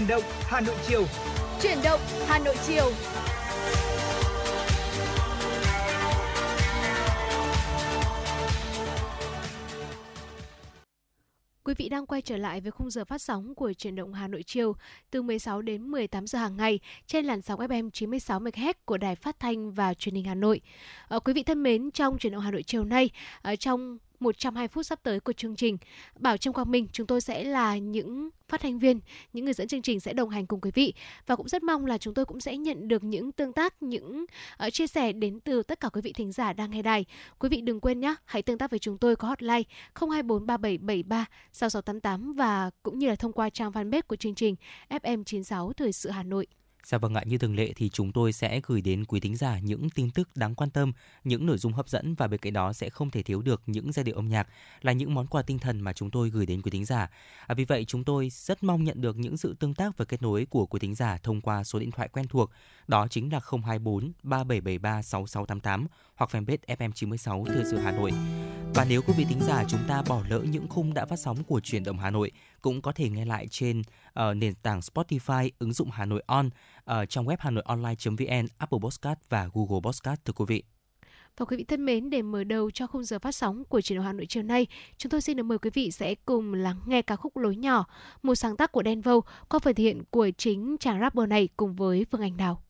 Chuyển động Hà Nội chiều. Chuyển động Hà Nội chiều. Quý vị đang quay trở lại với khung giờ phát sóng của truyền động Hà Nội chiều từ 16 đến 18 giờ hàng ngày trên làn sóng FM 96 MHz của Đài Phát thanh và Truyền hình Hà Nội. À, quý vị thân mến, trong truyền động Hà Nội chiều nay, ở trong 120 phút sắp tới của chương trình. Bảo Trâm Quang Minh, chúng tôi sẽ là những phát thanh viên, những người dẫn chương trình sẽ đồng hành cùng quý vị và cũng rất mong là chúng tôi cũng sẽ nhận được những tương tác, những uh, chia sẻ đến từ tất cả quý vị thính giả đang nghe đài. Quý vị đừng quên nhé, hãy tương tác với chúng tôi có hotline 0243773 6688 và cũng như là thông qua trang fanpage của chương trình FM96 Thời sự Hà Nội. Dạ vâng ạ, như thường lệ thì chúng tôi sẽ gửi đến quý thính giả những tin tức đáng quan tâm, những nội dung hấp dẫn và bên cạnh đó sẽ không thể thiếu được những giai điệu âm nhạc là những món quà tinh thần mà chúng tôi gửi đến quý thính giả. À, vì vậy chúng tôi rất mong nhận được những sự tương tác và kết nối của quý thính giả thông qua số điện thoại quen thuộc, đó chính là 024 3773 6688 hoặc fanpage FM96 Thừa sự Hà Nội. Và nếu quý vị thính giả chúng ta bỏ lỡ những khung đã phát sóng của truyền động Hà Nội cũng có thể nghe lại trên uh, nền tảng Spotify, ứng dụng Hà Nội On, uh, trong web Hà Nội Online.vn, Apple Podcast và Google Podcast thưa quý vị. Và quý vị thân mến, để mở đầu cho khung giờ phát sóng của truyền động Hà Nội chiều nay, chúng tôi xin được mời quý vị sẽ cùng lắng nghe ca khúc Lối nhỏ, một sáng tác của Đen Vâu qua phần thể hiện của chính chàng rapper này cùng với Phương Anh Đào.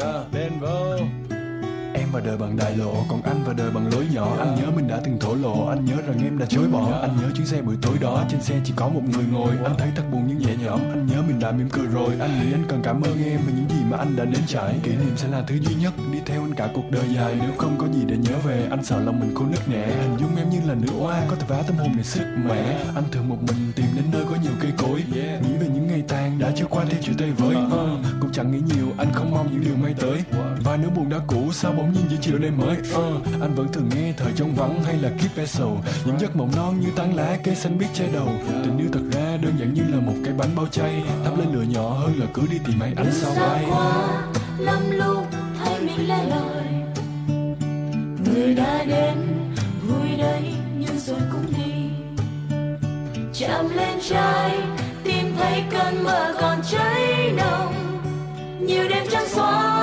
Ja, den var và đời bằng đại lộ. Còn anh và đời bằng lối nhỏ. Anh nhớ mình đã từng thổ lộ. Anh nhớ rằng em đã chối bỏ. Anh nhớ chuyến xe buổi tối đó. Trên xe chỉ có một người ngồi. Anh thấy thật buồn nhưng nhẹ nhõm. Anh nhớ mình đã mỉm cười rồi. Anh nghĩ anh cần cảm ơn em về những gì mà anh đã đến trải. Kỷ niệm sẽ là thứ duy nhất đi theo anh cả cuộc đời dài. Nếu không có gì để nhớ về anh sợ lòng mình khô nứt nẻ. Hình dung em như là nữ oa có thể phá tâm hồn này sức mẻ. Anh thường một mình tìm đến nơi có nhiều cây cối. Nghĩ về những ngày tàn đã trôi qua theo chiều tây với. Uh, cũng chẳng nghĩ nhiều anh không mong những điều may tới và nếu buồn đã cũ sao bỗng nhiên giữa chiều đêm mới? Uh, anh vẫn thường nghe thời trong vắng hay là keep vessel những giấc mộng non như tán lá cây xanh biết che đầu. Tình yêu thật ra đơn giản như là một cái bánh bao chay. Thắp lên lửa nhỏ hơn là cứ đi tìm ai ánh sao bay. lắm lúc thấy mình lẻ loi. Người đã đến vui đấy nhưng rồi cũng đi. Chạm lên trái tìm thấy cơn mơ còn cháy nồng. Nhiều đêm trắng xóa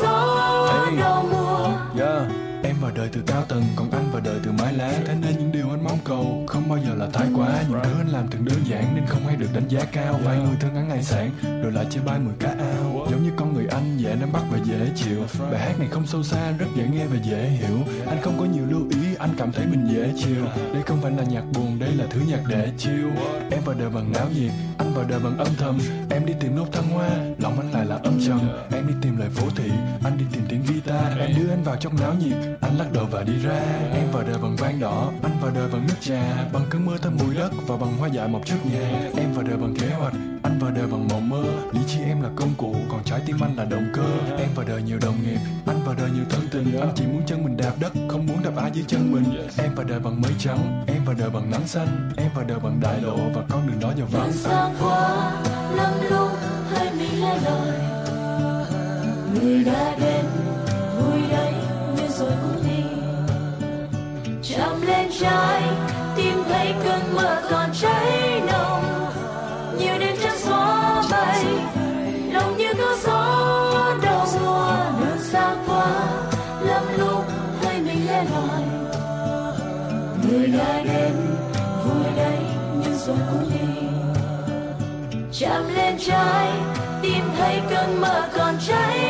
gió đầu mùa. Yeah. Em vào đời từ cao tầng, còn anh vào đời từ mái lá. Thế nên những điều anh mong cầu không bao giờ là thái quá. Những thứ anh làm thường đơn giản nên không hay được đánh giá cao. Vài người thương ngắn ngày sáng, rồi lại chơi bay mười cá ao. Giống như con người anh dễ nắm bắt và dễ chịu. Bài hát này không sâu xa, rất dễ nghe và dễ hiểu. Anh không có nhiều lưu ý, anh cảm thấy mình dễ chiều Đây không phải là nhạc buồn, đây là thứ nhạc để chiêu Em vào đời bằng náo nhiệt, anh vào đời bằng âm thầm. Em đi tìm nốt thăng hoa, lòng anh lại là âm trầm. Em đi tìm lời phố thị, anh đi tìm tiếng guitar. Em đưa anh vào trong náo nhiệt, anh lắc đầu và đi ra. Em vào đời bằng vang đỏ, anh vào đời bằng nước trà. Bằng cơn mưa thơm mùi đất và bằng hoa dại mọc trước nhà. Em vào đời bằng kế hoạch, anh vào đời bằng mộng mơ. Lý trí em là công cụ, còn trái tim anh là động cơ. Em vào đời nhiều đồng nghiệp, anh vào đời nhiều thân tình. Anh chỉ muốn chân mình đạp đất, không muốn đạp ai dưới chân mình. Em vào đời bằng mây trắng, em vào đời bằng nắng xanh Em vào đời bằng đại lộ và con đường đó giờ vắng xa qua lắm lúc thấy mình lẻ loi. Người đã đến vui đấy nhưng rồi cũng đi. Chạm lên trái tìm thấy cơn mơ còn cháy nhưng chạm lên trái tìm thấy cơn mơ còn cháy.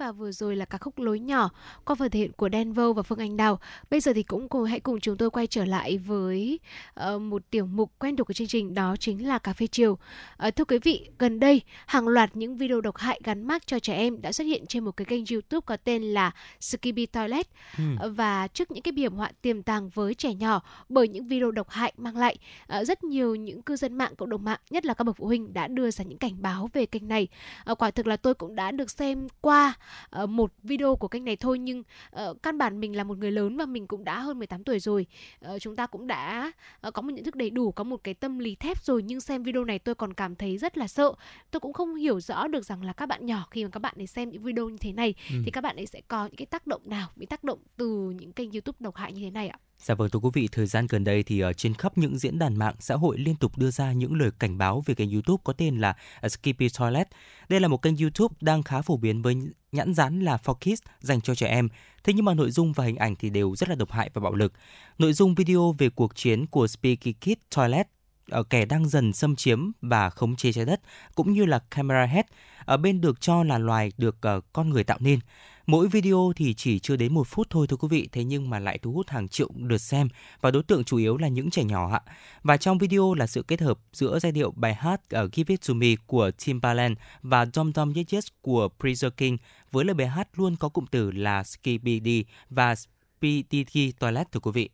Và vừa rồi là ca khúc lối nhỏ qua phần thể hiện của Đen Vâu và Phương Anh Đào. Bây giờ thì cũng cùng hãy cùng chúng tôi quay trở lại với uh, một tiểu mục quen thuộc của chương trình đó chính là cà phê chiều. Uh, thưa quý vị, gần đây hàng loạt những video độc hại gắn mác cho trẻ em đã xuất hiện trên một cái kênh YouTube có tên là Skippy Toilet ừ. uh, và trước những cái hiểm họa tiềm tàng với trẻ nhỏ bởi những video độc hại mang lại uh, rất nhiều những cư dân mạng cộng đồng mạng nhất là các bậc phụ huynh đã đưa ra những cảnh báo về kênh này. Uh, quả thực là tôi cũng đã được xem qua uh, một video của kênh này thôi nhưng uh, căn bản mình là một người lớn và mình cũng đã hơn 18 tuổi rồi. Uh, chúng ta cũng đã uh, có một nhận thức đầy đủ có một cái tâm lý thép rồi nhưng xem video này tôi còn cảm thấy rất là sợ. Tôi cũng không hiểu rõ được rằng là các bạn nhỏ khi mà các bạn ấy xem những video như thế này ừ. thì các bạn ấy sẽ có những cái tác động nào bị tác động từ những kênh youtube độc hại như thế này ạ Dạ vâng thưa quý vị, thời gian gần đây thì ở trên khắp những diễn đàn mạng xã hội liên tục đưa ra những lời cảnh báo về kênh YouTube có tên là ờ, Skippy Toilet. Đây là một kênh YouTube đang khá phổ biến với nhãn dán là For Kids dành cho trẻ em. Thế nhưng mà nội dung và hình ảnh thì đều rất là độc hại và bạo lực. Nội dung video về cuộc chiến của Speaky Kid Toilet ở kẻ đang dần xâm chiếm và khống chế trái đất cũng như là camera head ở bên được cho là loài được uh, con người tạo nên Mỗi video thì chỉ chưa đến một phút thôi thưa quý vị, thế nhưng mà lại thu hút hàng triệu lượt xem và đối tượng chủ yếu là những trẻ nhỏ ạ. Và trong video là sự kết hợp giữa giai điệu bài hát ở Give It To Me của Timbaland và Dom Dom Yes Yes của Preacher King với lời bài hát luôn có cụm từ là Skibidi và PDT Toilet thưa quý vị.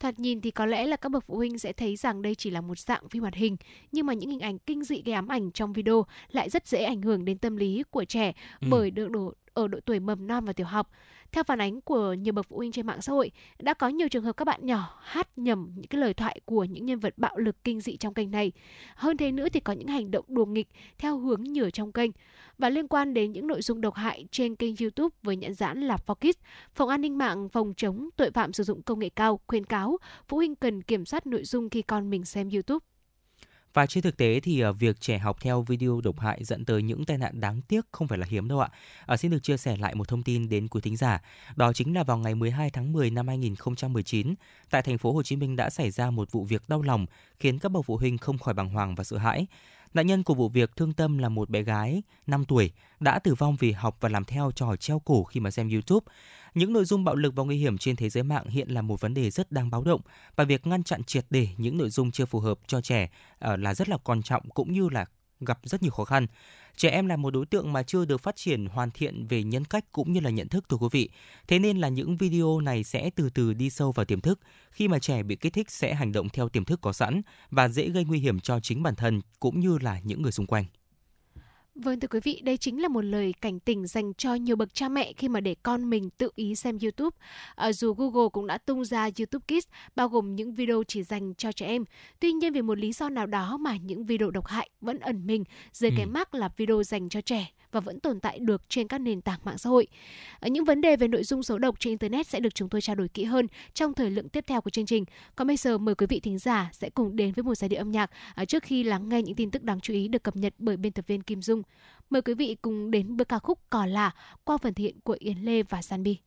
Thoạt nhìn thì có lẽ là các bậc phụ huynh sẽ thấy rằng đây chỉ là một dạng phim hoạt hình, nhưng mà những hình ảnh kinh dị gây ám ảnh trong video lại rất dễ ảnh hưởng đến tâm lý của trẻ ừ. bởi được đổ ở độ tuổi mầm non và tiểu học. Theo phản ánh của nhiều bậc phụ huynh trên mạng xã hội, đã có nhiều trường hợp các bạn nhỏ hát nhầm những cái lời thoại của những nhân vật bạo lực kinh dị trong kênh này. Hơn thế nữa thì có những hành động đùa nghịch theo hướng nhửa trong kênh. Và liên quan đến những nội dung độc hại trên kênh YouTube với nhãn dán là Focus, Phòng An ninh mạng phòng chống tội phạm sử dụng công nghệ cao khuyên cáo phụ huynh cần kiểm soát nội dung khi con mình xem YouTube. Và trên thực tế thì ờ, việc trẻ học theo video độc hại dẫn tới những tai nạn đáng tiếc không phải là hiếm đâu ạ. À, xin được chia sẻ lại một thông tin đến quý thính giả. Đó chính là vào ngày 12 tháng 10 năm 2019, tại thành phố Hồ Chí Minh đã xảy ra một vụ việc đau lòng khiến các bậc phụ huynh không khỏi bàng hoàng và sợ hãi. Nạn nhân của vụ việc thương tâm là một bé gái 5 tuổi, đã tử vong vì học và làm theo trò treo cổ khi mà xem YouTube. Những nội dung bạo lực và nguy hiểm trên thế giới mạng hiện là một vấn đề rất đáng báo động và việc ngăn chặn triệt để những nội dung chưa phù hợp cho trẻ ờ, là rất là quan trọng cũng như là gặp rất nhiều khó khăn. Trẻ em là một đối tượng mà chưa được phát triển hoàn thiện về nhân cách cũng như là nhận thức, thưa quý vị. Thế nên là những video này sẽ từ từ đi sâu vào tiềm thức. Khi mà trẻ bị kích thích sẽ hành động theo tiềm thức có sẵn và dễ gây nguy hiểm cho chính bản thân cũng như là những người xung quanh. Vâng thưa quý vị, đây chính là một lời cảnh tỉnh dành cho nhiều bậc cha mẹ khi mà để con mình tự ý xem YouTube. À, dù Google cũng đã tung ra YouTube Kids bao gồm những video chỉ dành cho trẻ em. Tuy nhiên vì một lý do nào đó mà những video độc hại vẫn ẩn mình dưới ừ. cái mác là video dành cho trẻ và vẫn tồn tại được trên các nền tảng mạng xã hội. À, những vấn đề về nội dung xấu độc trên internet sẽ được chúng tôi trao đổi kỹ hơn trong thời lượng tiếp theo của chương trình. Còn bây giờ mời quý vị thính giả sẽ cùng đến với một giai điệu âm nhạc à, trước khi lắng nghe những tin tức đáng chú ý được cập nhật bởi biên tập viên Kim Dung. Mời quý vị cùng đến với ca khúc Cỏ Lạ qua phần thiện của Yến Lê và Sanbi.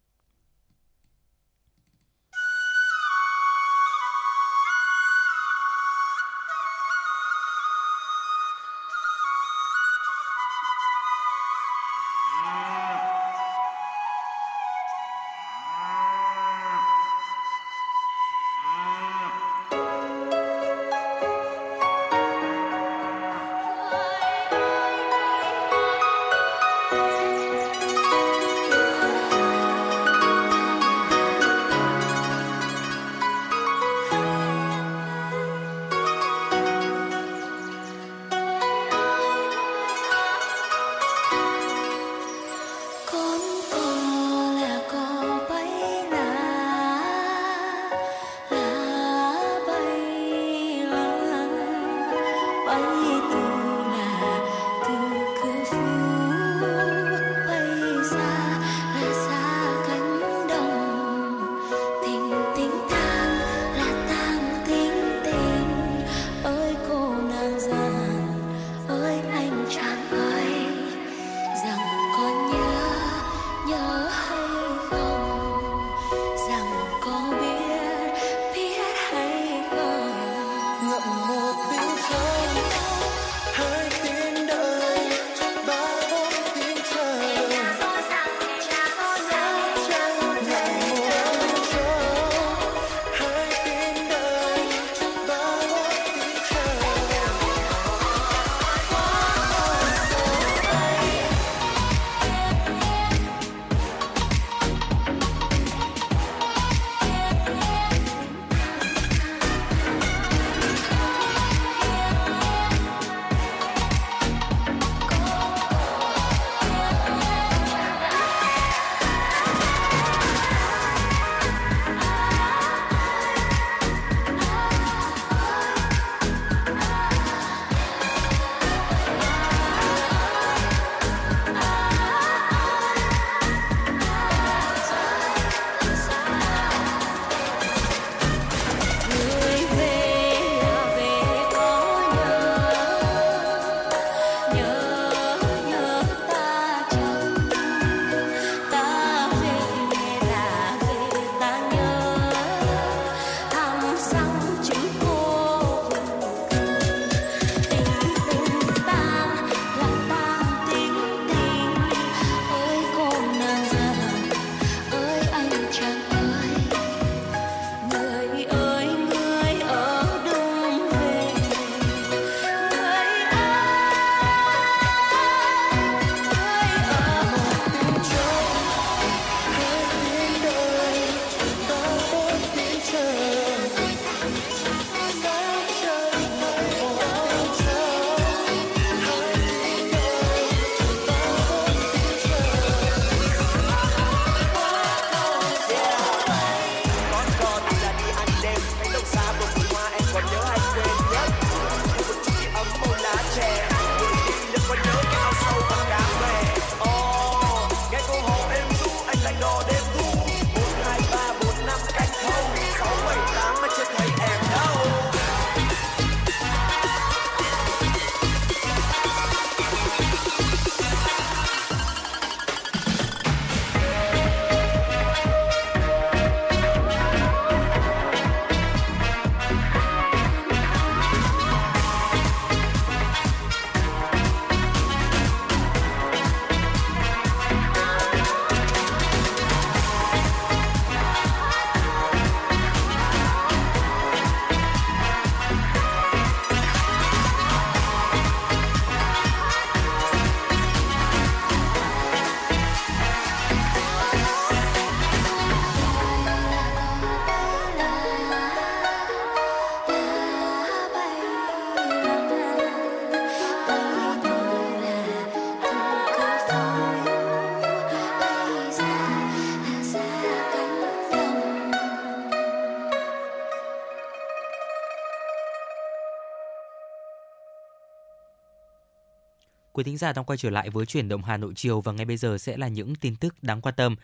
Quý thính giả đang quay trở lại với chuyển động Hà Nội chiều và ngay bây giờ sẽ là những tin tức đáng quan tâm.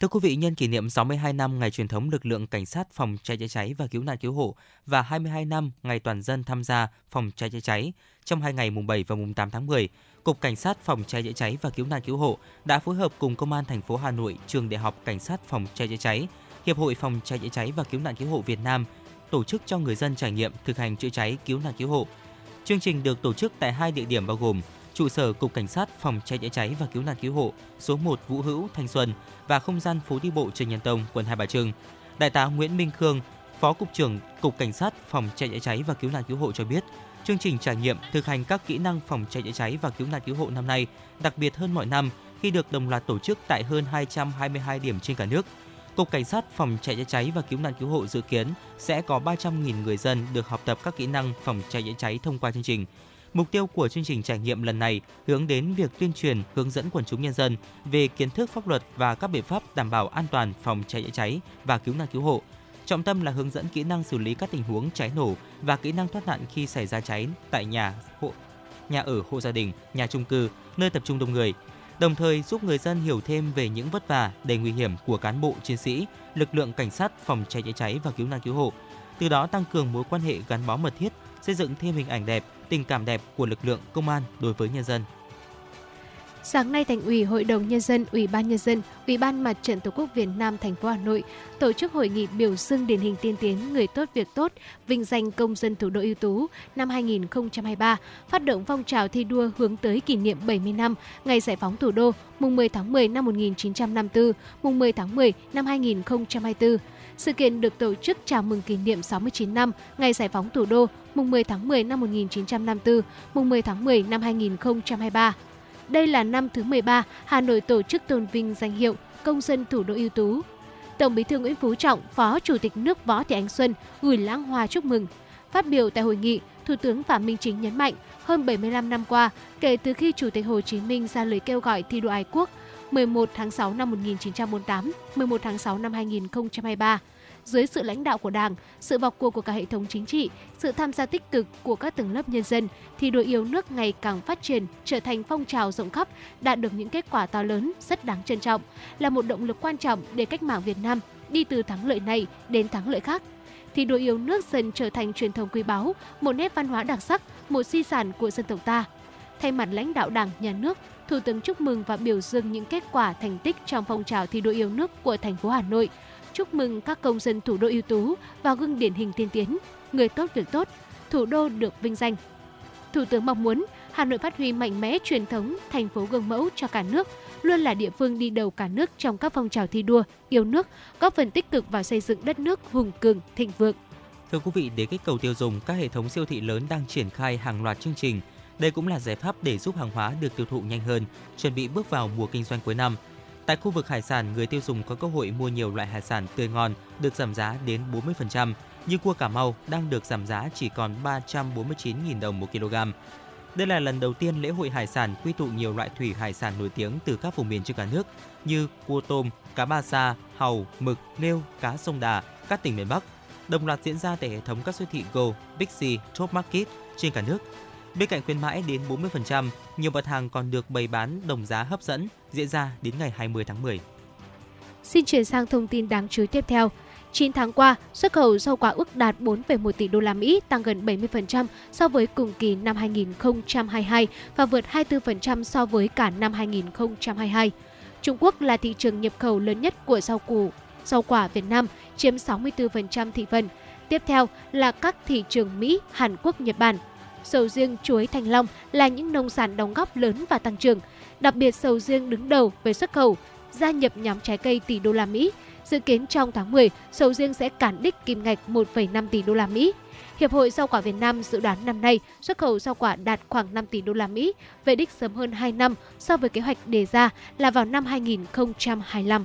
Thưa quý vị, nhân kỷ niệm 62 năm ngày truyền thống lực lượng cảnh sát phòng cháy chữa cháy và cứu nạn cứu hộ và 22 năm ngày toàn dân tham gia phòng cháy chữa cháy trong hai ngày mùng 7 và mùng 8 tháng 10, Cục Cảnh sát phòng cháy chữa cháy và cứu nạn cứu hộ đã phối hợp cùng Công an thành phố Hà Nội, Trường Đại học Cảnh sát phòng cháy chữa cháy, Hiệp hội phòng cháy chữa cháy và cứu nạn cứu hộ Việt Nam tổ chức cho người dân trải nghiệm thực hành chữa cháy cứu nạn cứu hộ. Chương trình được tổ chức tại hai địa điểm bao gồm trụ sở Cục Cảnh sát phòng cháy chữa cháy và cứu nạn cứu hộ số 1 Vũ Hữu, Thanh Xuân và không gian phố đi bộ Trần Nhân Tông, quận Hai Bà Trưng. Đại tá Nguyễn Minh Khương, Phó cục trưởng Cục Cảnh sát phòng cháy chữa cháy và cứu nạn cứu hộ cho biết, chương trình trải nghiệm thực hành các kỹ năng phòng cháy chữa cháy và cứu nạn cứu hộ năm nay đặc biệt hơn mọi năm khi được đồng loạt tổ chức tại hơn 222 điểm trên cả nước. Cục Cảnh sát phòng cháy chữa cháy và cứu nạn cứu hộ dự kiến sẽ có 300.000 người dân được học tập các kỹ năng phòng cháy chữa cháy thông qua chương trình. Mục tiêu của chương trình trải nghiệm lần này hướng đến việc tuyên truyền, hướng dẫn quần chúng nhân dân về kiến thức pháp luật và các biện pháp đảm bảo an toàn phòng cháy chữa cháy và cứu nạn cứu hộ. Trọng tâm là hướng dẫn kỹ năng xử lý các tình huống cháy nổ và kỹ năng thoát nạn khi xảy ra cháy tại nhà hộ nhà ở hộ gia đình, nhà chung cư, nơi tập trung đông người, đồng thời giúp người dân hiểu thêm về những vất vả đầy nguy hiểm của cán bộ chiến sĩ, lực lượng cảnh sát phòng cháy chữa cháy và cứu nạn cứu hộ. Từ đó tăng cường mối quan hệ gắn bó mật thiết, xây dựng thêm hình ảnh đẹp, tình cảm đẹp của lực lượng công an đối với nhân dân. Sáng nay, Thành ủy, Hội đồng nhân dân, Ủy ban nhân dân, Ủy ban Mặt trận Tổ quốc Việt Nam thành phố Hà Nội tổ chức hội nghị biểu dương điển hình tiên tiến người tốt việc tốt, vinh danh công dân thủ đô ưu tú năm 2023, phát động phong trào thi đua hướng tới kỷ niệm 70 năm ngày giải phóng thủ đô, mùng 10 tháng 10 năm 1954, mùng 10 tháng 10 năm 2024. Sự kiện được tổ chức chào mừng kỷ niệm 69 năm ngày giải phóng thủ đô, mùng 10 tháng 10 năm 1954, mùng 10 tháng 10 năm 2023. Đây là năm thứ 13 Hà Nội tổ chức tôn vinh danh hiệu công dân thủ đô ưu tú. Tổng Bí thư Nguyễn Phú Trọng, Phó Chủ tịch nước Võ Thị Ánh Xuân gửi lãng hoa chúc mừng. Phát biểu tại hội nghị, Thủ tướng Phạm Minh Chính nhấn mạnh, hơn 75 năm qua, kể từ khi Chủ tịch Hồ Chí Minh ra lời kêu gọi thi đua ái quốc 11 tháng 6 năm 1948, 11 tháng 6 năm 2023, dưới sự lãnh đạo của Đảng, sự vào cuộc của cả hệ thống chính trị, sự tham gia tích cực của các tầng lớp nhân dân, thì đội yêu nước ngày càng phát triển, trở thành phong trào rộng khắp, đạt được những kết quả to lớn, rất đáng trân trọng, là một động lực quan trọng để cách mạng Việt Nam đi từ thắng lợi này đến thắng lợi khác. Thì đội yêu nước dần trở thành truyền thống quý báu, một nét văn hóa đặc sắc, một di sản của dân tộc ta. Thay mặt lãnh đạo Đảng, Nhà nước, Thủ tướng chúc mừng và biểu dương những kết quả thành tích trong phong trào thi đua yêu nước của thành phố Hà Nội, chúc mừng các công dân thủ đô ưu tú và gương điển hình tiên tiến, người tốt việc tốt, thủ đô được vinh danh. Thủ tướng mong muốn Hà Nội phát huy mạnh mẽ truyền thống thành phố gương mẫu cho cả nước, luôn là địa phương đi đầu cả nước trong các phong trào thi đua, yêu nước, góp phần tích cực vào xây dựng đất nước hùng cường, thịnh vượng. Thưa quý vị, để kích cầu tiêu dùng, các hệ thống siêu thị lớn đang triển khai hàng loạt chương trình. Đây cũng là giải pháp để giúp hàng hóa được tiêu thụ nhanh hơn, chuẩn bị bước vào mùa kinh doanh cuối năm. Tại khu vực hải sản, người tiêu dùng có cơ hội mua nhiều loại hải sản tươi ngon được giảm giá đến 40%, như cua Cà Mau đang được giảm giá chỉ còn 349.000 đồng một kg. Đây là lần đầu tiên lễ hội hải sản quy tụ nhiều loại thủy hải sản nổi tiếng từ các vùng miền trên cả nước như cua tôm, cá ba sa, hàu, mực, nêu, cá sông Đà, các tỉnh miền Bắc. Đồng loạt diễn ra tại hệ thống các siêu thị Go, Big C, Top Market trên cả nước Bên cạnh khuyến mãi đến 40%, nhiều mặt hàng còn được bày bán đồng giá hấp dẫn diễn ra đến ngày 20 tháng 10. Xin chuyển sang thông tin đáng chú ý tiếp theo. 9 tháng qua, xuất khẩu rau quả ước đạt 4,1 tỷ đô la Mỹ, tăng gần 70% so với cùng kỳ năm 2022 và vượt 24% so với cả năm 2022. Trung Quốc là thị trường nhập khẩu lớn nhất của rau củ, rau quả Việt Nam, chiếm 64% thị phần. Tiếp theo là các thị trường Mỹ, Hàn Quốc, Nhật Bản sầu riêng, chuối, thanh long là những nông sản đóng góp lớn và tăng trưởng. Đặc biệt sầu riêng đứng đầu về xuất khẩu, gia nhập nhóm trái cây tỷ đô la Mỹ. Dự kiến trong tháng 10, sầu riêng sẽ cản đích kim ngạch 1,5 tỷ đô la Mỹ. Hiệp hội rau quả Việt Nam dự đoán năm nay xuất khẩu rau quả đạt khoảng 5 tỷ đô la Mỹ, về đích sớm hơn 2 năm so với kế hoạch đề ra là vào năm 2025.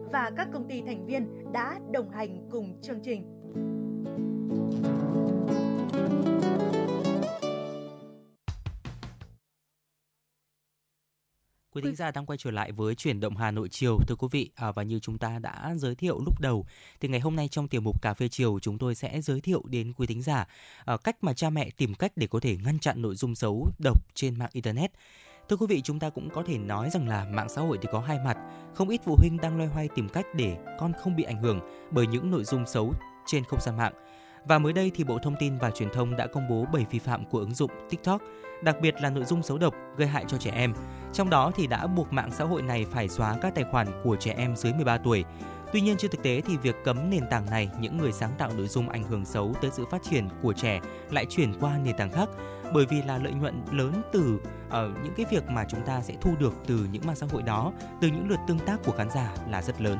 và các công ty thành viên đã đồng hành cùng chương trình. Quý thính giả đang quay trở lại với chuyển động Hà Nội chiều thưa quý vị à, và như chúng ta đã giới thiệu lúc đầu thì ngày hôm nay trong tiểu mục cà phê chiều chúng tôi sẽ giới thiệu đến quý thính giả à, cách mà cha mẹ tìm cách để có thể ngăn chặn nội dung xấu độc trên mạng internet. Thưa quý vị, chúng ta cũng có thể nói rằng là mạng xã hội thì có hai mặt. Không ít phụ huynh đang loay hoay tìm cách để con không bị ảnh hưởng bởi những nội dung xấu trên không gian mạng. Và mới đây thì Bộ Thông tin và Truyền thông đã công bố 7 vi phạm của ứng dụng TikTok, đặc biệt là nội dung xấu độc gây hại cho trẻ em. Trong đó thì đã buộc mạng xã hội này phải xóa các tài khoản của trẻ em dưới 13 tuổi. Tuy nhiên trên thực tế thì việc cấm nền tảng này, những người sáng tạo nội dung ảnh hưởng xấu tới sự phát triển của trẻ lại chuyển qua nền tảng khác bởi vì là lợi nhuận lớn từ uh, những cái việc mà chúng ta sẽ thu được từ những mạng xã hội đó, từ những lượt tương tác của khán giả là rất lớn.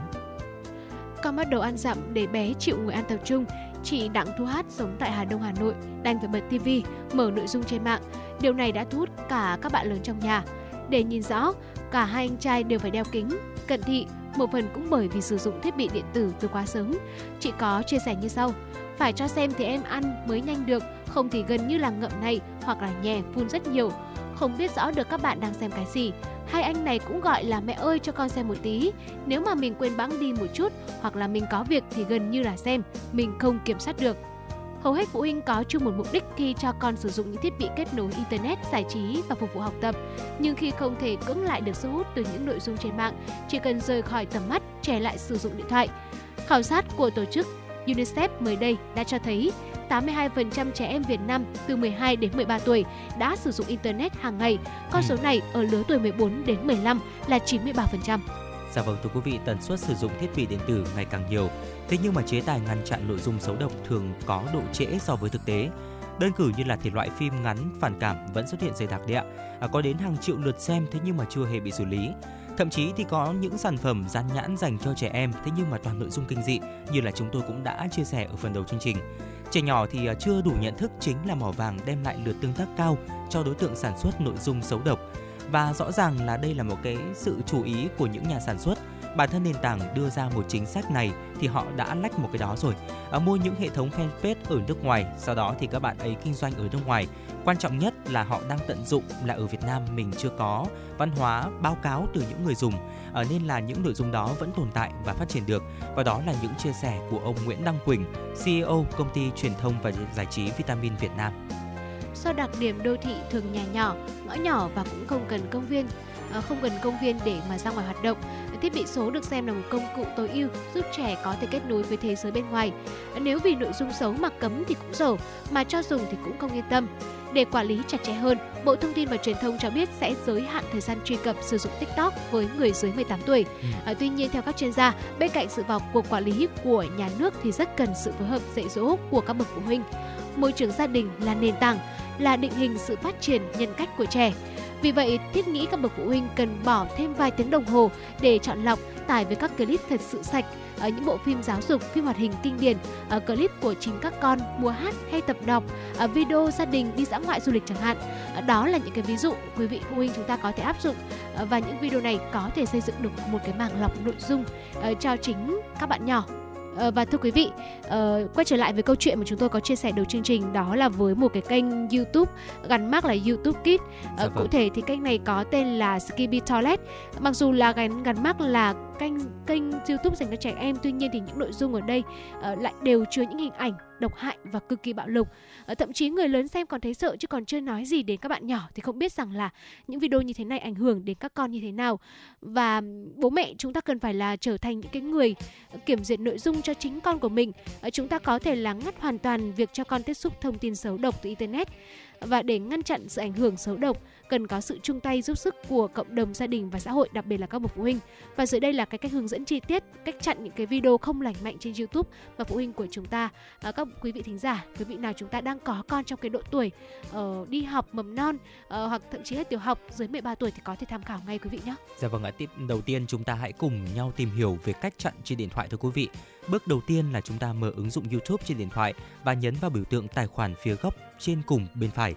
Con bắt đầu ăn dặm để bé chịu ngồi ăn tập trung. Chị Đặng Thu Hát sống tại Hà Đông Hà Nội đành phải bật TV, mở nội dung trên mạng. Điều này đã thu hút cả các bạn lớn trong nhà. Để nhìn rõ, cả hai anh trai đều phải đeo kính, cận thị, một phần cũng bởi vì sử dụng thiết bị điện tử từ quá sớm. Chị có chia sẻ như sau: phải cho xem thì em ăn mới nhanh được, không thì gần như là ngậm này hoặc là nhè phun rất nhiều. Không biết rõ được các bạn đang xem cái gì. Hai anh này cũng gọi là mẹ ơi cho con xem một tí. Nếu mà mình quên bẵng đi một chút hoặc là mình có việc thì gần như là xem, mình không kiểm soát được. Hầu hết phụ huynh có chung một mục đích khi cho con sử dụng những thiết bị kết nối Internet, giải trí và phục vụ học tập. Nhưng khi không thể cưỡng lại được sức hút từ những nội dung trên mạng, chỉ cần rời khỏi tầm mắt, trẻ lại sử dụng điện thoại. Khảo sát của tổ chức UNICEF mới đây đã cho thấy 82% trẻ em Việt Nam từ 12 đến 13 tuổi đã sử dụng Internet hàng ngày. Con số này ở lứa tuổi 14 đến 15 là 93%. Dạ vâng thưa quý vị, tần suất sử dụng thiết bị điện tử ngày càng nhiều. Thế nhưng mà chế tài ngăn chặn nội dung xấu độc thường có độ trễ so với thực tế. Đơn cử như là thể loại phim ngắn phản cảm vẫn xuất hiện dày đặc đấy ạ. À, có đến hàng triệu lượt xem thế nhưng mà chưa hề bị xử lý. Thậm chí thì có những sản phẩm dán nhãn dành cho trẻ em thế nhưng mà toàn nội dung kinh dị như là chúng tôi cũng đã chia sẻ ở phần đầu chương trình. Trẻ nhỏ thì à, chưa đủ nhận thức chính là mỏ vàng đem lại lượt tương tác cao cho đối tượng sản xuất nội dung xấu độc. Và rõ ràng là đây là một cái sự chú ý của những nhà sản xuất bản thân nền tảng đưa ra một chính sách này thì họ đã lách một cái đó rồi à, mua những hệ thống fanpage ở nước ngoài sau đó thì các bạn ấy kinh doanh ở nước ngoài quan trọng nhất là họ đang tận dụng là ở Việt Nam mình chưa có văn hóa báo cáo từ những người dùng. À, nên là những nội dung đó vẫn tồn tại và phát triển được. Và đó là những chia sẻ của ông Nguyễn Đăng Quỳnh CEO công ty truyền thông và giải trí Vitamin Việt Nam. Do đặc điểm đô thị thường nhà nhỏ, ngõ nhỏ và cũng không cần công viên, không cần công viên để mà ra ngoài hoạt động thiết bị số được xem là một công cụ tối ưu giúp trẻ có thể kết nối với thế giới bên ngoài. Nếu vì nội dung xấu mà cấm thì cũng dở, mà cho dùng thì cũng không yên tâm. Để quản lý chặt chẽ hơn, Bộ Thông tin và Truyền thông cho biết sẽ giới hạn thời gian truy cập sử dụng TikTok với người dưới 18 tuổi. À, tuy nhiên theo các chuyên gia, bên cạnh sự vào cuộc quản lý của nhà nước thì rất cần sự phối hợp dạy dỗ của các bậc phụ huynh. Môi trường gia đình là nền tảng, là định hình sự phát triển nhân cách của trẻ. Vì vậy, thiết nghĩ các bậc phụ huynh cần bỏ thêm vài tiếng đồng hồ để chọn lọc tải về các clip thật sự sạch ở những bộ phim giáo dục, phim hoạt hình kinh điển, ở clip của chính các con múa hát hay tập đọc, ở video gia đình đi dã ngoại du lịch chẳng hạn. Đó là những cái ví dụ quý vị phụ huynh chúng ta có thể áp dụng và những video này có thể xây dựng được một cái mảng lọc nội dung cho chính các bạn nhỏ Ờ, và thưa quý vị, uh, quay trở lại với câu chuyện mà chúng tôi có chia sẻ đầu chương trình đó là với một cái kênh YouTube gắn mác là YouTube Kids. Uh, dạ vâng. Cụ thể thì kênh này có tên là Skippy Toilet. Mặc dù là gắn gắn mác là kênh kênh YouTube dành cho trẻ em. Tuy nhiên thì những nội dung ở đây uh, lại đều chứa những hình ảnh độc hại và cực kỳ bạo lực. Uh, thậm chí người lớn xem còn thấy sợ chứ còn chưa nói gì đến các bạn nhỏ thì không biết rằng là những video như thế này ảnh hưởng đến các con như thế nào. Và bố mẹ chúng ta cần phải là trở thành những cái người kiểm duyệt nội dung cho chính con của mình. Uh, chúng ta có thể là ngắt hoàn toàn việc cho con tiếp xúc thông tin xấu độc từ internet và để ngăn chặn sự ảnh hưởng xấu độc cần có sự chung tay giúp sức của cộng đồng gia đình và xã hội đặc biệt là các bậc phụ huynh và dưới đây là cái cách hướng dẫn chi tiết cách chặn những cái video không lành mạnh trên YouTube và phụ huynh của chúng ta à, các quý vị thính giả quý vị nào chúng ta đang có con trong cái độ tuổi uh, đi học mầm non uh, hoặc thậm chí là tiểu học dưới 13 tuổi thì có thể tham khảo ngay quý vị nhé. Dạ vâng ạ, tiếp đầu tiên chúng ta hãy cùng nhau tìm hiểu về cách chặn trên điện thoại thưa quý vị. Bước đầu tiên là chúng ta mở ứng dụng YouTube trên điện thoại và nhấn vào biểu tượng tài khoản phía góc trên cùng bên phải.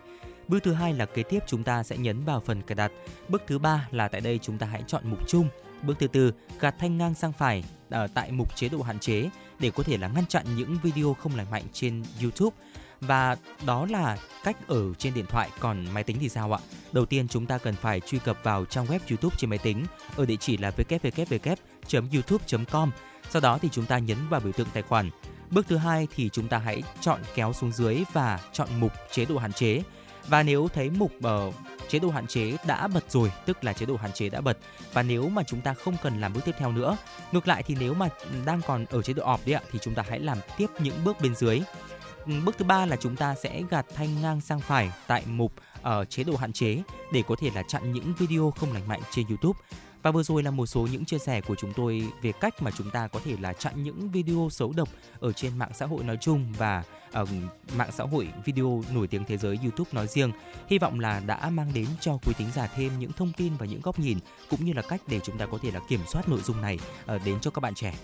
Bước thứ hai là kế tiếp chúng ta sẽ nhấn vào phần cài đặt. Bước thứ ba là tại đây chúng ta hãy chọn mục chung. Bước thứ tư, gạt thanh ngang sang phải ở tại mục chế độ hạn chế để có thể là ngăn chặn những video không lành mạnh trên YouTube. Và đó là cách ở trên điện thoại, còn máy tính thì sao ạ? Đầu tiên chúng ta cần phải truy cập vào trang web YouTube trên máy tính ở địa chỉ là www.youtube.com. Sau đó thì chúng ta nhấn vào biểu tượng tài khoản. Bước thứ hai thì chúng ta hãy chọn kéo xuống dưới và chọn mục chế độ hạn chế và nếu thấy mục uh, chế độ hạn chế đã bật rồi tức là chế độ hạn chế đã bật và nếu mà chúng ta không cần làm bước tiếp theo nữa ngược lại thì nếu mà đang còn ở chế độ off đấy ạ thì chúng ta hãy làm tiếp những bước bên dưới. Ừ, bước thứ ba là chúng ta sẽ gạt thanh ngang sang phải tại mục ở chế độ hạn chế để có thể là chặn những video không lành mạnh trên YouTube và vừa rồi là một số những chia sẻ của chúng tôi về cách mà chúng ta có thể là chặn những video xấu độc ở trên mạng xã hội nói chung và ở mạng xã hội video nổi tiếng thế giới YouTube nói riêng. Hy vọng là đã mang đến cho quý thính giả thêm những thông tin và những góc nhìn cũng như là cách để chúng ta có thể là kiểm soát nội dung này ờ, đến cho các bạn trẻ.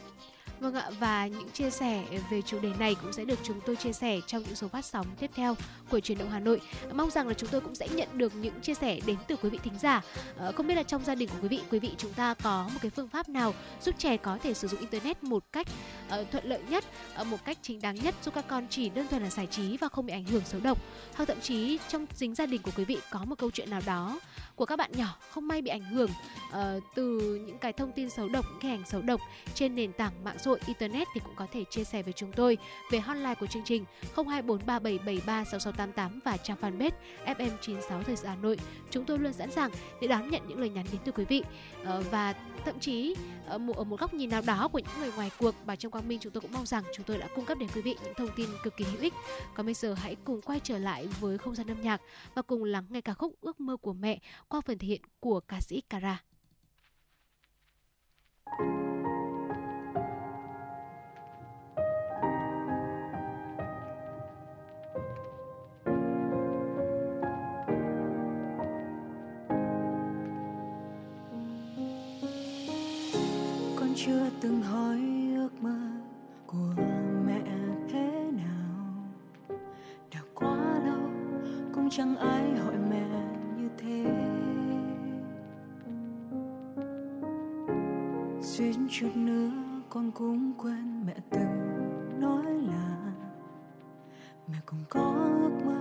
Vâng ạ, và những chia sẻ về chủ đề này cũng sẽ được chúng tôi chia sẻ trong những số phát sóng tiếp theo của truyền động Hà Nội. Mong rằng là chúng tôi cũng sẽ nhận được những chia sẻ đến từ quý vị thính giả. Ờ, không biết là trong gia đình của quý vị, quý vị chúng ta có một cái phương pháp nào giúp trẻ có thể sử dụng internet một cách ờ, thuận lợi nhất, ờ, một cách chính đáng nhất giúp các con chỉ đơn thuần là giải trí và không bị ảnh hưởng xấu độc. Hoặc thậm chí trong chính gia đình của quý vị có một câu chuyện nào đó của các bạn nhỏ không may bị ảnh hưởng uh, từ những cái thông tin xấu độc, những cái ảnh xấu độc trên nền tảng mạng xã hội internet thì cũng có thể chia sẻ với chúng tôi về hotline của chương trình 02437736688 và trang fanpage FM96 Thời sự Hà Nội. Chúng tôi luôn sẵn sàng để đón nhận những lời nhắn đến từ quý vị uh, và thậm chí ở một, ở một góc nhìn nào đó của những người ngoài cuộc và trong quang minh chúng tôi cũng mong rằng chúng tôi đã cung cấp đến quý vị những thông tin cực kỳ hữu ích còn bây giờ hãy cùng quay trở lại với không gian âm nhạc và cùng lắng nghe ca khúc ước mơ của mẹ qua phần thể hiện của ca sĩ Cara. con chưa từng hỏi ước mơ của mẹ thế nào đã quá lâu, cũng chẳng ai chút nữa con cũng quên mẹ từng nói là mẹ cũng có ước mơ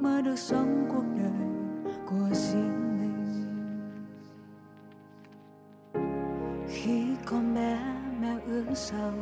mơ được sống cuộc đời của riêng mình. Khi con bé mẹ ước sau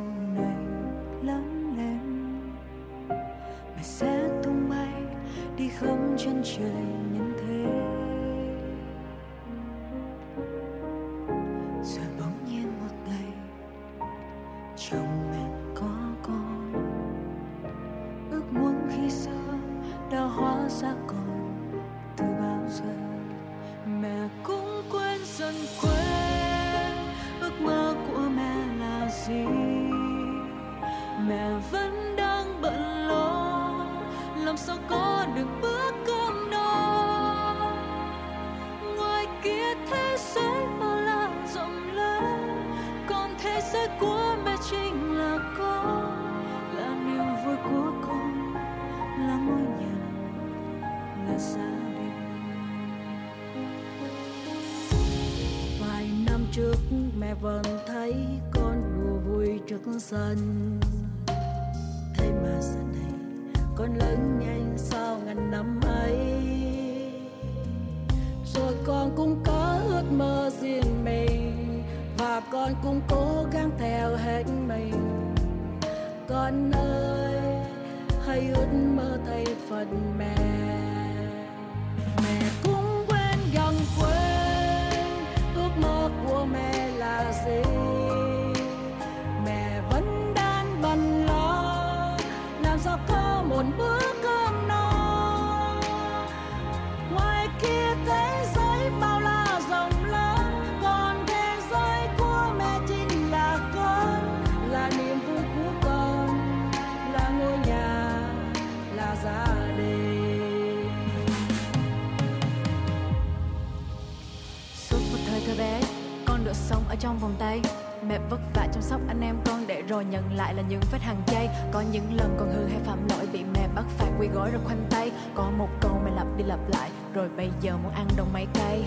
những lần con hư hay phạm lỗi bị mẹ bắt phạt quỳ gối rồi khoanh tay. Có một câu mẹ lặp đi lặp lại rồi bây giờ muốn ăn đồng mấy cây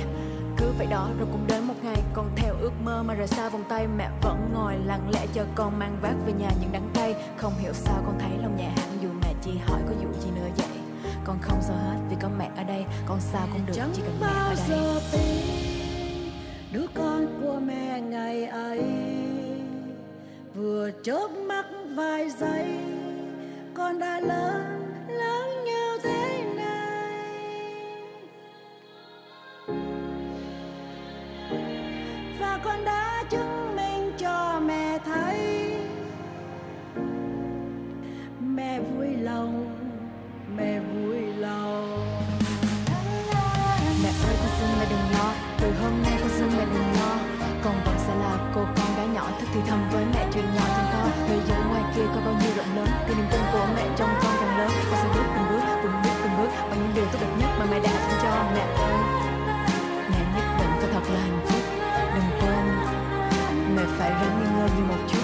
cứ vậy đó rồi cũng đến một ngày con theo ước mơ mà rời xa vòng tay. Mẹ vẫn ngồi lặng lẽ chờ con mang vác về nhà những đắng cay. Không hiểu sao con thấy lòng nhẹ hẳn dù mẹ chỉ hỏi có vụ gì nữa vậy. Con không sợ hết vì có mẹ ở đây con sao cũng được chẳng chỉ cần mẹ ở đây. giờ tin đứa con của mẹ ngày ấy vừa chớp mắt con đã chứng minh cho mẹ thấy. Mẹ vui lòng, mẹ vui lòng. Mẹ ơi, con xin mẹ đừng lo. Từ hôm nay con xin mẹ đừng lo. Con vẫn sẽ là cô con gái nhỏ, Thức thì thầm với mẹ chuyện nhỏ chuyện to. Thế giới ngoài kia có bao nhiêu rộng lớn, Thì niềm tin của mẹ trong con càng lớn. Con sẽ bước từng bước từng bước từng bước, Bằng những điều tốt đẹp nhất mà mẹ đã dành cho mẹ ơi. Mẹ nhất định phải thật là hạnh phúc. Mẹ phải ráng nghi ngơi như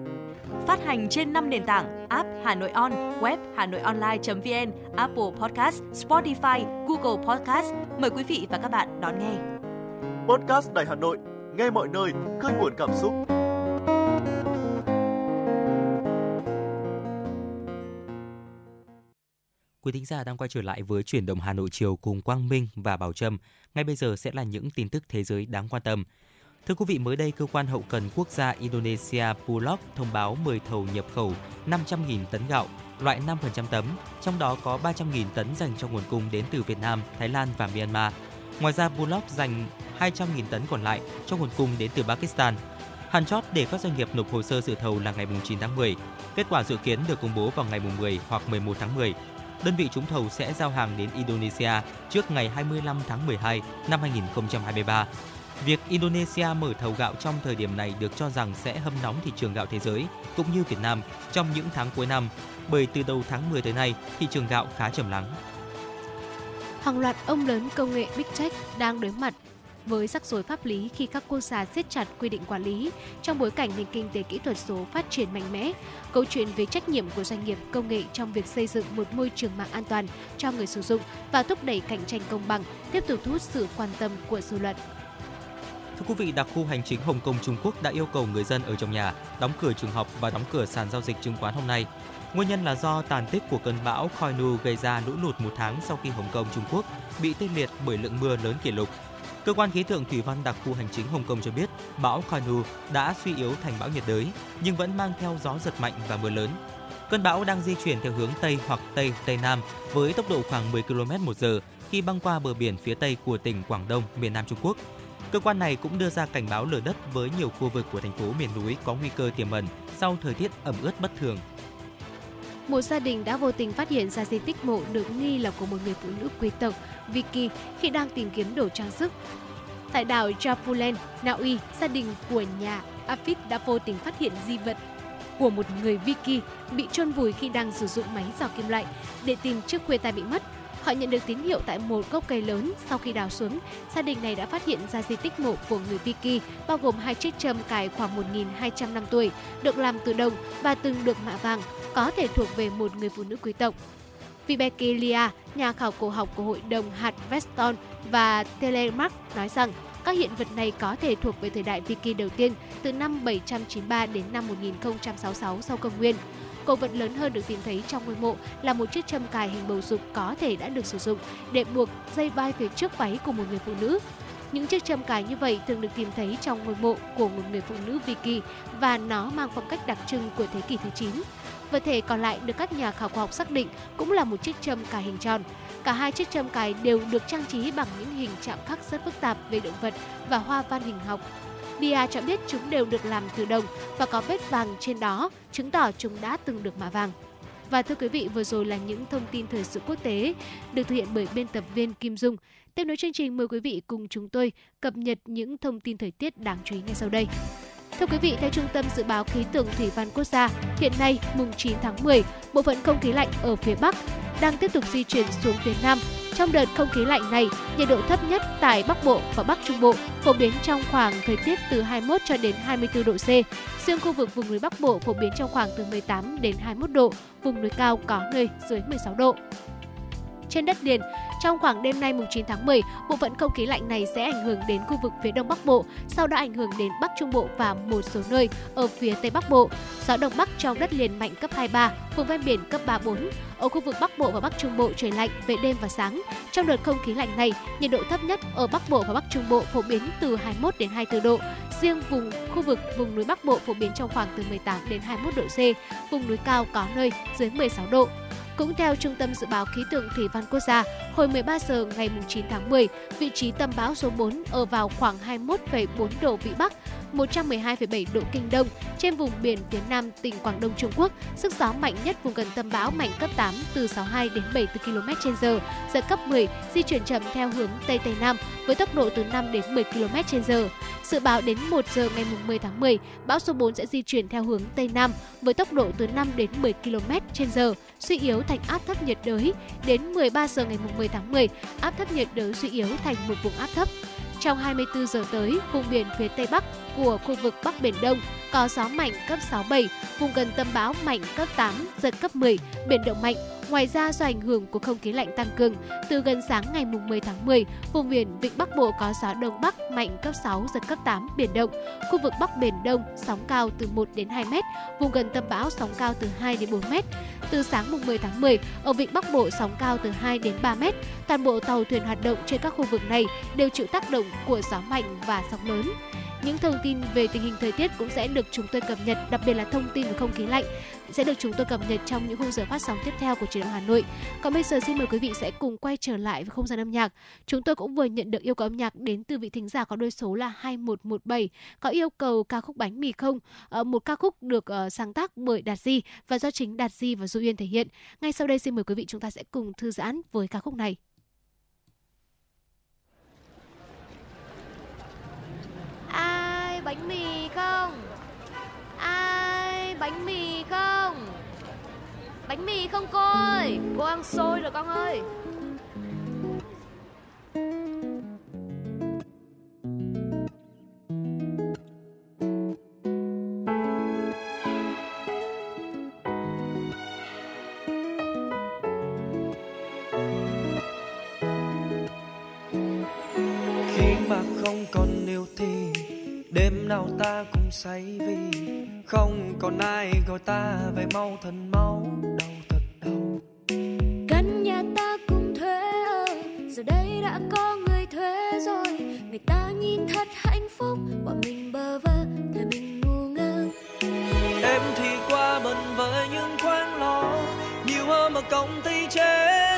Phát hành trên 5 nền tảng app Hà Nội On, web Hà Nội Online.vn, Apple Podcast, Spotify, Google Podcast. Mời quý vị và các bạn đón nghe. Podcast Đài Hà Nội, nghe mọi nơi, khơi nguồn cảm xúc. Quý thính giả đang quay trở lại với chuyển động Hà Nội chiều cùng Quang Minh và Bảo Trâm. Ngay bây giờ sẽ là những tin tức thế giới đáng quan tâm. Thưa quý vị, mới đây cơ quan hậu cần quốc gia Indonesia Bulog thông báo 10 thầu nhập khẩu 500.000 tấn gạo loại 5% tấm, trong đó có 300.000 tấn dành cho nguồn cung đến từ Việt Nam, Thái Lan và Myanmar. Ngoài ra, Bulog dành 200.000 tấn còn lại cho nguồn cung đến từ Pakistan. Hạn chót để các doanh nghiệp nộp hồ sơ dự thầu là ngày 9 tháng 10. Kết quả dự kiến được công bố vào ngày 10 hoặc 11 tháng 10. Đơn vị trúng thầu sẽ giao hàng đến Indonesia trước ngày 25 tháng 12 năm 2023. Việc Indonesia mở thầu gạo trong thời điểm này được cho rằng sẽ hâm nóng thị trường gạo thế giới cũng như Việt Nam trong những tháng cuối năm, bởi từ đầu tháng 10 tới nay, thị trường gạo khá trầm lắng. Hàng loạt ông lớn công nghệ Big Tech đang đối mặt với rắc rối pháp lý khi các quốc gia siết chặt quy định quản lý trong bối cảnh nền kinh tế kỹ thuật số phát triển mạnh mẽ. Câu chuyện về trách nhiệm của doanh nghiệp công nghệ trong việc xây dựng một môi trường mạng an toàn cho người sử dụng và thúc đẩy cạnh tranh công bằng tiếp tục thu hút sự quan tâm của dư luận. Thưa quý vị, đặc khu hành chính Hồng Kông Trung Quốc đã yêu cầu người dân ở trong nhà đóng cửa trường học và đóng cửa sàn giao dịch chứng khoán hôm nay. Nguyên nhân là do tàn tích của cơn bão Koinu gây ra lũ lụt một tháng sau khi Hồng Kông Trung Quốc bị tê liệt bởi lượng mưa lớn kỷ lục. Cơ quan khí tượng thủy văn đặc khu hành chính Hồng Kông cho biết, bão Koinu đã suy yếu thành bão nhiệt đới nhưng vẫn mang theo gió giật mạnh và mưa lớn. Cơn bão đang di chuyển theo hướng tây hoặc tây tây nam với tốc độ khoảng 10 km một giờ khi băng qua bờ biển phía tây của tỉnh Quảng Đông, miền Nam Trung Quốc. Cơ quan này cũng đưa ra cảnh báo lở đất với nhiều khu vực của thành phố miền núi có nguy cơ tiềm ẩn sau thời tiết ẩm ướt bất thường. Một gia đình đã vô tình phát hiện ra di tích mộ được nghi là của một người phụ nữ quý tộc Vicky khi đang tìm kiếm đồ trang sức. Tại đảo Japulen, Na Uy, gia đình của nhà Afid đã vô tình phát hiện di vật của một người Vicky bị chôn vùi khi đang sử dụng máy dò kim loại để tìm chiếc khuê tai bị mất. Họ nhận được tín hiệu tại một gốc cây lớn. Sau khi đào xuống, gia đình này đã phát hiện ra di tích mộ của người Viki bao gồm hai chiếc châm cài khoảng 1.200 năm tuổi, được làm từ đồng và từng được mạ vàng, có thể thuộc về một người phụ nữ quý tộc. Vibeke Lia, nhà khảo cổ học của Hội đồng hạt Veston và Telemark nói rằng các hiện vật này có thể thuộc về thời đại Viking đầu tiên từ năm 793 đến năm 1066 sau công nguyên. Cổ vật lớn hơn được tìm thấy trong ngôi mộ là một chiếc châm cài hình bầu dục có thể đã được sử dụng để buộc dây vai phía trước váy của một người phụ nữ. Những chiếc châm cài như vậy thường được tìm thấy trong ngôi mộ của một người phụ nữ Viking và nó mang phong cách đặc trưng của thế kỷ thứ 9. Vật thể còn lại được các nhà khảo cổ học xác định cũng là một chiếc châm cài hình tròn. Cả hai chiếc châm cài đều được trang trí bằng những hình chạm khắc rất phức tạp về động vật và hoa văn hình học. Bia cho biết chúng đều được làm từ đồng và có vết vàng trên đó, chứng tỏ chúng đã từng được mạ vàng. Và thưa quý vị, vừa rồi là những thông tin thời sự quốc tế được thực hiện bởi biên tập viên Kim Dung. Tiếp nối chương trình mời quý vị cùng chúng tôi cập nhật những thông tin thời tiết đáng chú ý ngay sau đây. Thưa quý vị, theo Trung tâm Dự báo Khí tượng Thủy văn Quốc gia, hiện nay, mùng 9 tháng 10, bộ phận không khí lạnh ở phía Bắc đang tiếp tục di chuyển xuống phía Nam. Trong đợt không khí lạnh này, nhiệt độ thấp nhất tại Bắc Bộ và Bắc Trung Bộ phổ biến trong khoảng thời tiết từ 21 cho đến 24 độ C. Riêng khu vực vùng núi Bắc Bộ phổ biến trong khoảng từ 18 đến 21 độ, vùng núi cao có nơi dưới 16 độ trên đất liền. Trong khoảng đêm nay mùng 9 tháng 10, bộ phận không khí lạnh này sẽ ảnh hưởng đến khu vực phía Đông Bắc Bộ, sau đó ảnh hưởng đến Bắc Trung Bộ và một số nơi ở phía Tây Bắc Bộ. Gió Đông Bắc trong đất liền mạnh cấp 23, vùng ven biển cấp 34. Ở khu vực Bắc Bộ và Bắc Trung Bộ trời lạnh về đêm và sáng. Trong đợt không khí lạnh này, nhiệt độ thấp nhất ở Bắc Bộ và Bắc Trung Bộ phổ biến từ 21 đến 24 độ. Riêng vùng khu vực vùng núi Bắc Bộ phổ biến trong khoảng từ 18 đến 21 độ C, vùng núi cao có nơi dưới 16 độ. Cũng theo Trung tâm Dự báo Khí tượng Thủy văn Quốc gia, hồi 13 giờ ngày 9 tháng 10, vị trí tâm bão số 4 ở vào khoảng 21,4 độ Vĩ Bắc, 112,7 độ Kinh Đông trên vùng biển phía Nam tỉnh Quảng Đông Trung Quốc. Sức gió mạnh nhất vùng gần tâm bão mạnh cấp 8 từ 62 đến 74 km h giật cấp 10, di chuyển chậm theo hướng Tây Tây Nam với tốc độ từ 5 đến 10 km h Dự báo đến 1 giờ ngày 10 tháng 10, bão số 4 sẽ di chuyển theo hướng Tây Nam với tốc độ từ 5 đến 10 km h suy yếu thành áp thấp nhiệt đới. Đến 13 giờ ngày 10 tháng 10, áp thấp nhiệt đới suy yếu thành một vùng áp thấp. Trong 24 giờ tới, vùng biển phía Tây Bắc của khu vực Bắc Biển Đông có gió mạnh cấp 6-7, vùng gần tâm bão mạnh cấp 8, giật cấp 10, biển động mạnh. Ngoài ra do ảnh hưởng của không khí lạnh tăng cường, từ gần sáng ngày 10 tháng 10, vùng biển Vịnh Bắc Bộ có gió đông bắc mạnh cấp 6, giật cấp 8, biển động. Khu vực Bắc Biển Đông sóng cao từ 1 đến 2 mét, vùng gần tâm bão sóng cao từ 2 đến 4 mét. Từ sáng mùng 10 tháng 10, ở Vịnh Bắc Bộ sóng cao từ 2 đến 3 mét. Toàn bộ tàu thuyền hoạt động trên các khu vực này đều chịu tác động của gió mạnh và sóng lớn. Những thông tin về tình hình thời tiết cũng sẽ được chúng tôi cập nhật, đặc biệt là thông tin về không khí lạnh sẽ được chúng tôi cập nhật trong những khung giờ phát sóng tiếp theo của truyền động Hà Nội. Còn bây giờ xin mời quý vị sẽ cùng quay trở lại với không gian âm nhạc. Chúng tôi cũng vừa nhận được yêu cầu âm nhạc đến từ vị thính giả có đôi số là 2117 có yêu cầu ca khúc bánh mì không, ờ, một ca khúc được ờ, sáng tác bởi Đạt Di và do chính Đạt Di và Du Uyên thể hiện. Ngay sau đây xin mời quý vị chúng ta sẽ cùng thư giãn với ca khúc này. bánh mì không? Ai bánh mì không? Bánh mì không cô ơi cô ăn xôi rồi con ơi. Khi mà không còn yêu thì đêm nào ta cũng say vì không còn ai gọi ta về mau thành máu đau thật đau. Căn nhà ta cùng thuê ở giờ đây đã có người thuê rồi. Người ta nhìn thật hạnh phúc bọn mình bơ vơ thời mình ngu ngơ. Em thì qua bần với những khoáng lo nhiều hơn mà công ty chế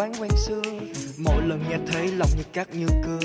quán quen xưa mỗi lần nghe thấy lòng như cát như cưa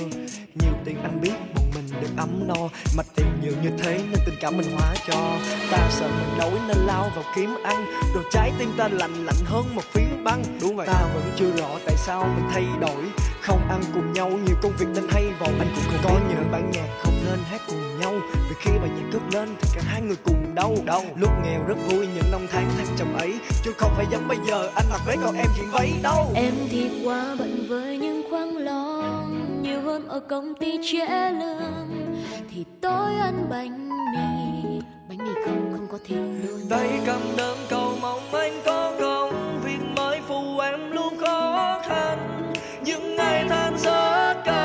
nhiều tiền anh biết bọn mình được ấm no. Mà tiền nhiều như thế nên tình cảm mình hóa cho. Ta sợ mình đói nên lao vào kiếm ăn. Rồi trái tim ta lạnh lạnh hơn một phiến băng. Đúng vậy. Ta vẫn chưa rõ tại sao mình thay đổi không ăn cùng nhau nhiều công việc nên hay vòng anh cũng không có những bản nhạc không nên hát cùng nhau. Vì khi bài nhạc cất lên thì cả hai người cùng đau. Đau. Lúc nghèo rất vui những năm tháng thăng trầm ấy. Chứ không phải giống bây giờ anh mặc váy còn em chuyện váy đâu. Em thì quá bận với những khoáng lo nhiều hơn ở công ty trễ lương. Thì tôi ăn bánh mì. Bánh mì không không có thịt luôn tay cầm đơn cầu mong anh có công. Việc mới phụ em luôn khó khăn những ngày than rất cao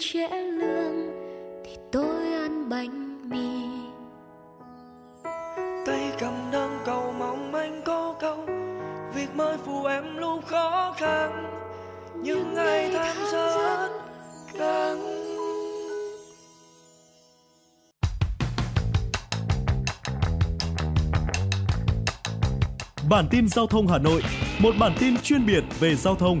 trễ lương thì tôi ăn bánh mì tay cầm đơn cầu mong anh có câu việc mới phụ em lúc khó khăn những ngày tháng rất căng Bản tin giao thông Hà Nội, một bản tin chuyên biệt về giao thông.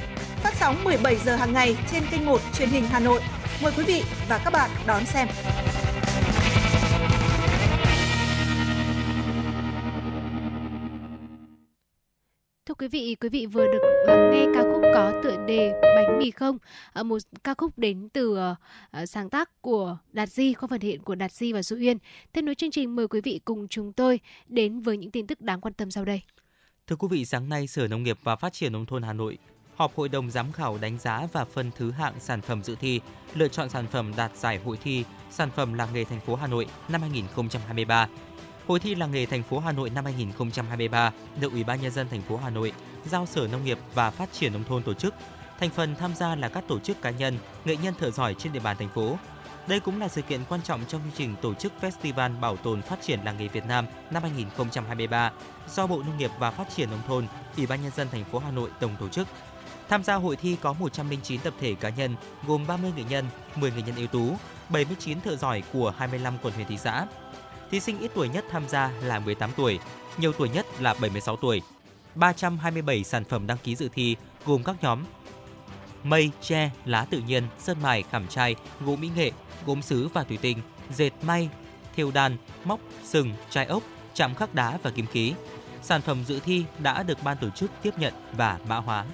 Phát sóng 17 giờ hàng ngày trên kênh 1 truyền hình Hà Nội. Mời quý vị và các bạn đón xem. Thưa quý vị, quý vị vừa được lắng nghe ca khúc có tựa đề Bánh mì không, Ờ, một ca khúc đến từ ờ, ờ, sáng tác của Đạt Di qua phần hiện của Đạt Di và Du Uyên. Tiếp nối chương trình mời quý vị cùng chúng tôi đến với những tin tức đáng quan tâm sau đây. Thưa quý vị, sáng nay Sở Nông nghiệp và Phát triển Nông thôn Hà Nội họp hội đồng giám khảo đánh giá và phân thứ hạng sản phẩm dự thi, lựa chọn sản phẩm đạt giải hội thi sản phẩm làng nghề thành phố Hà Nội năm 2023. Hội thi làng nghề thành phố Hà Nội năm 2023 được Ủy ban nhân dân thành phố Hà Nội giao Sở Nông nghiệp và Phát triển nông thôn tổ chức. Thành phần tham gia là các tổ chức cá nhân, nghệ nhân thợ giỏi trên địa bàn thành phố. Đây cũng là sự kiện quan trọng trong chương trình tổ chức Festival Bảo tồn Phát triển làng nghề Việt Nam năm 2023 do Bộ Nông nghiệp và Phát triển nông thôn, Ủy ban nhân dân thành phố Hà Nội tổng tổ chức. Tham gia hội thi có 109 tập thể cá nhân gồm 30 nghệ nhân, 10 nghệ nhân ưu tú, 79 thợ giỏi của 25 quận huyện thị xã. Thí sinh ít tuổi nhất tham gia là 18 tuổi, nhiều tuổi nhất là 76 tuổi. 327 sản phẩm đăng ký dự thi gồm các nhóm mây, tre, lá tự nhiên, sơn mài, khảm chai, gỗ mỹ nghệ, gốm sứ và thủy tinh, dệt may, thêu đàn, móc, sừng, chai ốc, chạm khắc đá và kim khí. Sản phẩm dự thi đã được ban tổ chức tiếp nhận và mã hóa.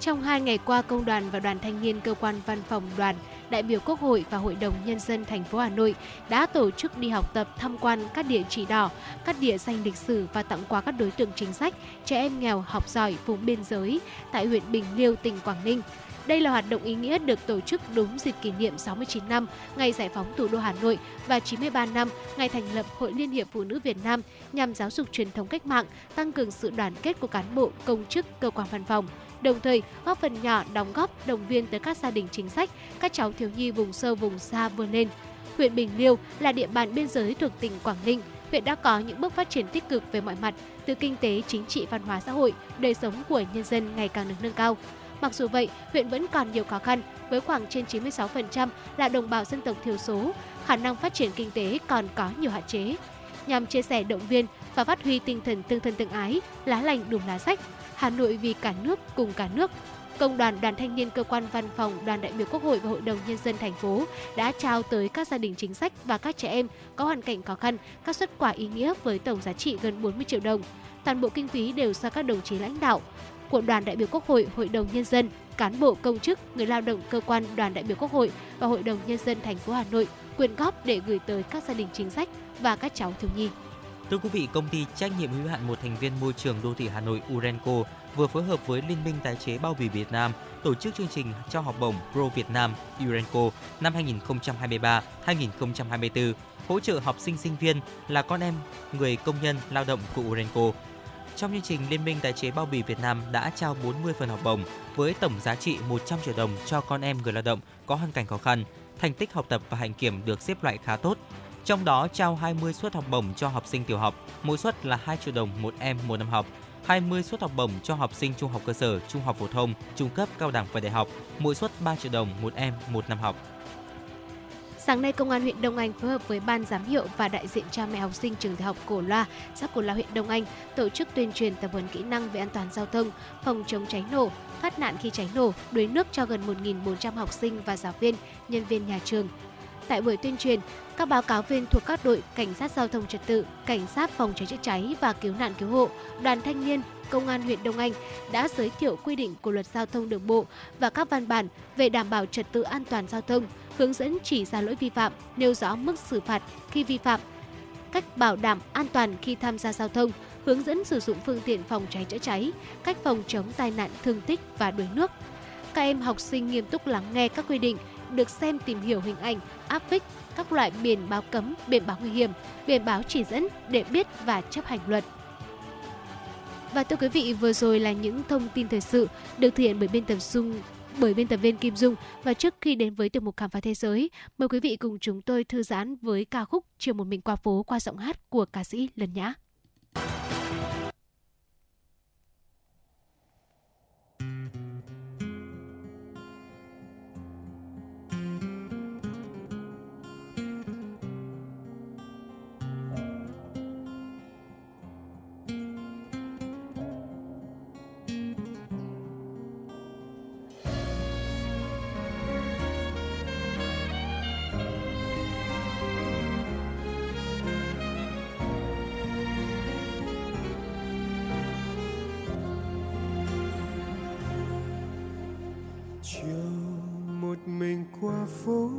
Trong hai ngày qua, Công đoàn và Đoàn Thanh niên Cơ quan Văn phòng Đoàn, đại biểu Quốc hội và Hội đồng Nhân dân thành phố Hà Nội đã tổ chức đi học tập tham quan các địa chỉ đỏ, các địa danh lịch sử và tặng quà các đối tượng chính sách, trẻ em nghèo học giỏi vùng biên giới tại huyện Bình Liêu, tỉnh Quảng Ninh. Đây là hoạt động ý nghĩa được tổ chức đúng dịp kỷ niệm 69 năm ngày giải phóng thủ đô Hà Nội và 93 năm ngày thành lập Hội Liên hiệp Phụ nữ Việt Nam nhằm giáo dục truyền thống cách mạng, tăng cường sự đoàn kết của cán bộ, công chức, cơ quan văn phòng đồng thời góp phần nhỏ đóng góp động viên tới các gia đình chính sách, các cháu thiếu nhi vùng sâu vùng xa vươn lên. Huyện Bình Liêu là địa bàn biên giới thuộc tỉnh Quảng Ninh. Huyện đã có những bước phát triển tích cực về mọi mặt, từ kinh tế, chính trị, văn hóa xã hội, đời sống của nhân dân ngày càng được nâng cao. Mặc dù vậy, huyện vẫn còn nhiều khó khăn, với khoảng trên 96% là đồng bào dân tộc thiểu số, khả năng phát triển kinh tế còn có nhiều hạn chế. Nhằm chia sẻ động viên và phát huy tinh thần tương thân tương ái, lá lành đùm lá sách, Hà Nội vì cả nước cùng cả nước. Công đoàn Đoàn Thanh niên Cơ quan Văn phòng Đoàn đại biểu Quốc hội và Hội đồng Nhân dân thành phố đã trao tới các gia đình chính sách và các trẻ em có hoàn cảnh khó khăn các xuất quà ý nghĩa với tổng giá trị gần 40 triệu đồng. Toàn bộ kinh phí đều do các đồng chí lãnh đạo của Đoàn đại biểu Quốc hội, Hội đồng Nhân dân, cán bộ công chức, người lao động cơ quan Đoàn đại biểu Quốc hội và Hội đồng Nhân dân thành phố Hà Nội quyên góp để gửi tới các gia đình chính sách và các cháu thiếu nhi. Thưa quý vị, công ty trách nhiệm hữu hạn một thành viên môi trường đô thị Hà Nội Urenco vừa phối hợp với Liên minh tái chế bao bì Việt Nam tổ chức chương trình trao học bổng Pro Việt Nam Urenco năm 2023-2024 hỗ trợ học sinh sinh viên là con em người công nhân lao động của Urenco. Trong chương trình, Liên minh tái chế bao bì Việt Nam đã trao 40 phần học bổng với tổng giá trị 100 triệu đồng cho con em người lao động có hoàn cảnh khó khăn, thành tích học tập và hạnh kiểm được xếp loại khá tốt, trong đó trao 20 suất học bổng cho học sinh tiểu học, mỗi suất là 2 triệu đồng một em một năm học. 20 suất học bổng cho học sinh trung học cơ sở, trung học phổ thông, trung cấp, cao đẳng và đại học, mỗi suất 3 triệu đồng một em một năm học. Sáng nay, Công an huyện Đông Anh phối hợp với Ban giám hiệu và đại diện cha mẹ học sinh trường tiểu học Cổ Loa, xã Cổ Loa huyện Đông Anh tổ chức tuyên truyền tập huấn kỹ năng về an toàn giao thông, phòng chống cháy nổ, thoát nạn khi cháy nổ, đuối nước cho gần 1.400 học sinh và giáo viên, nhân viên nhà trường. Tại buổi tuyên truyền, các báo cáo viên thuộc các đội cảnh sát giao thông trật tự, cảnh sát phòng cháy chữa cháy và cứu nạn cứu hộ, đoàn thanh niên, công an huyện Đông Anh đã giới thiệu quy định của luật giao thông đường bộ và các văn bản về đảm bảo trật tự an toàn giao thông, hướng dẫn chỉ ra lỗi vi phạm, nêu rõ mức xử phạt khi vi phạm, cách bảo đảm an toàn khi tham gia giao thông, hướng dẫn sử dụng phương tiện phòng cháy chữa cháy, cách phòng chống tai nạn thương tích và đuối nước. Các em học sinh nghiêm túc lắng nghe các quy định, được xem tìm hiểu hình ảnh, áp phích, các loại biển báo cấm, biển báo nguy hiểm, biển báo chỉ dẫn để biết và chấp hành luật. Và thưa quý vị, vừa rồi là những thông tin thời sự được thực hiện bởi biên tập Dung bởi biên tập viên Kim Dung và trước khi đến với tiểu mục khám phá thế giới, mời quý vị cùng chúng tôi thư giãn với ca khúc Chiều một mình qua phố qua giọng hát của ca sĩ Lân Nhã. Phố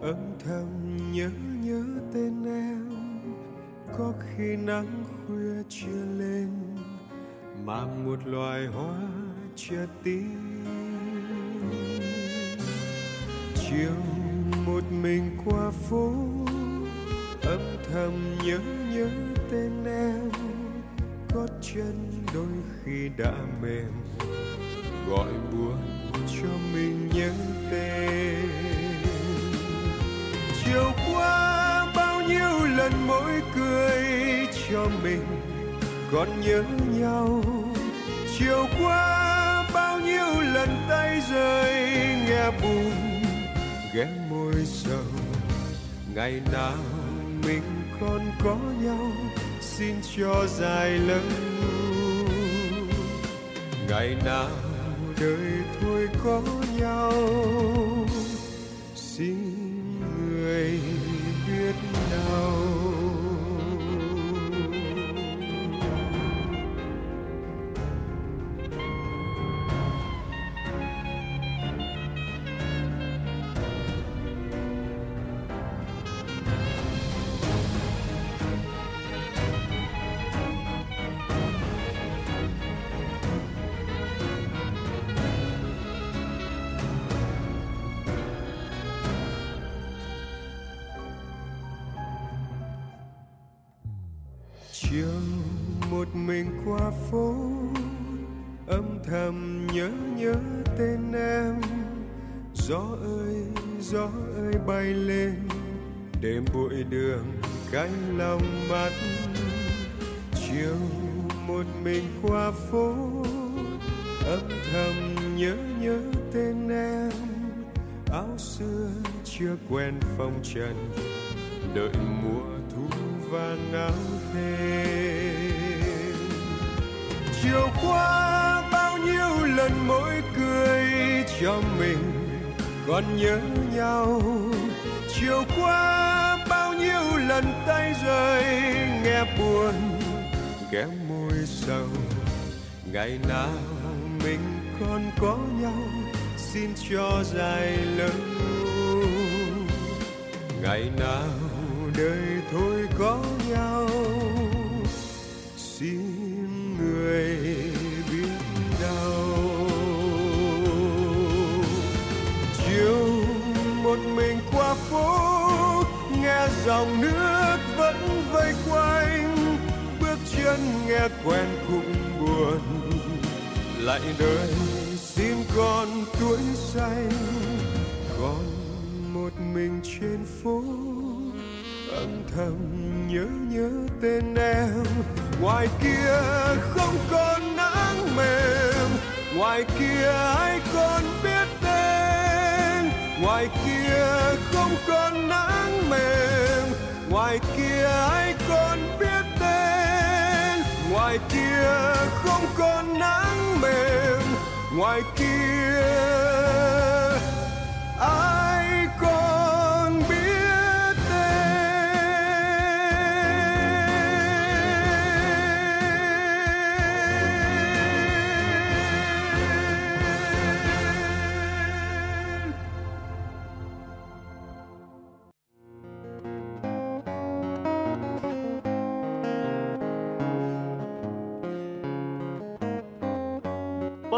âm thầm nhớ nhớ tên em, có khi nắng khuya chưa lên mà một loài hoa chưa tím chiều một mình qua phố, âm thầm nhớ nhớ tên em, gót chân đôi khi đã mềm, gọi buồn cho mình nhớ tên. Chiều qua bao nhiêu lần mỗi cười cho mình còn nhớ nhau. Chiều qua bao nhiêu lần tay rơi nghe buồn, ghé môi sầu. Ngày nào mình còn có nhau, xin cho dài lâu. Ngày nào đời thôi có nhau. Mắt, chiều một mình qua phố, âm thầm nhớ nhớ tên em. Áo xưa chưa quen phong trần, đợi mùa thu vàng áo thêm. Chiều qua bao nhiêu lần mỗi cười cho mình còn nhớ nhau. Tay rơi, nghe buồn, ghé môi sầu. Ngày nào mình còn có nhau, xin cho dài lâu. Ngày nào đời thôi có quen cũng buồn. Lại đời xin con tuổi xanh con một mình trên phố. Âm thầm nhớ nhớ tên em, ngoài kia không còn nắng mềm. Ngoài kia ai còn biết tên, ngoài kia không còn nắng mềm. Ngoài kia ai còn biết ngoài kia không còn nắng mềm ngoài kia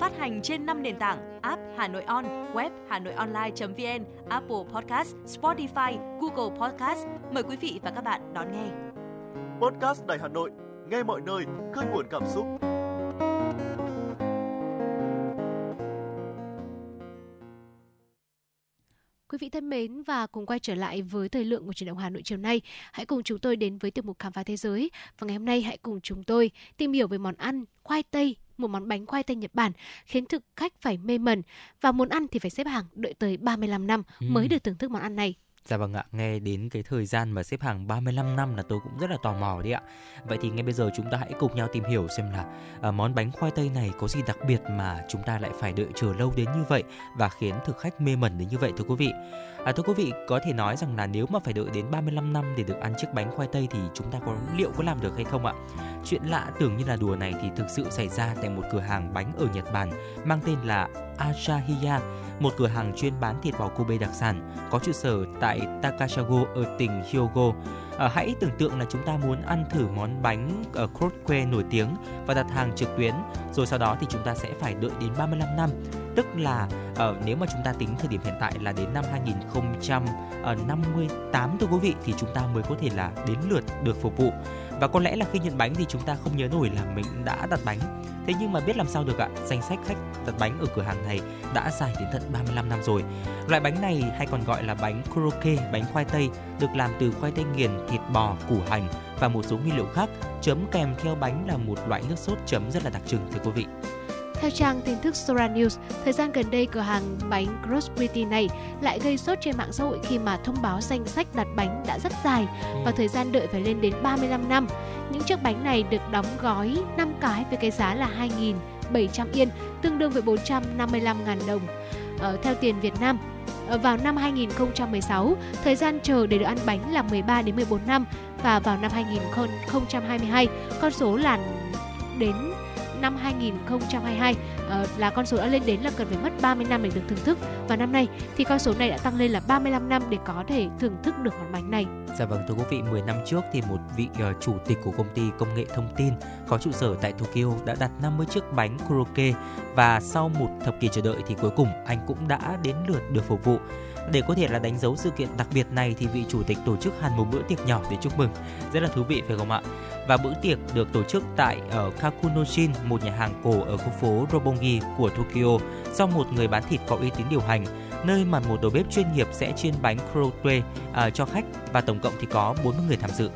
Phát hành trên 5 nền tảng app Hà Nội On, web Hà Nội Online.vn, Apple Podcast, Spotify, Google Podcast. Mời quý vị và các bạn đón nghe. Podcast Đài Hà Nội, nghe mọi nơi, khơi nguồn cảm xúc. Quý vị thân mến và cùng quay trở lại với thời lượng của truyền động Hà Nội chiều nay. Hãy cùng chúng tôi đến với tiểu mục khám phá thế giới. Và ngày hôm nay hãy cùng chúng tôi tìm hiểu về món ăn khoai tây một món bánh khoai tây Nhật Bản khiến thực khách phải mê mẩn và muốn ăn thì phải xếp hàng đợi tới 35 năm Ừ. mới được thưởng thức món ăn này. Dạ vâng ạ, nghe đến cái thời gian mà xếp hàng 35 năm là tôi cũng rất là tò mò đấy ạ. Vậy thì ngay bây giờ chúng ta hãy cùng nhau tìm hiểu xem là à, món bánh khoai tây này có gì đặc biệt mà chúng ta lại phải đợi chờ lâu đến như vậy và khiến thực khách mê mẩn đến như vậy thưa quý vị. À, thưa quý vị, có thể nói rằng là nếu mà phải đợi đến 35 năm để được ăn chiếc bánh khoai tây thì chúng ta có liệu có làm được hay không ạ? Chuyện lạ tưởng như là đùa này thì thực sự xảy ra tại một cửa hàng bánh ở Nhật Bản mang tên là Asahiya, một cửa hàng chuyên bán thịt bò Kobe đặc sản có trụ sở tại Takashago ở tỉnh Hyogo. À, hãy tưởng tượng là chúng ta muốn ăn thử món bánh ờ, ở quê nổi tiếng và đặt hàng trực tuyến, rồi sau đó thì chúng ta sẽ phải đợi đến 35 năm. Tức là uh, nếu mà chúng ta tính thời điểm hiện tại là đến năm 2058 thưa quý vị thì chúng ta mới có thể là đến lượt được phục vụ. Và có lẽ là khi nhận bánh thì chúng ta không nhớ nổi là mình đã đặt bánh. Thế nhưng mà biết làm sao được ạ? Danh sách khách đặt bánh ở cửa hàng này đã dài đến tận 35 năm rồi. Loại bánh này hay còn gọi là bánh croque bánh khoai tây, được làm từ khoai tây nghiền, thịt bò, củ hành và một số nguyên liệu khác. Chấm kèm theo bánh là một loại nước sốt chấm rất là đặc trưng thưa quý vị. Theo trang tin tức Sora News, thời gian gần đây cửa hàng bánh Crosswitty này lại gây sốt trên mạng xã hội khi mà thông báo danh sách đặt bánh đã rất dài và thời gian đợi phải lên đến 35 năm. Những chiếc bánh này được đóng gói 5 cái với cái giá là 2.700 yên, tương đương với 455.000 đồng ờ, theo tiền Việt Nam. Ờ, Vào năm 2016, thời gian chờ để được ăn bánh là 13 đến 14 năm và vào năm 2022, con số là đến năm 2022 uh, ờ, là con số đã lên đến là cần phải mất 30 năm để được thưởng thức và năm nay thì con số này đã tăng lên là 35 năm để có thể thưởng thức được món bánh này. Dạ vâng thưa quý vị, 10 năm trước thì một vị uh, chủ tịch của công ty công nghệ thông tin có trụ sở tại Tokyo đã đặt 50 chiếc bánh karaoke và sau một thập kỷ chờ đợi thì cuối cùng anh cũng đã đến lượt được phục vụ. Để có thể là đánh dấu sự kiện đặc biệt này thì vị chủ tịch tổ chức hẳn một bữa tiệc nhỏ để chúc mừng. Rất là thú vị phải không ạ? Và bữa tiệc được tổ chức tại ở Kakunoshin, một nhà hàng cổ ở khu phố Roppongi của Tokyo do một người bán thịt có uy tín điều hành nơi mà một đầu bếp chuyên nghiệp sẽ chiên bánh karaoke à, ờ, cho khách và tổng cộng thì có 40 người tham dự.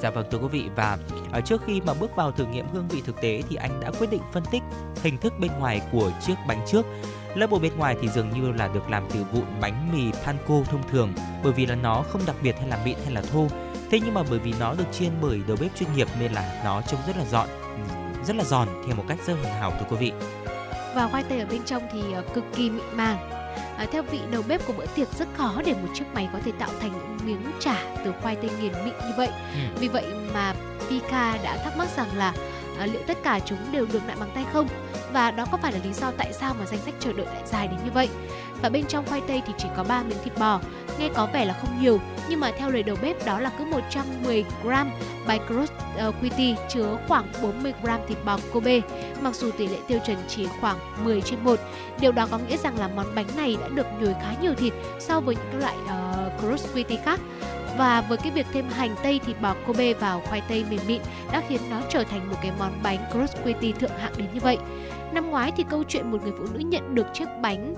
Dạ vâng thưa quý vị và ở trước khi mà bước vào thử nghiệm hương vị thực tế thì anh đã quyết định phân tích hình thức bên ngoài của chiếc bánh trước. Lớp bột bên ngoài thì dường như là được làm từ vụn bánh mì panko thông thường bởi vì là nó không đặc biệt hay là mịn hay là thô. Thế nhưng mà bởi vì nó được chiên bởi đầu bếp chuyên nghiệp nên là nó trông rất là giòn, rất là giòn theo một cách rất hoàn hảo thưa quý vị. Và khoai tây ở bên trong thì ờ, cực kỳ mịn màng. À, theo vị đầu bếp của bữa tiệc rất khó để một chiếc máy có thể tạo thành những miếng chả từ khoai tây nghiền mịn như vậy. Ừ. Vì vậy mà Pika đã thắc mắc rằng là à, liệu tất cả chúng đều được nặn bằng tay không? Và đó có phải là lý do tại sao mà danh sách chờ đợi lại dài đến như vậy? Và bên trong khoai tây thì chỉ có 3 miếng thịt bò, nghe có vẻ là không nhiều, nhưng mà theo lời đầu bếp đó là cứ 110 gram bánh cross uh, chứa khoảng 40 gram thịt bò Kobe, mặc dù tỷ lệ tiêu chuẩn chỉ khoảng 10 trên 1. Điều đó có nghĩa rằng là món bánh này đã được nhồi khá nhiều thịt so với những loại uh, cross khác. Và với cái việc thêm hành tây thịt bò Kobe vào khoai tây mềm mịn đã khiến nó trở thành một cái món bánh cross thượng hạng đến như vậy. Năm ngoái thì câu chuyện một người phụ nữ nhận được chiếc bánh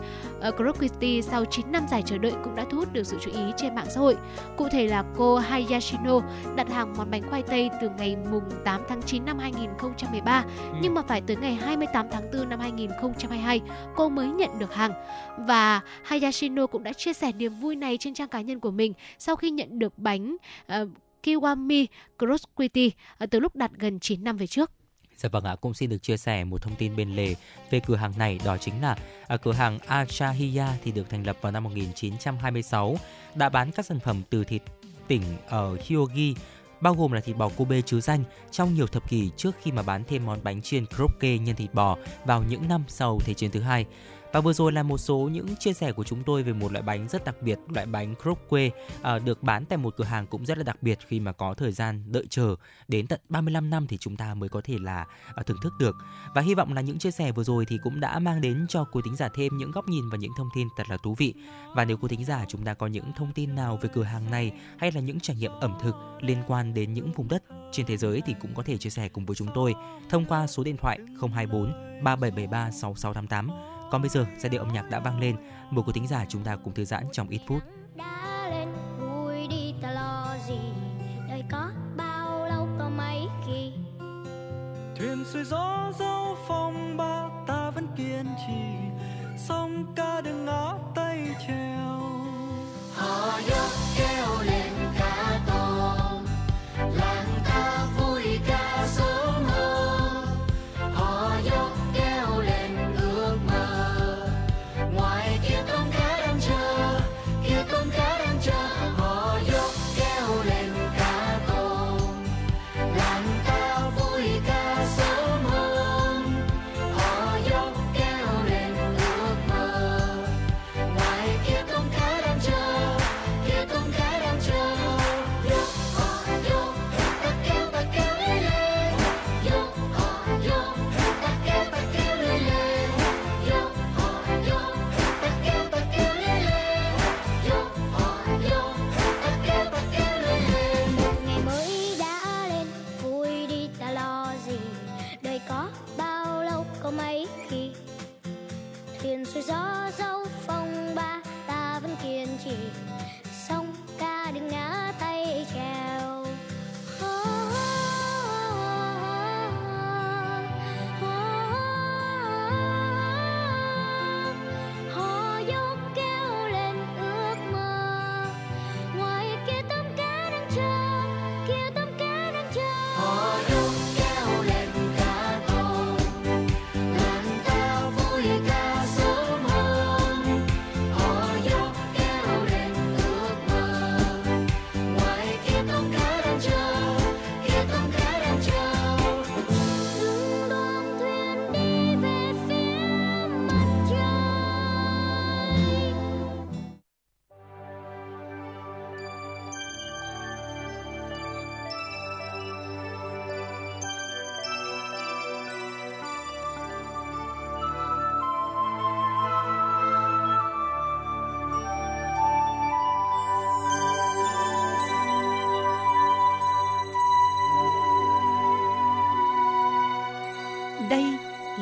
uh, sau 9 năm dài chờ đợi cũng đã thu hút được sự chú ý trên mạng xã hội. Cụ thể là cô Hayashino đặt hàng món bánh khoai tây từ ngày mùng 8 tháng 9 năm 2013 nhưng mà phải tới ngày 28 tháng 4 năm 2022 cô mới nhận được hàng. Và Hayashino cũng đã chia sẻ niềm vui này trên trang cá nhân của mình sau khi nhận được bánh uh, Kiwami Croquetti uh, từ lúc đặt gần 9 năm về trước. Dạ vâng ạ, cũng xin được chia sẻ một thông tin bên lề về cửa hàng này đó chính là à, cửa hàng Achahiya thì được thành lập vào năm 1926 đã bán các sản phẩm từ thịt tỉnh ở Hyogi bao gồm là thịt bò Kobe chứ danh trong nhiều thập kỷ trước khi mà bán thêm món bánh chiên karaoke nhân thịt bò vào những năm sau Thế chiến thứ hai. Và vừa rồi là một số những chia sẻ của chúng tôi về một loại bánh rất đặc biệt, loại bánh karaoke à, được bán tại một cửa hàng cũng rất là đặc biệt khi mà có thời gian đợi chờ đến tận 35 năm thì chúng ta mới có thể là à, thưởng thức được. Và hy vọng là những chia sẻ vừa rồi thì cũng đã mang đến cho quý thính giả thêm những góc nhìn và những thông tin thật là thú vị. Và nếu quý thính giả chúng ta có những thông tin nào về cửa hàng này hay là những trải nghiệm ẩm thực liên quan đến những vùng đất trên thế giới thì cũng có thể chia sẻ cùng với chúng tôi thông qua số điện thoại 024 3773 6688 còn bây giờ, giai điệu âm nhạc đã vang lên, mời quý thính giả chúng ta cùng thư giãn trong ít phút. đã lên vui đi ta lo gì? Đời có bao lâu có mấy khi? Thuyền xuôi gió dấu phong ba ta vẫn kiên trì. Sông ca đừng ngã tay treo dốc kêu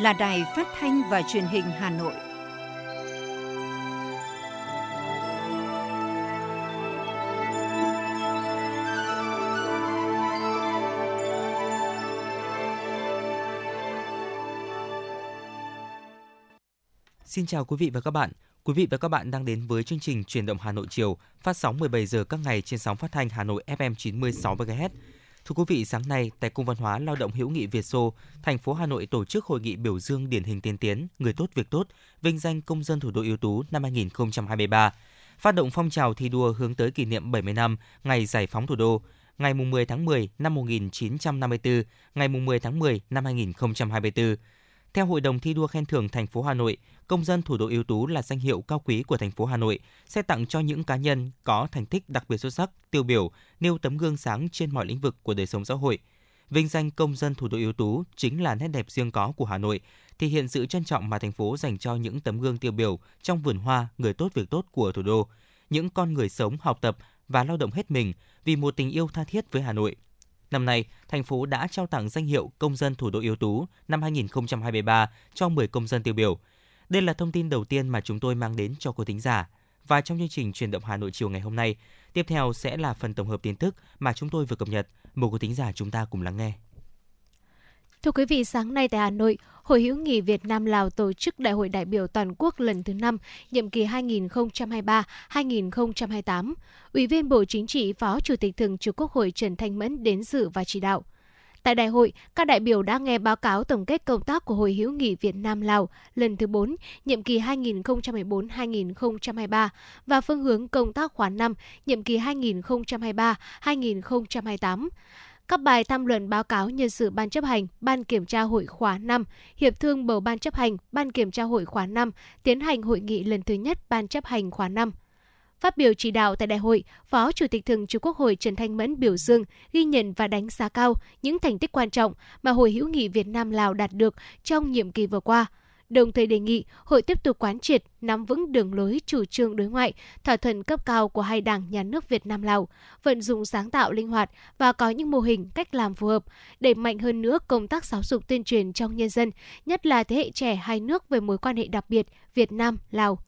là đài phát thanh và truyền hình Hà Nội. Xin chào quý vị và các bạn. Quý vị và các bạn đang đến với chương trình Truyền động Hà Nội chiều, phát sóng 17 giờ các ngày trên sóng phát thanh Hà Nội FM 96 MHz. Thưa quý vị, sáng nay tại Cung văn hóa Lao động hữu nghị Việt Xô, thành phố Hà Nội tổ chức hội nghị biểu dương điển hình tiên tiến, người tốt việc tốt, vinh danh công dân thủ đô ưu tú năm 2023. Phát động phong trào thi đua hướng tới kỷ niệm 70 năm ngày giải phóng thủ đô, ngày 10 tháng 10 năm 1954, ngày 10 tháng 10 năm 2024. Theo Hội đồng thi đua khen thưởng thành phố Hà Nội, công dân thủ đô ưu tú là danh hiệu cao quý của thành phố Hà Nội, sẽ tặng cho những cá nhân có thành tích đặc biệt xuất sắc, tiêu biểu, nêu tấm gương sáng trên mọi lĩnh vực của đời sống xã hội. Vinh danh công dân thủ đô ưu tú chính là nét đẹp riêng có của Hà Nội, thể hiện sự trân trọng mà thành phố dành cho những tấm gương tiêu biểu trong vườn hoa người tốt việc tốt của thủ đô, những con người sống, học tập và lao động hết mình vì một tình yêu tha thiết với Hà Nội. Năm nay, thành phố đã trao tặng danh hiệu Công dân thủ đô ưu tú năm 2023 cho 10 công dân tiêu biểu. Đây là thông tin đầu tiên mà chúng tôi mang đến cho quý thính giả. Và trong chương trình truyền động Hà Nội chiều ngày hôm nay, tiếp theo sẽ là phần tổng hợp tin tức mà chúng tôi vừa cập nhật. Mời quý thính giả chúng ta cùng lắng nghe. Thưa quý vị, sáng nay tại Hà Nội, Hội hữu nghị Việt Nam Lào tổ chức Đại hội đại biểu toàn quốc lần thứ 5, nhiệm kỳ 2023-2028. Ủy viên Bộ Chính trị, Phó Chủ tịch Thường trực Quốc hội Trần Thanh Mẫn đến dự và chỉ đạo. Tại đại hội, các đại biểu đã nghe báo cáo tổng kết công tác của Hội hữu nghị Việt Nam Lào lần thứ 4, nhiệm kỳ 2014-2023 và phương hướng công tác khóa 5, nhiệm kỳ 2023-2028 các bài tham luận báo cáo nhân sự Ban chấp hành, Ban kiểm tra hội khóa 5, Hiệp thương bầu Ban chấp hành, Ban kiểm tra hội khóa 5, tiến hành hội nghị lần thứ nhất Ban chấp hành khóa 5. Phát biểu chỉ đạo tại đại hội, Phó Chủ tịch Thường trực Quốc hội Trần Thanh Mẫn biểu dương, ghi nhận và đánh giá cao những thành tích quan trọng mà Hội hữu nghị Việt Nam Lào đạt được trong nhiệm kỳ vừa qua đồng thời đề nghị hội tiếp tục quán triệt, nắm vững đường lối chủ trương đối ngoại, thỏa thuận cấp cao của hai đảng nhà nước Việt Nam Lào, vận dụng sáng tạo linh hoạt và có những mô hình cách làm phù hợp, đẩy mạnh hơn nữa công tác giáo dục tuyên truyền trong nhân dân, nhất là thế hệ trẻ hai nước về mối quan hệ đặc biệt Việt Nam Lào.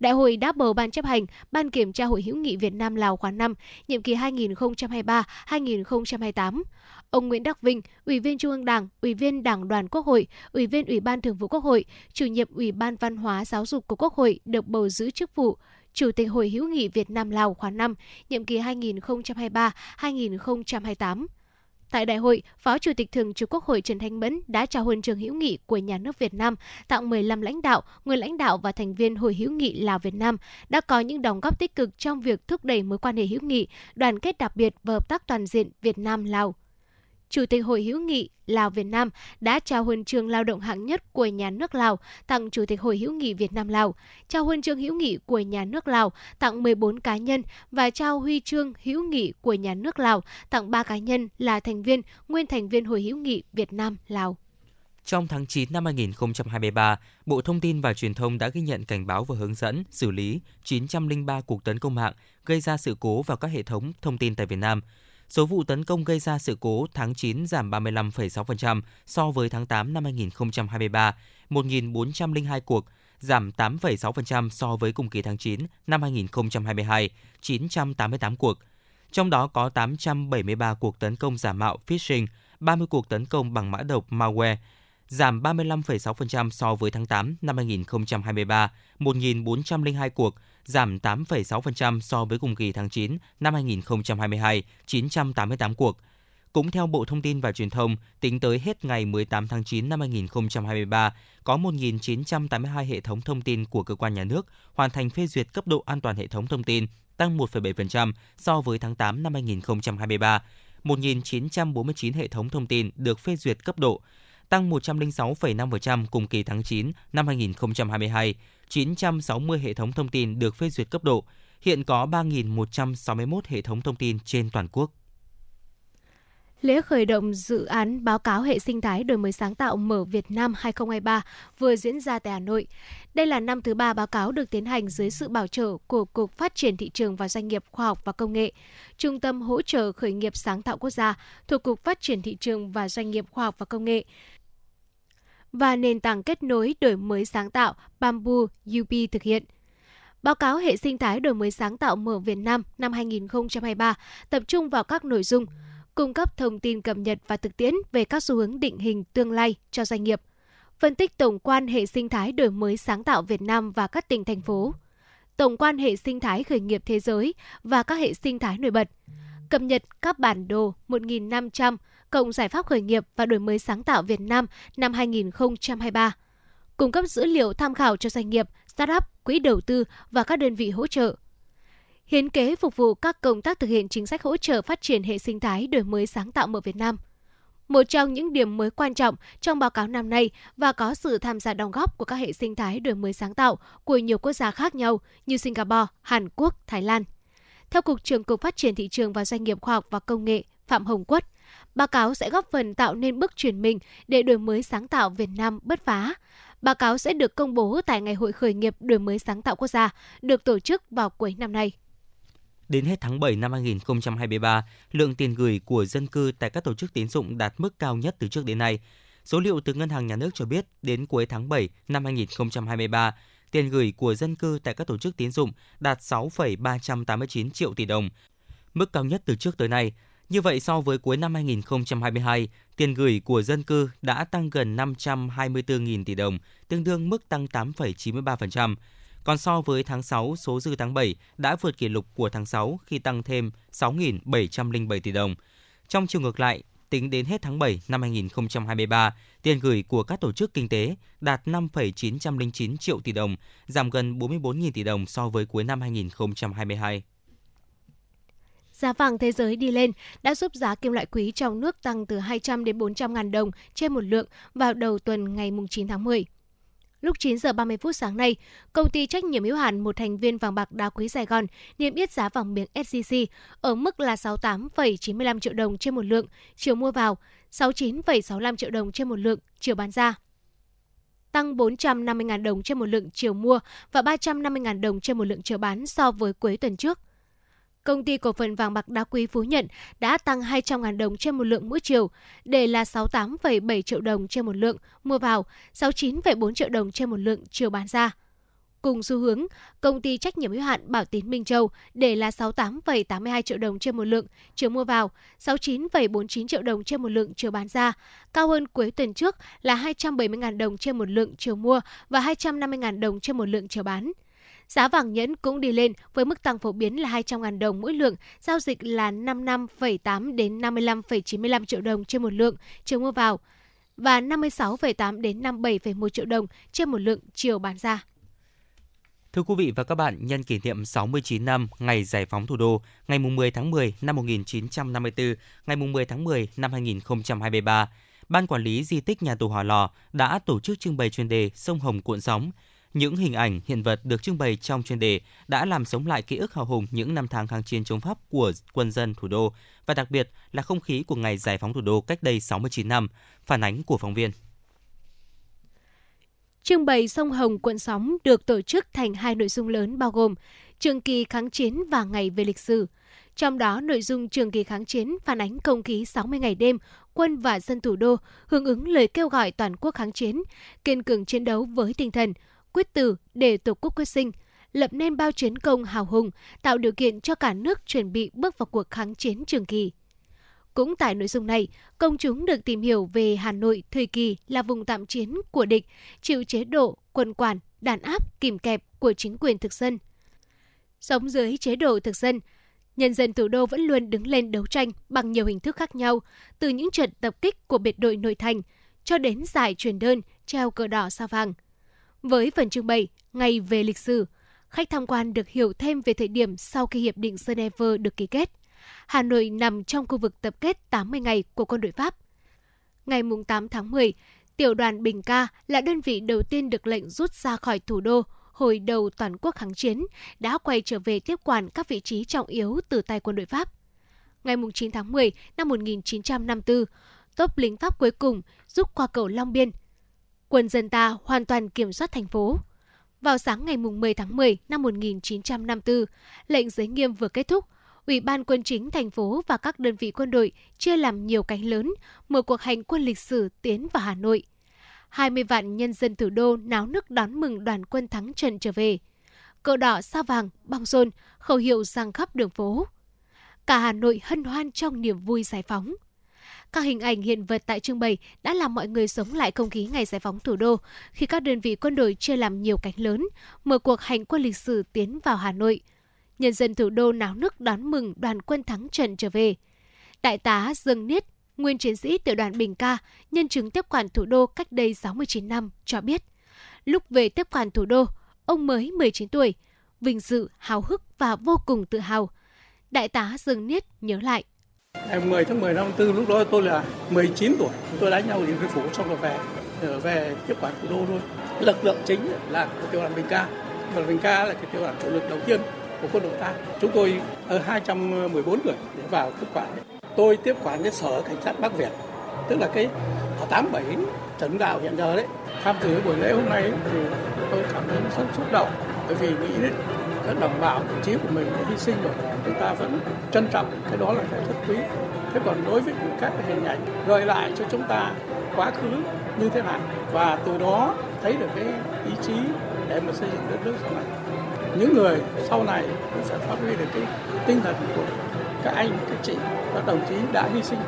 Đại hội đã bầu Ban chấp hành, Ban kiểm tra Hội hữu nghị Việt Nam Lào khóa 5, nhiệm kỳ 2023-2028. Ông Nguyễn Đắc Vinh, Ủy viên Trung ương Đảng, Ủy viên Đảng đoàn Quốc hội, Ủy viên Ủy ban Thường vụ Quốc hội, Chủ nhiệm Ủy ban Văn hóa Giáo dục của Quốc hội được bầu giữ chức vụ Chủ tịch Hội hữu nghị Việt Nam Lào khóa 5, nhiệm kỳ 2023-2028. Tại đại hội, Phó Chủ tịch Thường trực Quốc hội Trần Thanh Mẫn đã trao huân trường hữu nghị của nhà nước Việt Nam tặng 15 lãnh đạo, nguyên lãnh đạo và thành viên Hội hữu nghị Lào Việt Nam đã có những đóng góp tích cực trong việc thúc đẩy mối quan hệ hữu nghị, đoàn kết đặc biệt và hợp tác toàn diện Việt Nam Lào. Chủ tịch Hội hữu nghị Lào Việt Nam đã trao huân chương lao động hạng nhất của nhà nước Lào tặng Chủ tịch Hội hữu nghị Việt Nam Lào, trao huân chương hữu nghị của nhà nước Lào tặng 14 cá nhân và trao huy chương hữu nghị của nhà nước Lào tặng 3 cá nhân là thành viên, nguyên thành viên Hội hữu nghị Việt Nam Lào. Trong tháng 9 năm 2023, Bộ Thông tin và Truyền thông đã ghi nhận cảnh báo và hướng dẫn xử lý 903 cuộc tấn công mạng gây ra sự cố vào các hệ thống thông tin tại Việt Nam. Số vụ tấn công gây ra sự cố tháng 9 giảm 35,6% so với tháng 8 năm 2023, 1.402 cuộc, giảm 8,6% so với cùng kỳ tháng 9 năm 2022, 988 cuộc. Trong đó có 873 cuộc tấn công giả mạo phishing, 30 cuộc tấn công bằng mã độc malware, giảm 35,6% so với tháng 8 năm 2023, 1.402 cuộc, giảm 8,6% so với cùng kỳ tháng 9 năm 2022, 988 cuộc. Cũng theo Bộ Thông tin và Truyền thông, tính tới hết ngày 18 tháng 9 năm 2023, có 1.982 hệ thống thông tin của cơ quan nhà nước hoàn thành phê duyệt cấp độ an toàn hệ thống thông tin, tăng 1,7% so với tháng 8 năm 2023. 1.949 hệ thống thông tin được phê duyệt cấp độ, tăng 106,5% cùng kỳ tháng 9 năm 2022. 960 hệ thống thông tin được phê duyệt cấp độ. Hiện có 3.161 hệ thống thông tin trên toàn quốc. Lễ khởi động dự án báo cáo hệ sinh thái đổi mới sáng tạo mở Việt Nam 2023 vừa diễn ra tại Hà Nội. Đây là năm thứ ba báo cáo được tiến hành dưới sự bảo trợ của Cục Phát triển Thị trường và Doanh nghiệp Khoa học và Công nghệ, Trung tâm Hỗ trợ Khởi nghiệp Sáng tạo Quốc gia thuộc Cục Phát triển Thị trường và Doanh nghiệp Khoa học và Công nghệ và nền tảng kết nối đổi mới sáng tạo Bamboo UP thực hiện. Báo cáo hệ sinh thái đổi mới sáng tạo mở Việt Nam năm 2023 tập trung vào các nội dung cung cấp thông tin cập nhật và thực tiễn về các xu hướng định hình tương lai cho doanh nghiệp, phân tích tổng quan hệ sinh thái đổi mới sáng tạo Việt Nam và các tỉnh thành phố, tổng quan hệ sinh thái khởi nghiệp thế giới và các hệ sinh thái nổi bật, cập nhật các bản đồ 1.500 cộng giải pháp khởi nghiệp và đổi mới sáng tạo Việt Nam năm 2023, cung cấp dữ liệu tham khảo cho doanh nghiệp, startup, quỹ đầu tư và các đơn vị hỗ trợ. Hiến kế phục vụ các công tác thực hiện chính sách hỗ trợ phát triển hệ sinh thái đổi mới sáng tạo ở Việt Nam. Một trong những điểm mới quan trọng trong báo cáo năm nay và có sự tham gia đóng góp của các hệ sinh thái đổi mới sáng tạo của nhiều quốc gia khác nhau như Singapore, Hàn Quốc, Thái Lan. Theo Cục trưởng Cục Phát triển Thị trường và Doanh nghiệp Khoa học và Công nghệ Phạm Hồng Quất, Báo cáo sẽ góp phần tạo nên bước chuyển mình để đổi mới sáng tạo Việt Nam bứt phá. Báo cáo sẽ được công bố tại Ngày hội khởi nghiệp đổi mới sáng tạo quốc gia, được tổ chức vào cuối năm nay. Đến hết tháng 7 năm 2023, lượng tiền gửi của dân cư tại các tổ chức tín dụng đạt mức cao nhất từ trước đến nay. Số liệu từ Ngân hàng Nhà nước cho biết, đến cuối tháng 7 năm 2023, tiền gửi của dân cư tại các tổ chức tín dụng đạt 6,389 triệu tỷ đồng, mức cao nhất từ trước tới nay. Như vậy, so với cuối năm 2022, tiền gửi của dân cư đã tăng gần 524.000 tỷ đồng, tương đương mức tăng 8,93%. Còn so với tháng 6, số dư tháng 7 đã vượt kỷ lục của tháng 6 khi tăng thêm 6.707 tỷ đồng. Trong chiều ngược lại, tính đến hết tháng 7 năm 2023, tiền gửi của các tổ chức kinh tế đạt 5,909 triệu tỷ đồng, giảm gần 44.000 tỷ đồng so với cuối năm 2022. Giá vàng thế giới đi lên đã giúp giá kim loại quý trong nước tăng từ 200 đến 400 ngàn đồng trên một lượng vào đầu tuần ngày 9 tháng 10. Lúc 9 giờ 30 phút sáng nay, công ty trách nhiệm hữu hạn một thành viên vàng bạc đá quý Sài Gòn niêm yết giá vàng miếng SJC ở mức là 68,95 triệu đồng trên một lượng chiều mua vào, 69,65 triệu đồng trên một lượng chiều bán ra. tăng 450.000 đồng trên một lượng chiều mua và 350.000 đồng trên một lượng chiều bán so với cuối tuần trước. Công ty cổ phần vàng bạc đá quý Phú Nhận đã tăng 200.000 đồng trên một lượng mỗi chiều, để là 68,7 triệu đồng trên một lượng mua vào, 69,4 triệu đồng trên một lượng chiều bán ra. Cùng xu hướng, công ty trách nhiệm hữu hạn Bảo Tín Minh Châu để là 68,82 triệu đồng trên một lượng chiều mua vào, 69,49 triệu đồng trên một lượng chiều bán ra, cao hơn cuối tuần trước là 270.000 đồng trên một lượng chiều mua và 250.000 đồng trên một lượng chiều bán. Giá vàng nhẫn cũng đi lên với mức tăng phổ biến là 200.000 đồng mỗi lượng, giao dịch là 55,8 đến 55,95 triệu đồng trên một lượng chiều mua vào và 56,8 đến 57,1 triệu đồng trên một lượng chiều bán ra. Thưa quý vị và các bạn, nhân kỷ niệm 69 năm ngày giải phóng thủ đô, ngày 10 tháng 10 năm 1954, ngày 10 tháng 10 năm 2023, Ban Quản lý Di tích Nhà tù Hòa Lò đã tổ chức trưng bày chuyên đề Sông Hồng cuộn sóng. Những hình ảnh, hiện vật được trưng bày trong chuyên đề đã làm sống lại ký ức hào hùng những năm tháng kháng chiến chống Pháp của quân dân thủ đô và đặc biệt là không khí của ngày giải phóng thủ đô cách đây 69 năm, phản ánh của phóng viên. Trưng bày sông Hồng cuộn sóng được tổ chức thành hai nội dung lớn bao gồm trường kỳ kháng chiến và ngày về lịch sử. Trong đó, nội dung trường kỳ kháng chiến phản ánh không khí 60 ngày đêm, quân và dân thủ đô hưởng ứng lời kêu gọi toàn quốc kháng chiến, kiên cường chiến đấu với tinh thần, quyết tử để Tổ quốc quyết sinh, lập nên bao chiến công hào hùng, tạo điều kiện cho cả nước chuẩn bị bước vào cuộc kháng chiến trường kỳ. Cũng tại nội dung này, công chúng được tìm hiểu về Hà Nội thời kỳ là vùng tạm chiến của địch, chịu chế độ, quân quản, đàn áp, kìm kẹp của chính quyền thực dân. Sống dưới chế độ thực dân, nhân dân thủ đô vẫn luôn đứng lên đấu tranh bằng nhiều hình thức khác nhau, từ những trận tập kích của biệt đội nội thành cho đến giải truyền đơn treo cờ đỏ sao vàng. Với phần trưng bày Ngày về lịch sử, khách tham quan được hiểu thêm về thời điểm sau khi Hiệp định Geneva được ký kết. Hà Nội nằm trong khu vực tập kết 80 ngày của quân đội Pháp. Ngày 8 tháng 10, tiểu đoàn Bình Ca là đơn vị đầu tiên được lệnh rút ra khỏi thủ đô hồi đầu toàn quốc kháng chiến, đã quay trở về tiếp quản các vị trí trọng yếu từ tay quân đội Pháp. Ngày 9 tháng 10 năm 1954, tốp lính Pháp cuối cùng rút qua cầu Long Biên. Quân dân ta hoàn toàn kiểm soát thành phố. Vào sáng ngày 10 tháng 10 năm 1954, lệnh giới nghiêm vừa kết thúc, Ủy ban quân chính thành phố và các đơn vị quân đội chia làm nhiều cánh lớn, mở cuộc hành quân lịch sử tiến vào Hà Nội. 20 vạn nhân dân thủ đô náo nức đón mừng đoàn quân thắng trận trở về. Cờ đỏ sao vàng, băng rôn, khẩu hiệu sang khắp đường phố. Cả Hà Nội hân hoan trong niềm vui giải phóng. Các hình ảnh hiện vật tại trưng bày đã làm mọi người sống lại không khí ngày giải phóng thủ đô khi các đơn vị quân đội chia làm nhiều cánh lớn, mở cuộc hành quân lịch sử tiến vào Hà Nội – nhân dân thủ đô náo nức đón mừng đoàn quân thắng trận trở về. Đại tá Dương Niết, nguyên chiến sĩ tiểu đoàn Bình Ca, nhân chứng tiếp quản thủ đô cách đây 69 năm, cho biết. Lúc về tiếp quản thủ đô, ông mới 19 tuổi, vinh dự, hào hức và vô cùng tự hào. Đại tá Dương Niết nhớ lại. Ngày 10 tháng 10 năm 4 lúc đó tôi là 19 tuổi, tôi đánh nhau Điện Biên Phủ xong rồi về ờ, về tiếp quản thủ đô luôn. Lực lượng chính là tiểu đoàn Bình Ca. và đoàn Bình Ca là cái tiểu đoàn chủ lực đầu tiên của quân đội ta. Chúng tôi ở 214 người để vào tiếp quản. Tôi tiếp quản cái sở cảnh sát Bắc Việt, tức là cái ở 87 Trần Đạo hiện giờ đấy. Tham dự buổi lễ hôm nay thì tôi cảm thấy rất xúc động bởi vì nghĩ đấy các đồng bào đồng chí của mình đã hy sinh rồi chúng ta vẫn trân trọng cái đó là cái rất quý thế còn đối với các cái hình ảnh gợi lại cho chúng ta quá khứ như thế nào và từ đó thấy được cái ý chí để mà xây dựng đất nước sau này những người sau này cũng sẽ phát huy được cái tinh thần của các anh, các chị, các đồng chí đã hy sinh.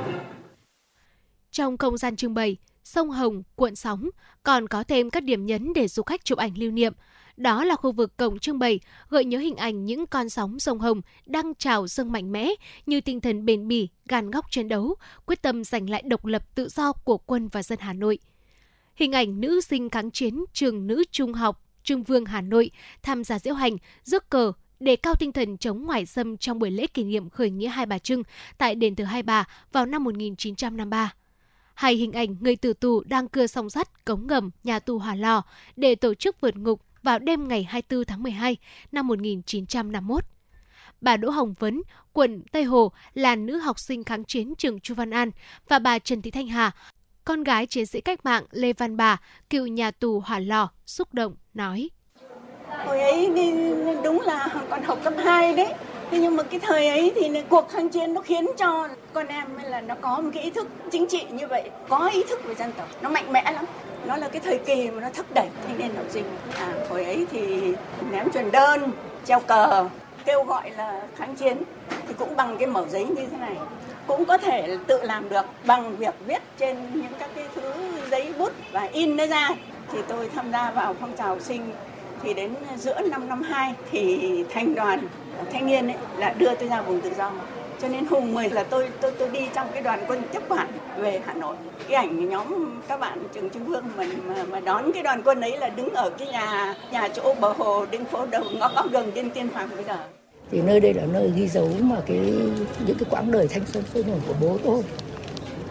Trong không gian trưng bày, sông Hồng, cuộn sóng còn có thêm các điểm nhấn để du khách chụp ảnh lưu niệm. Đó là khu vực cổng trưng bày gợi nhớ hình ảnh những con sóng sông Hồng đang trào dâng mạnh mẽ như tinh thần bền bỉ, gàn góc chiến đấu, quyết tâm giành lại độc lập tự do của quân và dân Hà Nội. Hình ảnh nữ sinh kháng chiến trường nữ trung học Trương Vương Hà Nội tham gia diễu hành, rước cờ, đề cao tinh thần chống ngoại xâm trong buổi lễ kỷ niệm khởi nghĩa Hai Bà Trưng tại đền thờ Hai Bà vào năm 1953. Hai hình ảnh người tử tù đang cưa song sắt, cống ngầm, nhà tù Hỏa Lò để tổ chức vượt ngục vào đêm ngày 24 tháng 12 năm 1951. Bà Đỗ Hồng Vấn, quận Tây Hồ là nữ học sinh kháng chiến trường Chu Văn An và bà Trần Thị Thanh Hà, con gái chiến sĩ cách mạng Lê Văn Bà, cựu nhà tù Hỏa Lò, xúc động, nói. Hồi ấy đi đúng là còn học cấp 2 đấy. Thế nhưng mà cái thời ấy thì cuộc kháng chiến nó khiến cho con em là nó có một cái ý thức chính trị như vậy, có ý thức về dân tộc, nó mạnh mẽ lắm. Nó là cái thời kỳ mà nó thúc đẩy thanh niên học sinh. À, hồi ấy thì ném truyền đơn, treo cờ, kêu gọi là kháng chiến thì cũng bằng cái mẩu giấy như thế này cũng có thể tự làm được bằng việc viết trên những các cái thứ giấy bút và in nó ra thì tôi tham gia vào phong trào sinh thì đến giữa năm năm 2 thì thành đoàn thanh niên ấy là đưa tôi ra vùng tự do. Cho nên hùng 10 là tôi tôi tôi đi trong cái đoàn quân tiếp quản về Hà Nội. Cái ảnh nhóm các bạn trường Trung Vương mà, mà mà đón cái đoàn quân ấy là đứng ở cái nhà nhà chỗ bờ hồ đường phố đầu ngõ góc đường Điện Tiên Hoàng bây giờ. Thì nơi đây là nơi ghi dấu mà cái những cái quãng đời thanh xuân sôi nổi của bố tôi.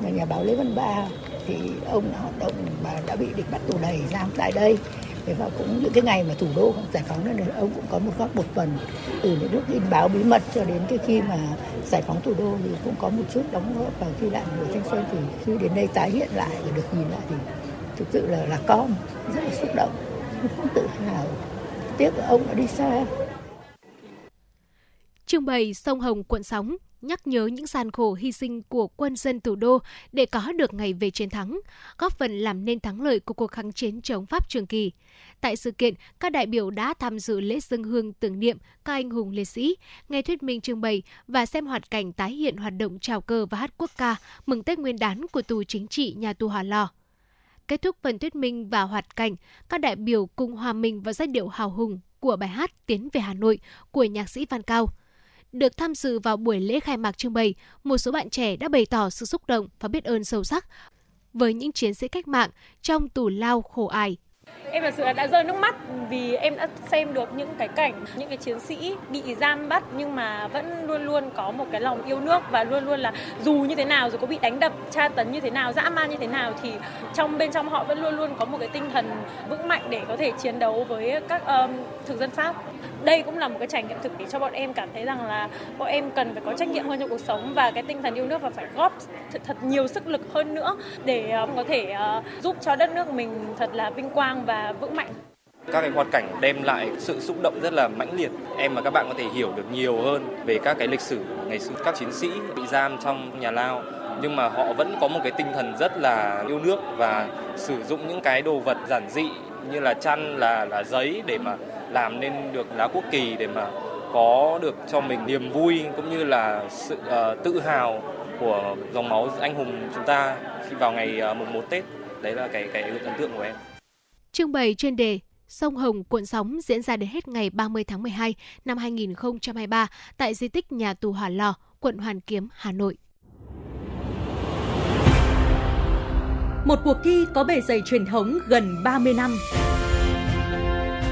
Là nhà báo Lê Văn Ba thì ông hoạt động và đã bị địch bắt tù đầy giam tại đây thế và cũng những cái ngày mà thủ đô giải phóng nên ông cũng có một góp một phần từ những lúc in báo bí mật cho đến cái khi mà giải phóng thủ đô thì cũng có một chút đóng góp vào khi lại người thanh xuân thì khi đến đây tái hiện lại và được nhìn lại thì thực sự là là con rất là xúc động. Không tự hào. Tiếc là ông đã đi xa. Trưng bày Sông Hồng cuộn sóng nhắc nhớ những gian khổ hy sinh của quân dân thủ đô để có được ngày về chiến thắng, góp phần làm nên thắng lợi của cuộc kháng chiến chống Pháp trường kỳ. Tại sự kiện, các đại biểu đã tham dự lễ dân hương tưởng niệm các anh hùng liệt sĩ, nghe thuyết minh trưng bày và xem hoạt cảnh tái hiện hoạt động chào cờ và hát quốc ca mừng Tết Nguyên đán của tù chính trị nhà tù Hòa Lò. Kết thúc phần thuyết minh và hoạt cảnh, các đại biểu cùng hòa mình vào giai điệu hào hùng của bài hát Tiến về Hà Nội của nhạc sĩ Văn Cao – được tham dự vào buổi lễ khai mạc trưng bày, một số bạn trẻ đã bày tỏ sự xúc động và biết ơn sâu sắc với những chiến sĩ cách mạng trong tù lao khổ ải Em thật sự là đã rơi nước mắt vì em đã xem được những cái cảnh những cái chiến sĩ bị giam bắt nhưng mà vẫn luôn luôn có một cái lòng yêu nước và luôn luôn là dù như thế nào dù có bị đánh đập, tra tấn như thế nào, dã man như thế nào thì trong bên trong họ vẫn luôn luôn có một cái tinh thần vững mạnh để có thể chiến đấu với các um, thực dân Pháp. Đây cũng là một cái trải nghiệm thực để cho bọn em cảm thấy rằng là bọn em cần phải có trách nhiệm hơn trong cuộc sống và cái tinh thần yêu nước và phải góp thật, thật nhiều sức lực hơn nữa để ờ, có thể ờ, giúp cho đất nước mình thật là vinh quang và vững mạnh. Các cái hoạt cảnh đem lại sự xúc động rất là mãnh liệt. Em và các bạn có thể hiểu được nhiều hơn về các cái lịch sử ngày xưa các chiến sĩ bị giam trong nhà lao. Nhưng mà họ vẫn có một cái tinh thần rất là yêu nước và sử dụng những cái đồ vật giản dị như là chăn là là giấy để mà làm nên được lá quốc kỳ để mà có được cho mình niềm vui cũng như là sự uh, tự hào của dòng máu anh hùng chúng ta khi vào ngày uh, mùng 1 Tết đấy là cái cái ấn tượng của em Trưng bày chuyên đề Sông Hồng cuộn sóng diễn ra đến hết ngày 30 tháng 12 năm 2023 tại di tích nhà tù Hỏa Lò, quận Hoàn Kiếm, Hà Nội. Một cuộc thi có bề dày truyền thống gần 30 năm.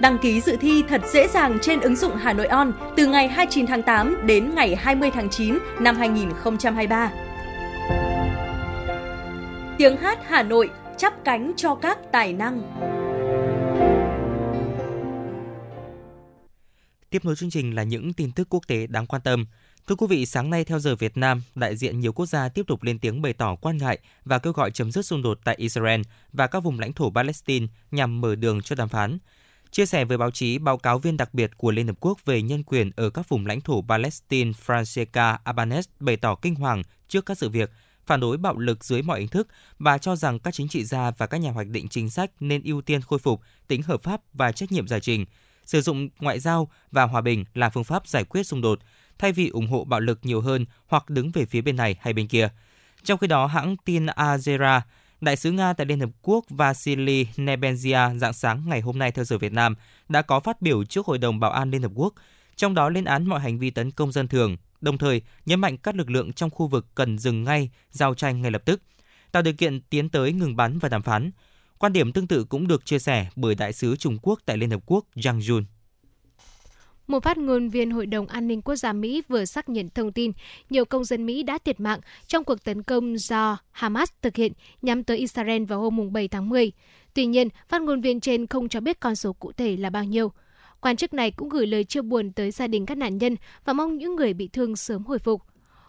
Đăng ký dự thi thật dễ dàng trên ứng dụng Hà Nội On từ ngày 29 tháng 8 đến ngày 20 tháng 9 năm 2023. Tiếng hát Hà Nội chắp cánh cho các tài năng. Tiếp nối chương trình là những tin tức quốc tế đáng quan tâm. Thưa quý vị, sáng nay theo giờ Việt Nam, đại diện nhiều quốc gia tiếp tục lên tiếng bày tỏ quan ngại và kêu gọi chấm dứt xung đột tại Israel và các vùng lãnh thổ Palestine nhằm mở đường cho đàm phán. Chia sẻ với báo chí, báo cáo viên đặc biệt của Liên Hợp Quốc về nhân quyền ở các vùng lãnh thổ Palestine Francesca Albanese bày tỏ kinh hoàng trước các sự việc, phản đối bạo lực dưới mọi hình thức và cho rằng các chính trị gia và các nhà hoạch định chính sách nên ưu tiên khôi phục tính hợp pháp và trách nhiệm giải trình – sử dụng ngoại giao và hòa bình là phương pháp giải quyết xung đột, thay vì ủng hộ bạo lực nhiều hơn hoặc đứng về phía bên này hay bên kia. Trong khi đó, hãng tin Azera, Đại sứ Nga tại Liên Hợp Quốc Vasily Nebenzia dạng sáng ngày hôm nay theo giờ Việt Nam đã có phát biểu trước Hội đồng Bảo an Liên Hợp Quốc, trong đó lên án mọi hành vi tấn công dân thường, đồng thời nhấn mạnh các lực lượng trong khu vực cần dừng ngay giao tranh ngay lập tức, tạo điều kiện tiến tới ngừng bắn và đàm phán. Quan điểm tương tự cũng được chia sẻ bởi Đại sứ Trung Quốc tại Liên Hợp Quốc Zhang Jun. Một phát ngôn viên Hội đồng An ninh Quốc gia Mỹ vừa xác nhận thông tin nhiều công dân Mỹ đã thiệt mạng trong cuộc tấn công do Hamas thực hiện nhắm tới Israel vào hôm 7 tháng 10. Tuy nhiên, phát ngôn viên trên không cho biết con số cụ thể là bao nhiêu. Quan chức này cũng gửi lời chia buồn tới gia đình các nạn nhân và mong những người bị thương sớm hồi phục.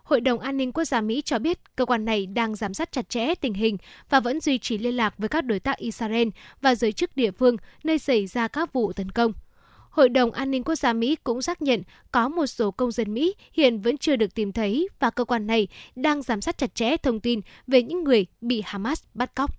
Hội đồng An ninh Quốc gia Mỹ cho biết cơ quan này đang giám sát chặt chẽ tình hình và vẫn duy trì liên lạc với các đối tác Israel và giới chức địa phương nơi xảy ra các vụ tấn công. Hội đồng An ninh Quốc gia Mỹ cũng xác nhận có một số công dân Mỹ hiện vẫn chưa được tìm thấy và cơ quan này đang giám sát chặt chẽ thông tin về những người bị Hamas bắt cóc.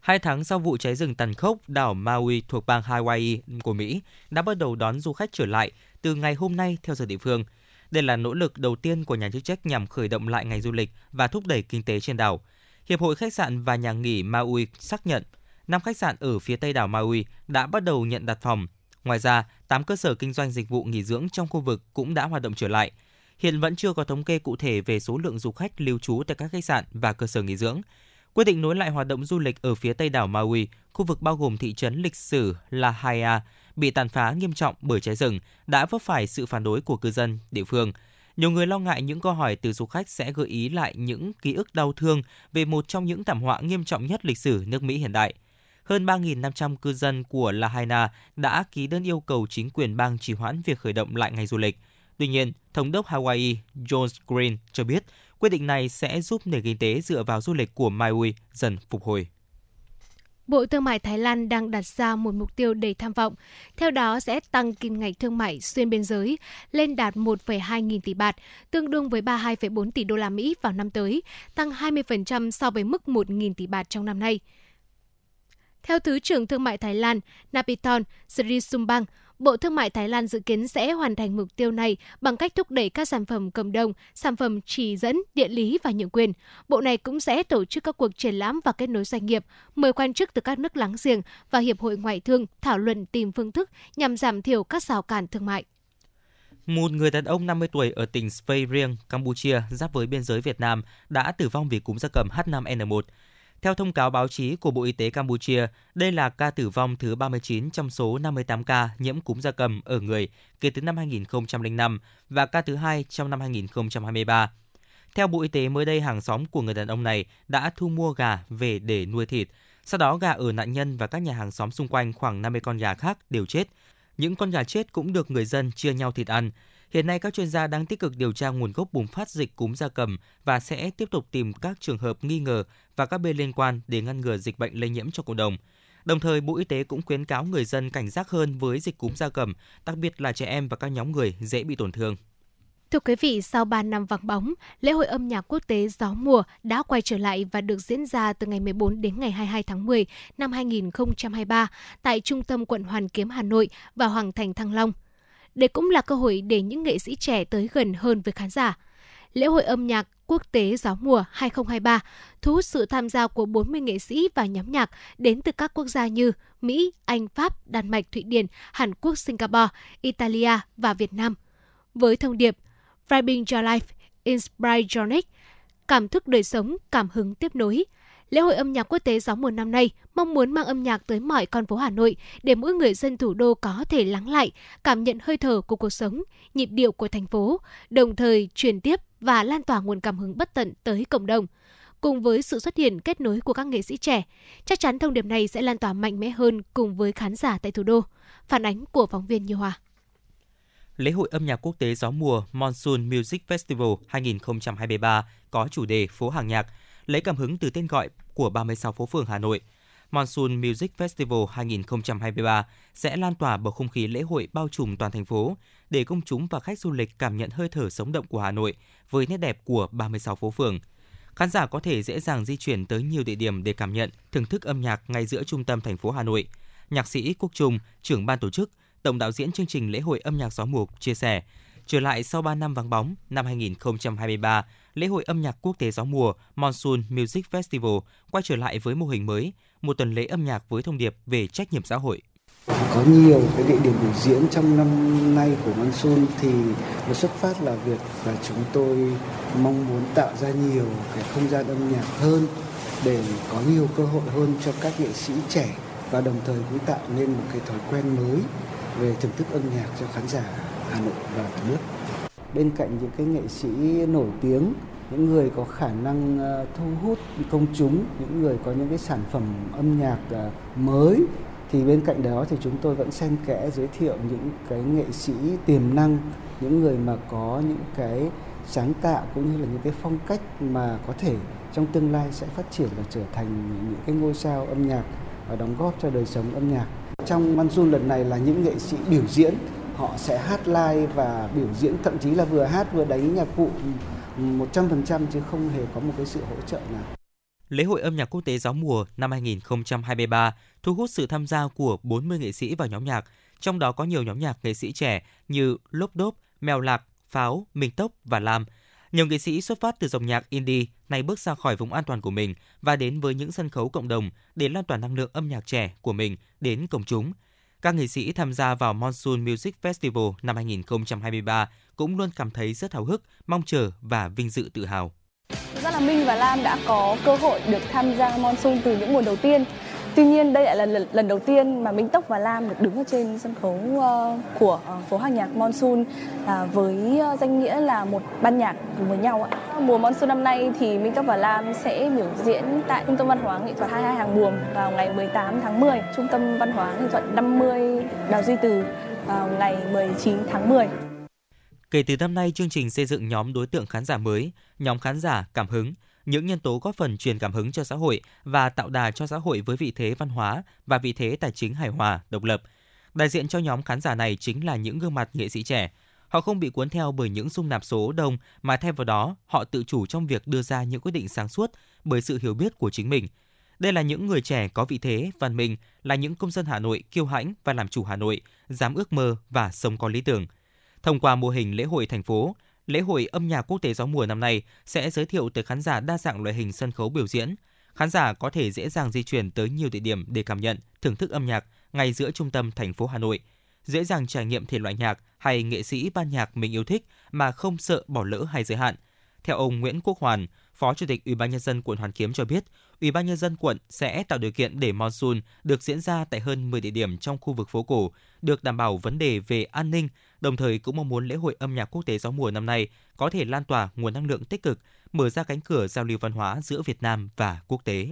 Hai tháng sau vụ cháy rừng tàn khốc, đảo Maui thuộc bang Hawaii của Mỹ đã bắt đầu đón du khách trở lại từ ngày hôm nay theo giờ địa phương. Đây là nỗ lực đầu tiên của nhà chức trách nhằm khởi động lại ngành du lịch và thúc đẩy kinh tế trên đảo. Hiệp hội Khách sạn và Nhà nghỉ Maui xác nhận, năm khách sạn ở phía tây đảo Maui đã bắt đầu nhận đặt phòng. Ngoài ra, 8 cơ sở kinh doanh dịch vụ nghỉ dưỡng trong khu vực cũng đã hoạt động trở lại. Hiện vẫn chưa có thống kê cụ thể về số lượng du khách lưu trú tại các khách sạn và cơ sở nghỉ dưỡng. Quyết định nối lại hoạt động du lịch ở phía tây đảo Maui, khu vực bao gồm thị trấn lịch sử Lahaina bị tàn phá nghiêm trọng bởi cháy rừng, đã vấp phải sự phản đối của cư dân địa phương. Nhiều người lo ngại những câu hỏi từ du khách sẽ gợi ý lại những ký ức đau thương về một trong những thảm họa nghiêm trọng nhất lịch sử nước Mỹ hiện đại. Hơn 3.500 cư dân của Lahaina đã ký đơn yêu cầu chính quyền bang trì hoãn việc khởi động lại ngành du lịch. Tuy nhiên, Thống đốc Hawaii John Green cho biết quyết định này sẽ giúp nền kinh tế dựa vào du lịch của Maui dần phục hồi. Bộ Thương mại Thái Lan đang đặt ra một mục tiêu đầy tham vọng, theo đó sẽ tăng kim ngạch thương mại xuyên biên giới lên đạt 1,2 nghìn tỷ bạt, tương đương với 32,4 tỷ đô la Mỹ vào năm tới, tăng 20% so với mức 1 nghìn tỷ bạt trong năm nay. Theo Thứ trưởng Thương mại Thái Lan Napiton Sri Sumbang, Bộ Thương mại Thái Lan dự kiến sẽ hoàn thành mục tiêu này bằng cách thúc đẩy các sản phẩm cộng đồng, sản phẩm chỉ dẫn, địa lý và nhượng quyền. Bộ này cũng sẽ tổ chức các cuộc triển lãm và kết nối doanh nghiệp, mời quan chức từ các nước láng giềng và Hiệp hội Ngoại thương thảo luận tìm phương thức nhằm giảm thiểu các rào cản thương mại. Một người đàn ông 50 tuổi ở tỉnh Svay Rieng, Campuchia, giáp với biên giới Việt Nam, đã tử vong vì cúm gia cầm H5N1. Theo thông cáo báo chí của Bộ Y tế Campuchia, đây là ca tử vong thứ 39 trong số 58 ca nhiễm cúm gia cầm ở người kể từ năm 2005 và ca thứ hai trong năm 2023. Theo Bộ Y tế, mới đây hàng xóm của người đàn ông này đã thu mua gà về để nuôi thịt. Sau đó gà ở nạn nhân và các nhà hàng xóm xung quanh khoảng 50 con gà khác đều chết. Những con gà chết cũng được người dân chia nhau thịt ăn. Hiện nay các chuyên gia đang tích cực điều tra nguồn gốc bùng phát dịch cúm gia cầm và sẽ tiếp tục tìm các trường hợp nghi ngờ và các bên liên quan để ngăn ngừa dịch bệnh lây nhiễm cho cộng đồng. Đồng thời, Bộ Y tế cũng khuyến cáo người dân cảnh giác hơn với dịch cúm gia cầm, đặc biệt là trẻ em và các nhóm người dễ bị tổn thương. Thưa quý vị, sau 3 năm vắng bóng, lễ hội âm nhạc quốc tế Gió mùa đã quay trở lại và được diễn ra từ ngày 14 đến ngày 22 tháng 10 năm 2023 tại Trung tâm quận Hoàn Kiếm Hà Nội và Hoàng Thành Thăng Long. Đây cũng là cơ hội để những nghệ sĩ trẻ tới gần hơn với khán giả. Lễ hội âm nhạc quốc tế Gió mùa 2023 thu hút sự tham gia của 40 nghệ sĩ và nhóm nhạc đến từ các quốc gia như Mỹ, Anh, Pháp, Đan Mạch, Thụy Điển, Hàn Quốc, Singapore, Italia và Việt Nam. Với thông điệp Vibing Your Life, Inspire Your Next, cảm thức đời sống, cảm hứng tiếp nối. Lễ hội âm nhạc quốc tế gió mùa năm nay mong muốn mang âm nhạc tới mọi con phố Hà Nội để mỗi người dân thủ đô có thể lắng lại, cảm nhận hơi thở của cuộc sống, nhịp điệu của thành phố, đồng thời truyền tiếp và lan tỏa nguồn cảm hứng bất tận tới cộng đồng. Cùng với sự xuất hiện kết nối của các nghệ sĩ trẻ, chắc chắn thông điệp này sẽ lan tỏa mạnh mẽ hơn cùng với khán giả tại thủ đô. Phản ánh của phóng viên Như Hòa lễ hội âm nhạc quốc tế gió mùa Monsoon Music Festival 2023 có chủ đề Phố hàng nhạc, lấy cảm hứng từ tên gọi của 36 phố phường Hà Nội. Monsoon Music Festival 2023 sẽ lan tỏa bầu không khí lễ hội bao trùm toàn thành phố để công chúng và khách du lịch cảm nhận hơi thở sống động của Hà Nội với nét đẹp của 36 phố phường. Khán giả có thể dễ dàng di chuyển tới nhiều địa điểm để cảm nhận, thưởng thức âm nhạc ngay giữa trung tâm thành phố Hà Nội. Nhạc sĩ Quốc Trung, trưởng ban tổ chức, tổng đạo diễn chương trình lễ hội âm nhạc gió mùa chia sẻ, trở lại sau 3 năm vắng bóng, năm 2023, lễ hội âm nhạc quốc tế gió mùa Monsoon Music Festival quay trở lại với mô hình mới, một tuần lễ âm nhạc với thông điệp về trách nhiệm xã hội. Có nhiều cái địa điểm biểu diễn trong năm nay của Monsoon thì nó xuất phát là việc là chúng tôi mong muốn tạo ra nhiều cái không gian âm nhạc hơn để có nhiều cơ hội hơn cho các nghệ sĩ trẻ và đồng thời cũng tạo nên một cái thói quen mới về thưởng thức âm nhạc cho khán giả Hà Nội và cả nước. Bên cạnh những cái nghệ sĩ nổi tiếng, những người có khả năng ờ, thu hút công chúng, những người có những cái sản phẩm âm nhạc ờ, mới thì bên cạnh đó thì chúng tôi vẫn xen kẽ giới thiệu những cái nghệ sĩ tiềm năng, những người mà có những cái sáng tạo cũng như là những cái phong cách mà có thể trong tương lai sẽ phát triển và trở thành những cái ngôi sao âm nhạc và đóng góp cho đời sống âm nhạc. Trong Monsoon lần này là những nghệ sĩ biểu diễn, họ sẽ hát live và biểu diễn thậm chí là vừa hát vừa đánh nhạc cụ 100% chứ không hề có một cái sự hỗ trợ nào. Lễ hội âm nhạc quốc tế gió mùa năm 2023 thu hút sự tham gia của 40 nghệ sĩ và nhóm nhạc, trong đó có nhiều nhóm nhạc nghệ sĩ trẻ như Lốp Đốp, Mèo Lạc, Pháo, Minh Tốc và Lam. Nhiều nghệ sĩ xuất phát từ dòng nhạc indie này bước ra khỏi vùng an toàn của mình và đến với những sân khấu cộng đồng để lan tỏa năng lượng âm nhạc trẻ của mình đến công chúng. Các nghệ sĩ tham gia vào Monsoon Music Festival năm 2023 cũng luôn cảm thấy rất hào hức, mong chờ và vinh dự tự hào. Rất là Minh và Lam đã có cơ hội được tham gia Monsoon từ những mùa đầu tiên. Tuy nhiên đây lại là lần, lần đầu tiên mà Minh Tốc và Lam được đứng ở trên sân khấu uh, của uh, phố hàng nhạc Monsoon uh, với uh, danh nghĩa là một ban nhạc cùng với nhau ạ. Mùa Monsoon năm nay thì Minh Tốc và Lam sẽ biểu diễn tại Trung tâm Văn hóa Nghệ thuật 22 Hàng Buồm vào ngày 18 tháng 10, Trung tâm Văn hóa Nghệ thuật 50 Đào Duy Từ vào ngày 19 tháng 10. Kể từ năm nay, chương trình xây dựng nhóm đối tượng khán giả mới, nhóm khán giả cảm hứng, những nhân tố góp phần truyền cảm hứng cho xã hội và tạo đà cho xã hội với vị thế văn hóa và vị thế tài chính hài hòa, độc lập. Đại diện cho nhóm khán giả này chính là những gương mặt nghệ sĩ trẻ. Họ không bị cuốn theo bởi những dung nạp số đông mà thay vào đó họ tự chủ trong việc đưa ra những quyết định sáng suốt bởi sự hiểu biết của chính mình. Đây là những người trẻ có vị thế, văn minh, là những công dân Hà Nội kiêu hãnh và làm chủ Hà Nội, dám ước mơ và sống có lý tưởng. Thông qua mô hình lễ hội thành phố, lễ hội âm nhạc quốc tế gió mùa năm nay sẽ giới thiệu tới khán giả đa dạng loại hình sân khấu biểu diễn. Khán giả có thể dễ dàng di chuyển tới nhiều địa điểm để cảm nhận, thưởng thức âm nhạc ngay giữa trung tâm thành phố Hà Nội, dễ dàng trải nghiệm thể loại nhạc hay nghệ sĩ ban nhạc mình yêu thích mà không sợ bỏ lỡ hay giới hạn. Theo ông Nguyễn Quốc Hoàn, Phó Chủ tịch Ủy ban nhân dân quận Hoàn Kiếm cho biết, Ủy ban nhân dân quận sẽ tạo điều kiện để monsoon được diễn ra tại hơn 10 địa điểm trong khu vực phố cổ, được đảm bảo vấn đề về an ninh, đồng thời cũng mong muốn lễ hội âm nhạc quốc tế gió mùa năm nay có thể lan tỏa nguồn năng lượng tích cực, mở ra cánh cửa giao lưu văn hóa giữa Việt Nam và quốc tế.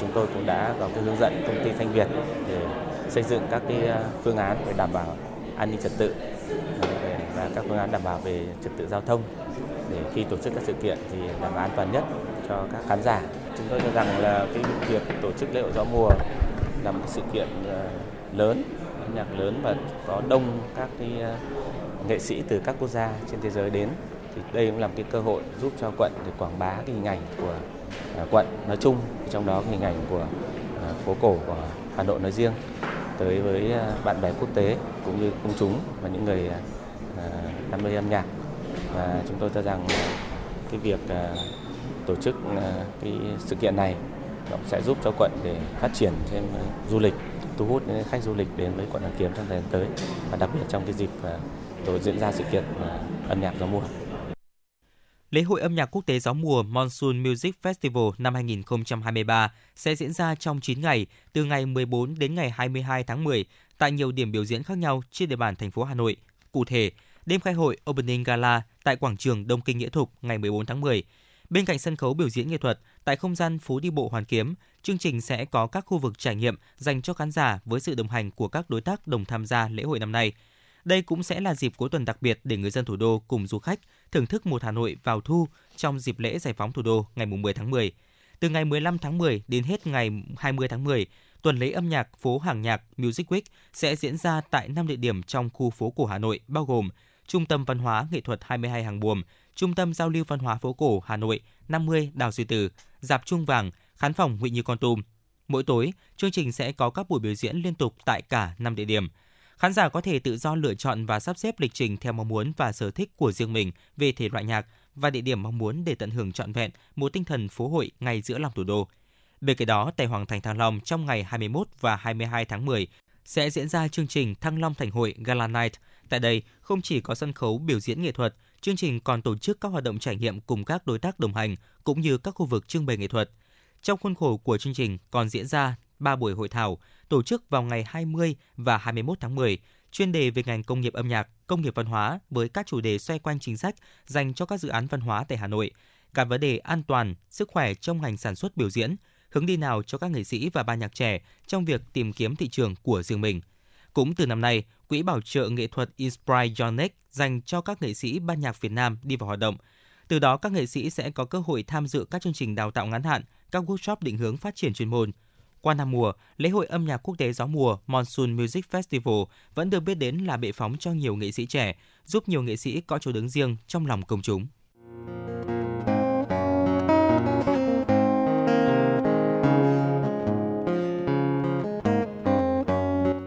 Chúng tôi cũng đã có cái hướng dẫn công ty Thanh Việt để xây dựng các cái à, phương án để đảm bảo an ninh trật tự và các phương án đảm bảo về trật tự giao thông để khi tổ chức các sự kiện thì đảm bảo an toàn nhất cho các khán giả. Chúng tôi cho rằng là cái việc tổ chức lễ hội gió mùa là một sự kiện ờ, lớn, âm nhạc lớn và có đông các cái ờ, nghệ sĩ từ các quốc gia trên thế giới đến thì đây cũng là một cái cơ hội giúp cho quận để quảng bá cái hình ảnh của ờ, quận nói chung trong đó hình ảnh của phố cổ của Hà Nội nói riêng tới với bạn bè quốc tế cũng như công chúng và những người đam mê âm nhạc và chúng tôi cho rằng cái việc tổ chức à, cái sự kiện này nó sẽ giúp cho quận để phát triển thêm à, du lịch thu hút khách du lịch đến với quận Hoàn Kiếm trong thời gian tới và đặc biệt trong cái dịp à, tổ diễn ra sự kiện âm nhạc gió mùa. Lễ hội âm nhạc quốc tế gió mùa Monsoon Music Festival năm 2023 sẽ diễn ra trong 9 ngày, từ ngày 14 đến ngày 22 tháng 10 tại nhiều điểm biểu diễn khác nhau trên địa bàn thành phố Hà Nội. Cụ thể, đêm khai hội Opening Gala tại quảng trường Đông Kinh Nghĩa Thục ngày 14 tháng 10. Bên cạnh sân khấu biểu diễn nghệ thuật, tại không gian phố đi bộ Hoàn Kiếm, chương trình sẽ có các khu vực trải nghiệm dành cho khán giả với sự đồng hành của các đối tác đồng tham gia lễ hội năm nay. Đây cũng sẽ là dịp cuối tuần đặc biệt để người dân thủ đô cùng du khách thưởng thức một Hà Nội vào thu trong dịp lễ giải phóng thủ đô ngày 10 tháng 10. Từ ngày 15 tháng 10 đến hết ngày 20 tháng 10, tuần lễ âm nhạc phố hàng nhạc Music Week sẽ diễn ra tại 5 địa điểm trong khu phố cổ Hà Nội bao gồm Trung tâm Văn hóa Nghệ thuật 22 Hàng Buồm, Trung tâm Giao lưu Văn hóa phố cổ Hà Nội 50 Đào Duy Từ, Dạp Trung Vàng, Khán phòng Nguyễn Như Con Tum. Mỗi tối, chương trình sẽ có các buổi biểu diễn liên tục tại cả 5 địa điểm. Khán giả có thể tự do lựa chọn và sắp xếp lịch trình theo mong muốn và sở thích của riêng mình về thể loại nhạc và địa điểm mong muốn để tận hưởng trọn vẹn một tinh thần phố hội ngay giữa lòng thủ đô. Bên cạnh đó, tại Hoàng Thành Thăng Long trong ngày 21 và 22 tháng 10 sẽ diễn ra chương trình Thăng Long Thành Hội Gala Night. Tại đây, không chỉ có sân khấu biểu diễn nghệ thuật, chương trình còn tổ chức các hoạt động trải nghiệm cùng các đối tác đồng hành cũng như các khu vực trưng bày nghệ thuật. Trong khuôn khổ của chương trình còn diễn ra 3 buổi hội thảo tổ chức vào ngày 20 và 21 tháng 10, chuyên đề về ngành công nghiệp âm nhạc, công nghiệp văn hóa với các chủ đề xoay quanh chính sách dành cho các dự án văn hóa tại Hà Nội, cả vấn đề an toàn, sức khỏe trong ngành sản xuất biểu diễn, hướng đi nào cho các nghệ sĩ và ban nhạc trẻ trong việc tìm kiếm thị trường của riêng mình. Cũng từ năm nay, Quỹ bảo trợ nghệ thuật Inspire Yonex dành cho các nghệ sĩ ban nhạc Việt Nam đi vào hoạt động. Từ đó, các nghệ sĩ sẽ có cơ hội tham dự các chương trình đào tạo ngắn hạn, các workshop định hướng phát triển chuyên môn. Qua năm mùa, lễ hội âm nhạc quốc tế gió mùa Monsoon Music Festival vẫn được biết đến là bệ phóng cho nhiều nghệ sĩ trẻ, giúp nhiều nghệ sĩ có chỗ đứng riêng trong lòng công chúng.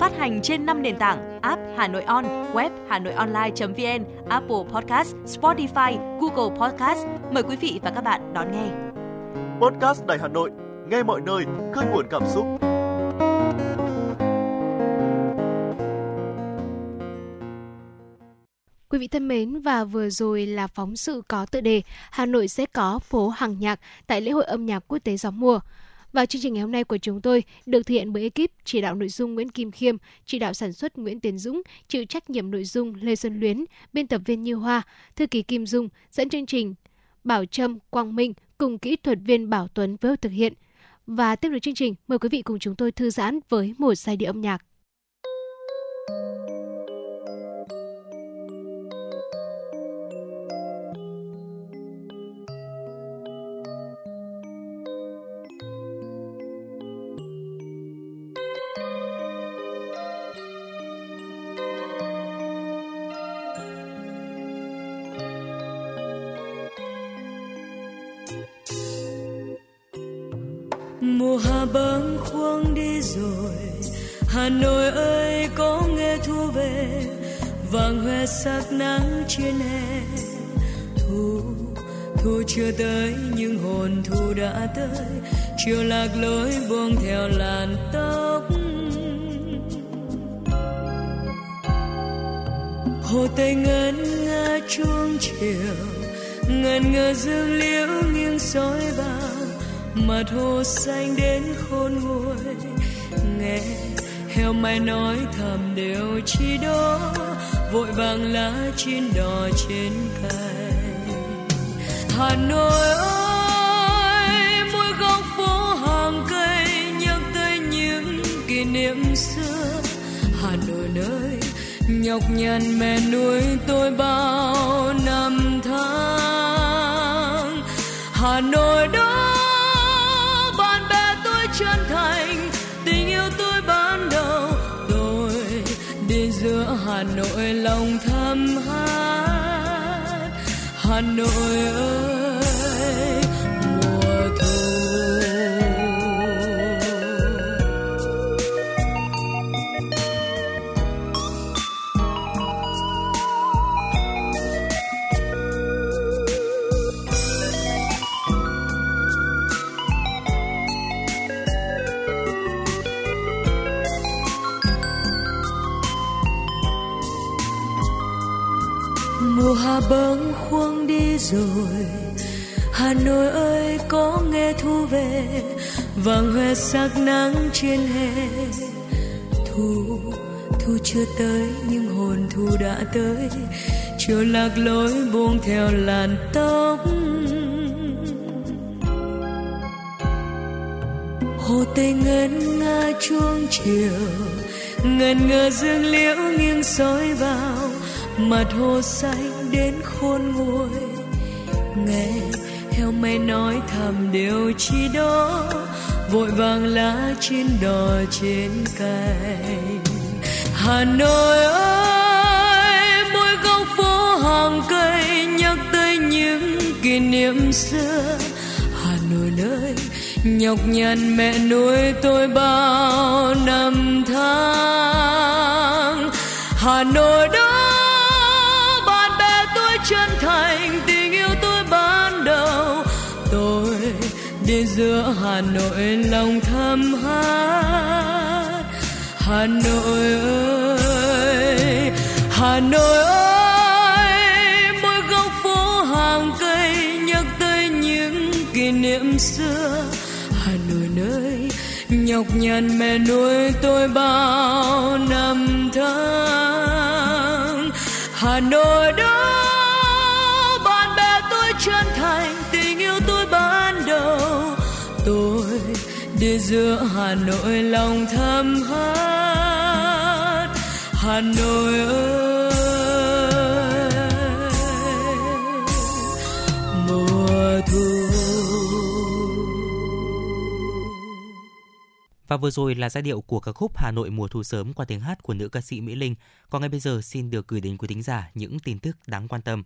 phát hành trên 5 nền tảng app Hà Nội On, web Hà Nội Online.vn, Apple Podcast, Spotify, Google Podcast. Mời quý vị và các bạn đón nghe. Podcast Đài Hà Nội, nghe mọi nơi, khơi nguồn cảm xúc. Quý vị thân mến và vừa rồi là phóng sự có tựa đề Hà Nội sẽ có phố hàng nhạc tại lễ hội âm nhạc quốc tế gió mùa. Và chương trình ngày hôm nay của chúng tôi được thực hiện bởi ekip chỉ đạo nội dung Nguyễn Kim Khiêm, chỉ đạo sản xuất Nguyễn Tiến Dũng, chịu trách nhiệm nội dung Lê Xuân Luyến, biên tập viên Như Hoa, thư ký Kim Dung, dẫn chương trình Bảo Trâm, Quang Minh cùng kỹ thuật viên Bảo Tuấn với thực hiện. Và tiếp nối chương trình, mời quý vị cùng chúng tôi thư giãn với một giai điệu âm nhạc. Sắc nắng trên hè. Thu thu chưa tới, nhưng hồn thu đã tới. Chiều lạc lối buông theo làn tóc. Hồ tây ngân nga chuông chiều ngần ngờ dương liễu nghiêng soi vào. Mặt hồ xanh đến khôn nguôi, nghe heo mai nói thầm đều chi đôi vội vàng lá chín đỏ trên cành. Hà nội ơi, mỗi góc phố hàng cây nhắc tới những kỷ niệm xưa. Hà nội nơi nhọc nhằn mẹ nuôi tôi bao năm tháng. Hà nội đó nội lòng thầm hát. Hà nội ơi. Vàng hoe sắc nắng trên hè. Thu thu chưa tới, nhưng hồn thu đã tới. Chiều lạc lối buông theo làn tóc. Hồ tây ngân nga chuông chiều. Ngần ngờ dương liễu nghiêng soi vào. Mặt hồ xanh đến khôn nguôi. Nghe heo mây nói thầm điều chi đó vội vàng lá chín đỏ trên cành. Hà nội ơi, mỗi góc phố hàng cây nhắc tới những kỷ niệm xưa. Hà nội nơi nhọc nhằn mẹ nuôi tôi bao năm tháng. Hà nội đó đi giữa hà nội lòng thầm hát. Hà nội ơi, hà nội ơi, mỗi góc phố hàng cây nhắc tới những kỷ niệm xưa. Hà nội nơi nhọc nhằn mẹ nuôi tôi bao năm tháng. Hà nội đó giữa hà nội lòng thầm hát hà nội ơi, mùa thu Và vừa rồi là giai điệu của ca khúc Hà Nội mùa thu sớm qua tiếng hát của nữ ca sĩ Mỹ Linh. Còn ngay bây giờ xin được gửi đến quý thính giả những tin tức đáng quan tâm.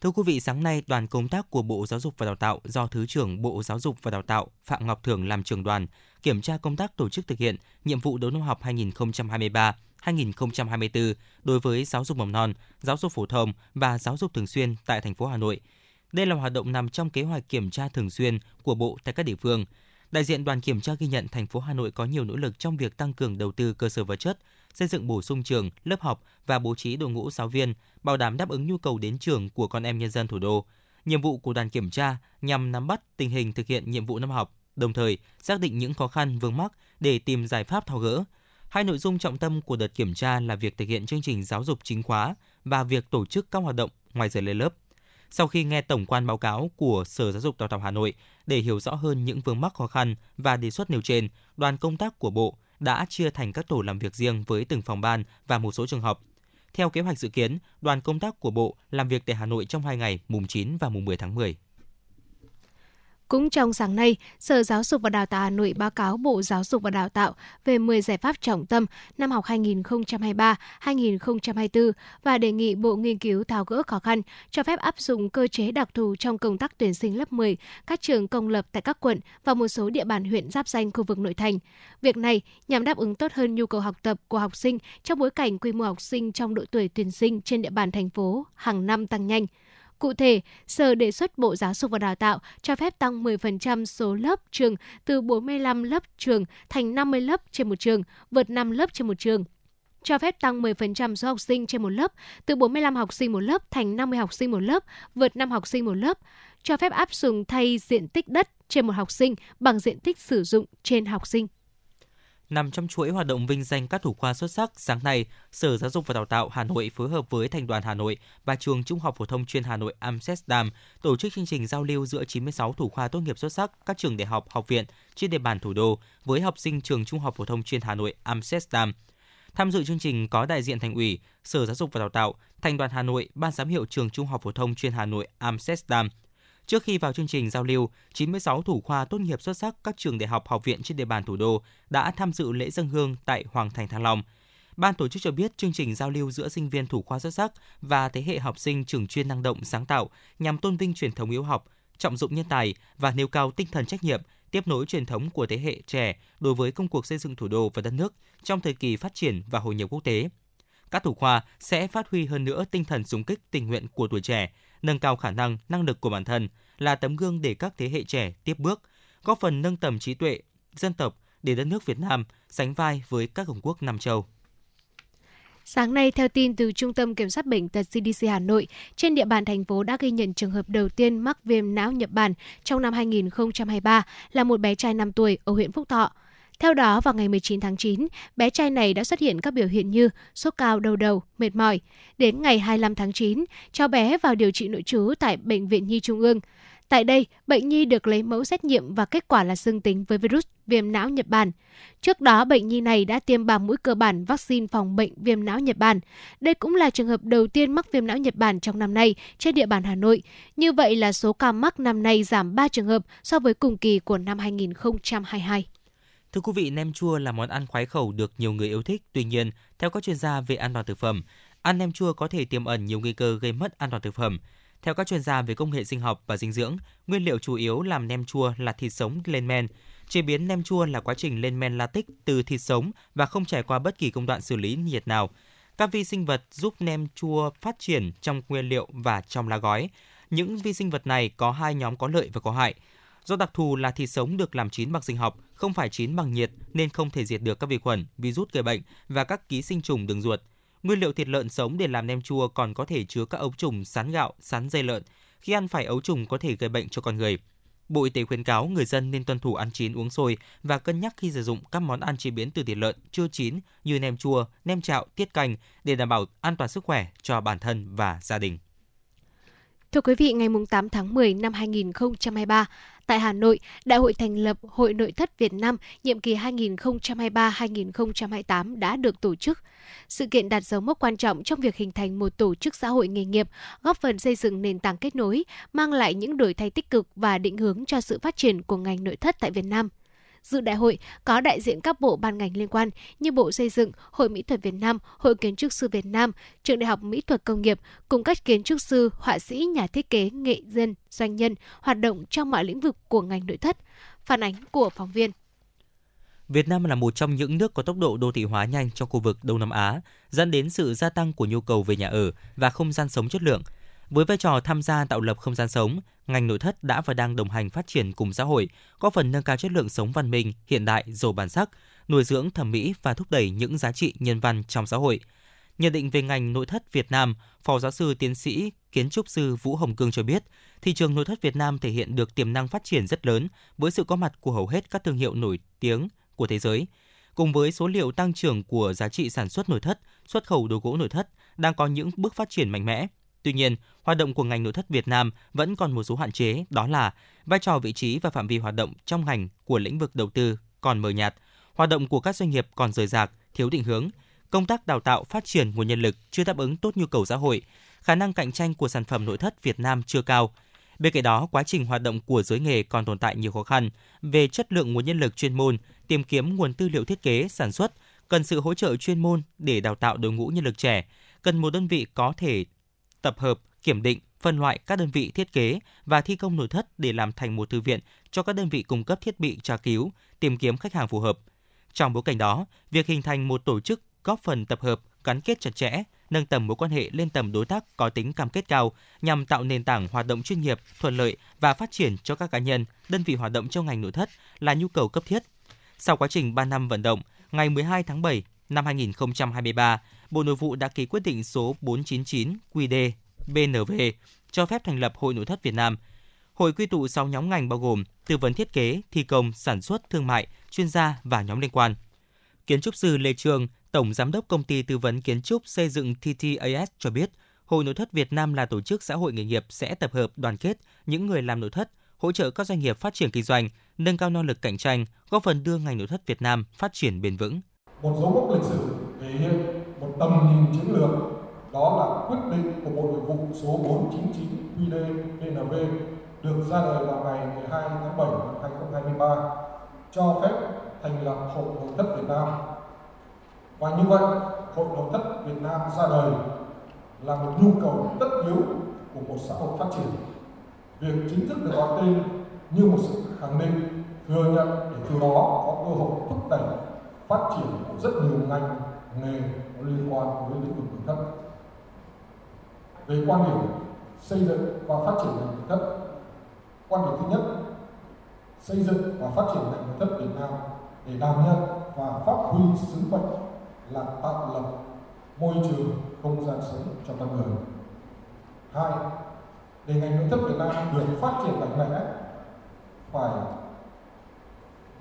Thưa quý vị, sáng nay đoàn công tác của Bộ Giáo dục và Đào tạo do Thứ trưởng Bộ Giáo dục và Đào tạo Phạm Ngọc thường làm trưởng đoàn kiểm tra công tác tổ chức thực hiện nhiệm vụ đầu năm học 2023-2024 đối với giáo dục mầm non, giáo dục phổ thông và giáo dục thường xuyên tại thành phố Hà Nội. Đây là hoạt động nằm trong kế hoạch kiểm tra thường xuyên của Bộ tại các địa phương. Đại diện đoàn kiểm tra ghi nhận thành phố Hà Nội có nhiều nỗ lực trong việc tăng cường đầu tư cơ sở vật chất, xây dựng bổ sung trường, lớp học và bố trí đội ngũ giáo viên, bảo đảm đáp ứng nhu cầu đến trường của con em nhân dân thủ đô. Nhiệm vụ của đoàn kiểm tra nhằm nắm bắt tình hình thực hiện nhiệm vụ năm học, đồng thời xác định những khó khăn vướng mắc để tìm giải pháp tháo gỡ. Hai nội dung trọng tâm của đợt kiểm tra là việc thực hiện chương trình giáo dục chính khóa và việc tổ chức các hoạt động ngoài giờ lên lớp. Sau khi nghe tổng quan báo cáo của Sở Giáo dục Đào tạo Hà Nội để hiểu rõ hơn những vướng mắc khó khăn và đề xuất nêu trên, đoàn công tác của Bộ đã chia thành các tổ làm việc riêng với từng phòng ban và một số trường học. Theo kế hoạch dự kiến, đoàn công tác của Bộ làm việc tại Hà Nội trong 2 ngày mùng 9 và mùng 10 tháng 10. Cũng trong sáng nay, Sở Giáo dục và Đào tạo Hà Nội báo cáo Bộ Giáo dục và Đào tạo về 10 giải pháp trọng tâm năm học 2023-2024 và đề nghị Bộ nghiên cứu tháo gỡ khó khăn, cho phép áp dụng cơ chế đặc thù trong công tác tuyển sinh lớp 10 các trường công lập tại các quận và một số địa bàn huyện giáp danh khu vực nội thành. Việc này nhằm đáp ứng tốt hơn nhu cầu học tập của học sinh trong bối cảnh quy mô học sinh trong độ tuổi tuyển sinh trên địa bàn thành phố hàng năm tăng nhanh. Cụ thể, Sở đề xuất Bộ Giáo dục và Đào tạo cho phép tăng 10% số lớp trường từ 45 lớp trường thành 50 lớp trên một trường, vượt 5 lớp trên một trường cho phép tăng 10% số học sinh trên một lớp, từ 45 học sinh một lớp thành 50 học sinh một lớp, vượt 5 học sinh một lớp, cho phép áp dụng thay diện tích đất trên một học sinh bằng diện tích sử dụng trên học sinh. Nằm trong chuỗi hoạt động vinh danh các thủ khoa xuất sắc, sáng nay, Sở Giáo dục và Đào tạo Hà Nội phối hợp với Thành đoàn Hà Nội và Trường Trung học phổ thông chuyên Hà Nội Amsterdam tổ chức chương trình giao lưu giữa 96 thủ khoa tốt nghiệp xuất sắc các trường đại học, học viện trên địa bàn thủ đô với học sinh Trường Trung học phổ thông chuyên Hà Nội Amsterdam. Tham dự chương trình có đại diện Thành ủy, Sở Giáo dục và Đào tạo, Thành đoàn Hà Nội, Ban giám hiệu Trường Trung học phổ thông chuyên Hà Nội Amsterdam, Trước khi vào chương trình giao lưu, 96 thủ khoa tốt nghiệp xuất sắc các trường đại học học viện trên địa bàn thủ đô đã tham dự lễ dân hương tại Hoàng thành Thăng Long. Ban tổ chức cho biết chương trình giao lưu giữa sinh viên thủ khoa xuất sắc và thế hệ học sinh trường chuyên năng động sáng tạo nhằm tôn vinh truyền thống yếu học, trọng dụng nhân tài và nêu cao tinh thần trách nhiệm, tiếp nối truyền thống của thế hệ trẻ đối với công cuộc xây dựng thủ đô và đất nước trong thời kỳ phát triển và hội nhập quốc tế. Các thủ khoa sẽ phát huy hơn nữa tinh thần súng kích tình nguyện của tuổi trẻ, nâng cao khả năng, năng lực của bản thân, là tấm gương để các thế hệ trẻ tiếp bước, góp phần nâng tầm trí tuệ, dân tộc để đất nước Việt Nam sánh vai với các cường quốc Nam châu. Sáng nay, theo tin từ Trung tâm Kiểm soát Bệnh tật CDC Hà Nội, trên địa bàn thành phố đã ghi nhận trường hợp đầu tiên mắc viêm não Nhật Bản trong năm 2023 là một bé trai 5 tuổi ở huyện Phúc Thọ. Theo đó, vào ngày 19 tháng 9, bé trai này đã xuất hiện các biểu hiện như sốt cao, đau đầu, mệt mỏi. Đến ngày 25 tháng 9, cháu bé vào điều trị nội trú tại Bệnh viện Nhi Trung ương. Tại đây, bệnh nhi được lấy mẫu xét nghiệm và kết quả là dương tính với virus viêm não Nhật Bản. Trước đó, bệnh nhi này đã tiêm 3 mũi cơ bản vaccine phòng bệnh viêm não Nhật Bản. Đây cũng là trường hợp đầu tiên mắc viêm não Nhật Bản trong năm nay trên địa bàn Hà Nội. Như vậy là số ca mắc năm nay giảm 3 trường hợp so với cùng kỳ của năm 2022. Thưa quý vị, nem chua là món ăn khoái khẩu được nhiều người yêu thích. Tuy nhiên, theo các chuyên gia về an toàn thực phẩm, ăn nem chua có thể tiềm ẩn nhiều nguy cơ gây mất an toàn thực phẩm. Theo các chuyên gia về công nghệ sinh học và dinh dưỡng, nguyên liệu chủ yếu làm nem chua là thịt sống lên men. Chế biến nem chua là quá trình lên men latex từ thịt sống và không trải qua bất kỳ công đoạn xử lý nhiệt nào. Các vi sinh vật giúp nem chua phát triển trong nguyên liệu và trong lá gói. Những vi sinh vật này có hai nhóm có lợi và có hại. Do đặc thù là thịt sống được làm chín bằng sinh học, không phải chín bằng nhiệt nên không thể diệt được các vi khuẩn, virus gây bệnh và các ký sinh trùng đường ruột. Nguyên liệu thịt lợn sống để làm nem chua còn có thể chứa các ấu trùng sán gạo, sán dây lợn. Khi ăn phải ấu trùng có thể gây bệnh cho con người. Bộ Y tế khuyến cáo người dân nên tuân thủ ăn chín uống sôi và cân nhắc khi sử dụng các món ăn chế biến từ thịt lợn chưa chín như nem chua, nem chạo, tiết canh để đảm bảo an toàn sức khỏe cho bản thân và gia đình. Thưa quý vị, ngày 8 tháng 10 năm 2023, tại Hà Nội, Đại hội thành lập Hội Nội thất Việt Nam nhiệm kỳ 2023-2028 đã được tổ chức. Sự kiện đạt dấu mốc quan trọng trong việc hình thành một tổ chức xã hội nghề nghiệp, góp phần xây dựng nền tảng kết nối, mang lại những đổi thay tích cực và định hướng cho sự phát triển của ngành nội thất tại Việt Nam. Dự đại hội có đại diện các bộ ban ngành liên quan như Bộ Xây dựng, Hội Mỹ thuật Việt Nam, Hội Kiến trúc sư Việt Nam, Trường Đại học Mỹ thuật Công nghiệp cùng các kiến trúc sư, họa sĩ, nhà thiết kế, nghệ dân, doanh nhân hoạt động trong mọi lĩnh vực của ngành nội thất. Phản ánh của phóng viên. Việt Nam là một trong những nước có tốc độ đô thị hóa nhanh trong khu vực Đông Nam Á, dẫn đến sự gia tăng của nhu cầu về nhà ở và không gian sống chất lượng. Với vai trò tham gia tạo lập không gian sống, ngành nội thất đã và đang đồng hành phát triển cùng xã hội, có phần nâng cao chất lượng sống văn minh, hiện đại, giàu bản sắc, nuôi dưỡng thẩm mỹ và thúc đẩy những giá trị nhân văn trong xã hội. Nhận định về ngành nội thất Việt Nam, Phó giáo sư tiến sĩ kiến trúc sư Vũ Hồng Cương cho biết, thị trường nội thất Việt Nam thể hiện được tiềm năng phát triển rất lớn với sự có mặt của hầu hết các thương hiệu nổi tiếng của thế giới. Cùng với số liệu tăng trưởng của giá trị sản xuất nội thất, xuất khẩu đồ gỗ nội thất đang có những bước phát triển mạnh mẽ. Tuy nhiên, hoạt động của ngành nội thất Việt Nam vẫn còn một số hạn chế, đó là vai trò vị trí và phạm vi hoạt động trong ngành của lĩnh vực đầu tư còn mờ nhạt, hoạt động của các doanh nghiệp còn rời rạc, thiếu định hướng, công tác đào tạo phát triển nguồn nhân lực chưa đáp ứng tốt nhu cầu xã hội, khả năng cạnh tranh của sản phẩm nội thất Việt Nam chưa cao. Bên cạnh đó, quá trình hoạt động của giới nghề còn tồn tại nhiều khó khăn về chất lượng nguồn nhân lực chuyên môn, tìm kiếm nguồn tư liệu thiết kế, sản xuất, cần sự hỗ trợ chuyên môn để đào tạo đội ngũ nhân lực trẻ, cần một đơn vị có thể tập hợp, kiểm định, phân loại các đơn vị thiết kế và thi công nội thất để làm thành một thư viện cho các đơn vị cung cấp thiết bị tra cứu, tìm kiếm khách hàng phù hợp. Trong bối cảnh đó, việc hình thành một tổ chức góp phần tập hợp, gắn kết chặt chẽ, nâng tầm mối quan hệ lên tầm đối tác có tính cam kết cao nhằm tạo nền tảng hoạt động chuyên nghiệp, thuận lợi và phát triển cho các cá nhân, đơn vị hoạt động trong ngành nội thất là nhu cầu cấp thiết. Sau quá trình 3 năm vận động, ngày 12 tháng 7 năm 2023, Bộ Nội vụ đã ký quyết định số 499 QD BNV cho phép thành lập Hội Nội thất Việt Nam. Hội quy tụ 6 nhóm ngành bao gồm tư vấn thiết kế, thi công, sản xuất, thương mại, chuyên gia và nhóm liên quan. Kiến trúc sư Lê Trường, Tổng Giám đốc Công ty Tư vấn Kiến trúc Xây dựng TTAS cho biết, Hội Nội thất Việt Nam là tổ chức xã hội nghề nghiệp sẽ tập hợp đoàn kết những người làm nội thất, hỗ trợ các doanh nghiệp phát triển kinh doanh, nâng cao năng lực cạnh tranh, góp phần đưa ngành nội thất Việt Nam phát triển bền vững. Một dấu mốc lịch sử thể hiện tầm nhìn chiến lược đó là quyết định của Bộ Nội vụ số 499 QĐ-BNV được ra đời vào ngày 12 tháng 7 năm 2023 cho phép thành lập Hội Nội thất Việt Nam. Và như vậy, Hội Nội thất Việt Nam ra đời là một nhu cầu tất yếu của một xã hội phát triển. Việc chính thức được gọi tên như một sự khẳng định, thừa nhận để từ đó có cơ hội thúc đẩy phát triển của rất nhiều ngành nghề có liên quan với lĩnh vực nội thất. Về quan điểm xây dựng và phát triển ngành nội thất, quan điểm thứ nhất, xây dựng và phát triển ngành nội thất Việt Nam để đảm nhận và phát huy sứ mệnh là tạo lập môi trường không gian sống cho con người. Hai, để ngành nội thất Việt Nam được phát triển mạnh mẽ phải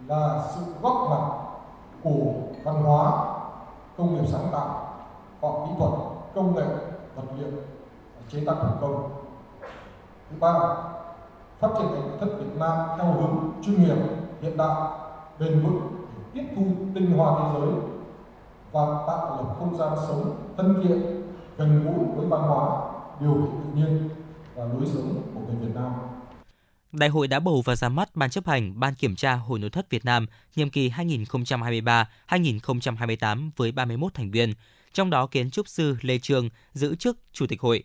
là sự góp mặt của văn hóa, công nghiệp sáng tạo, khoa kỹ thuật, công nghệ, vật liệu, chế tác thủ công. Thứ ba, phát triển ngành nội thất Việt Nam theo hướng chuyên nghiệp, hiện đại, bền vững để tiếp thu tinh hoa thế giới và tạo lập không gian sống thân thiện, gần gũi với văn hóa, điều kiện tự nhiên và lối sống của người Việt Nam. Đại hội đã bầu và ra mắt Ban chấp hành Ban kiểm tra Hội nội thất Việt Nam nhiệm kỳ 2023-2028 với 31 thành viên, trong đó kiến trúc sư Lê Trương giữ chức Chủ tịch hội.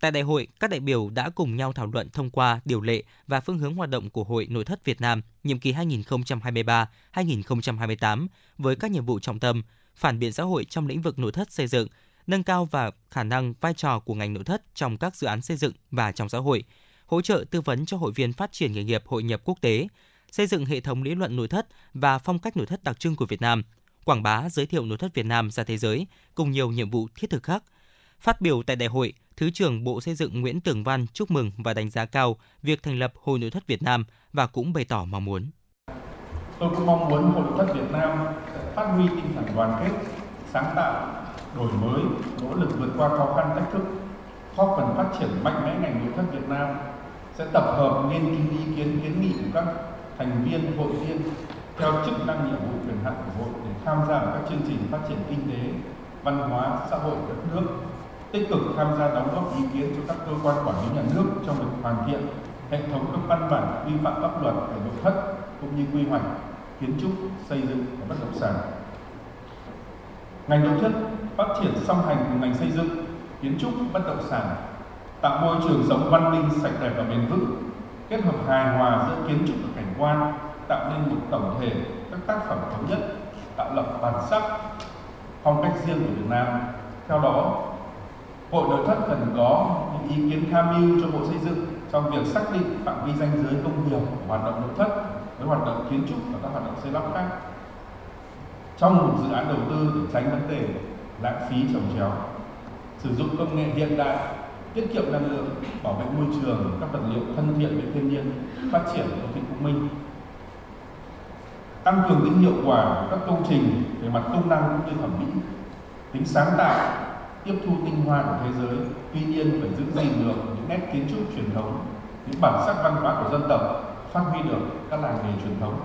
Tại đại hội, các đại biểu đã cùng nhau thảo luận thông qua điều lệ và phương hướng hoạt động của Hội Nội thất Việt Nam nhiệm kỳ 2023-2028 với các nhiệm vụ trọng tâm, phản biện xã hội trong lĩnh vực nội thất xây dựng, nâng cao và khả năng vai trò của ngành nội thất trong các dự án xây dựng và trong xã hội, hỗ trợ tư vấn cho hội viên phát triển nghề nghiệp hội nhập quốc tế, xây dựng hệ thống lý luận nội thất và phong cách nội thất đặc trưng của Việt Nam, quảng bá giới thiệu nội thất Việt Nam ra thế giới cùng nhiều nhiệm vụ thiết thực khác. Phát biểu tại đại hội, Thứ trưởng Bộ Xây dựng Nguyễn Tường Văn chúc mừng và đánh giá cao việc thành lập Hội Nội thất Việt Nam và cũng bày tỏ mong muốn. Tôi cũng mong muốn Hội Nội thất Việt Nam sẽ phát huy tinh thần đoàn kết, sáng tạo, đổi mới, nỗ lực vượt qua khó khăn thách thức, góp phần phát triển mạnh mẽ ngành nội thất Việt Nam, sẽ tập hợp nghiên cứu ý kiến kiến nghị của các thành viên hội viên theo chức năng nhiệm vụ quyền hạn của hội để tham gia vào các chương trình phát triển kinh tế, văn hóa, xã hội của đất nước tích cực tham gia đóng góp ý kiến cho các cơ quan quản lý nhà nước trong việc hoàn thiện hệ thống các văn bản quy phạm pháp luật về nội thất cũng như quy hoạch kiến trúc xây dựng và bất động sản. Ngành nội thất phát triển song hành cùng ngành xây dựng kiến trúc bất động sản tạo môi trường sống văn minh sạch đẹp và bền vững kết hợp hài hòa giữa kiến trúc và cảnh quan tạo nên một tổng thể các tác phẩm thống nhất tạo lập bản sắc phong cách riêng của Việt Nam theo đó Hội nội thất cần có những ý kiến tham mưu cho Bộ Xây dựng trong việc xác định phạm vi danh giới công nghiệp của hoạt động nội thất với hoạt động kiến trúc và các hoạt động xây lắp khác. Trong một dự án đầu tư để tránh vấn đề lãng phí trồng chéo, sử dụng công nghệ hiện đại, tiết kiệm năng lượng, bảo vệ môi trường, các vật liệu thân thiện với thiên nhiên, phát triển đô thị thông minh, tăng cường tính hiệu quả của các công trình về mặt công năng cũng như thẩm mỹ, tính sáng tạo tiếp thu tinh hoa của thế giới. Tuy nhiên phải giữ gìn được những nét kiến trúc truyền thống những bản sắc văn hóa của dân tộc phát huy được các làng nghề truyền thống.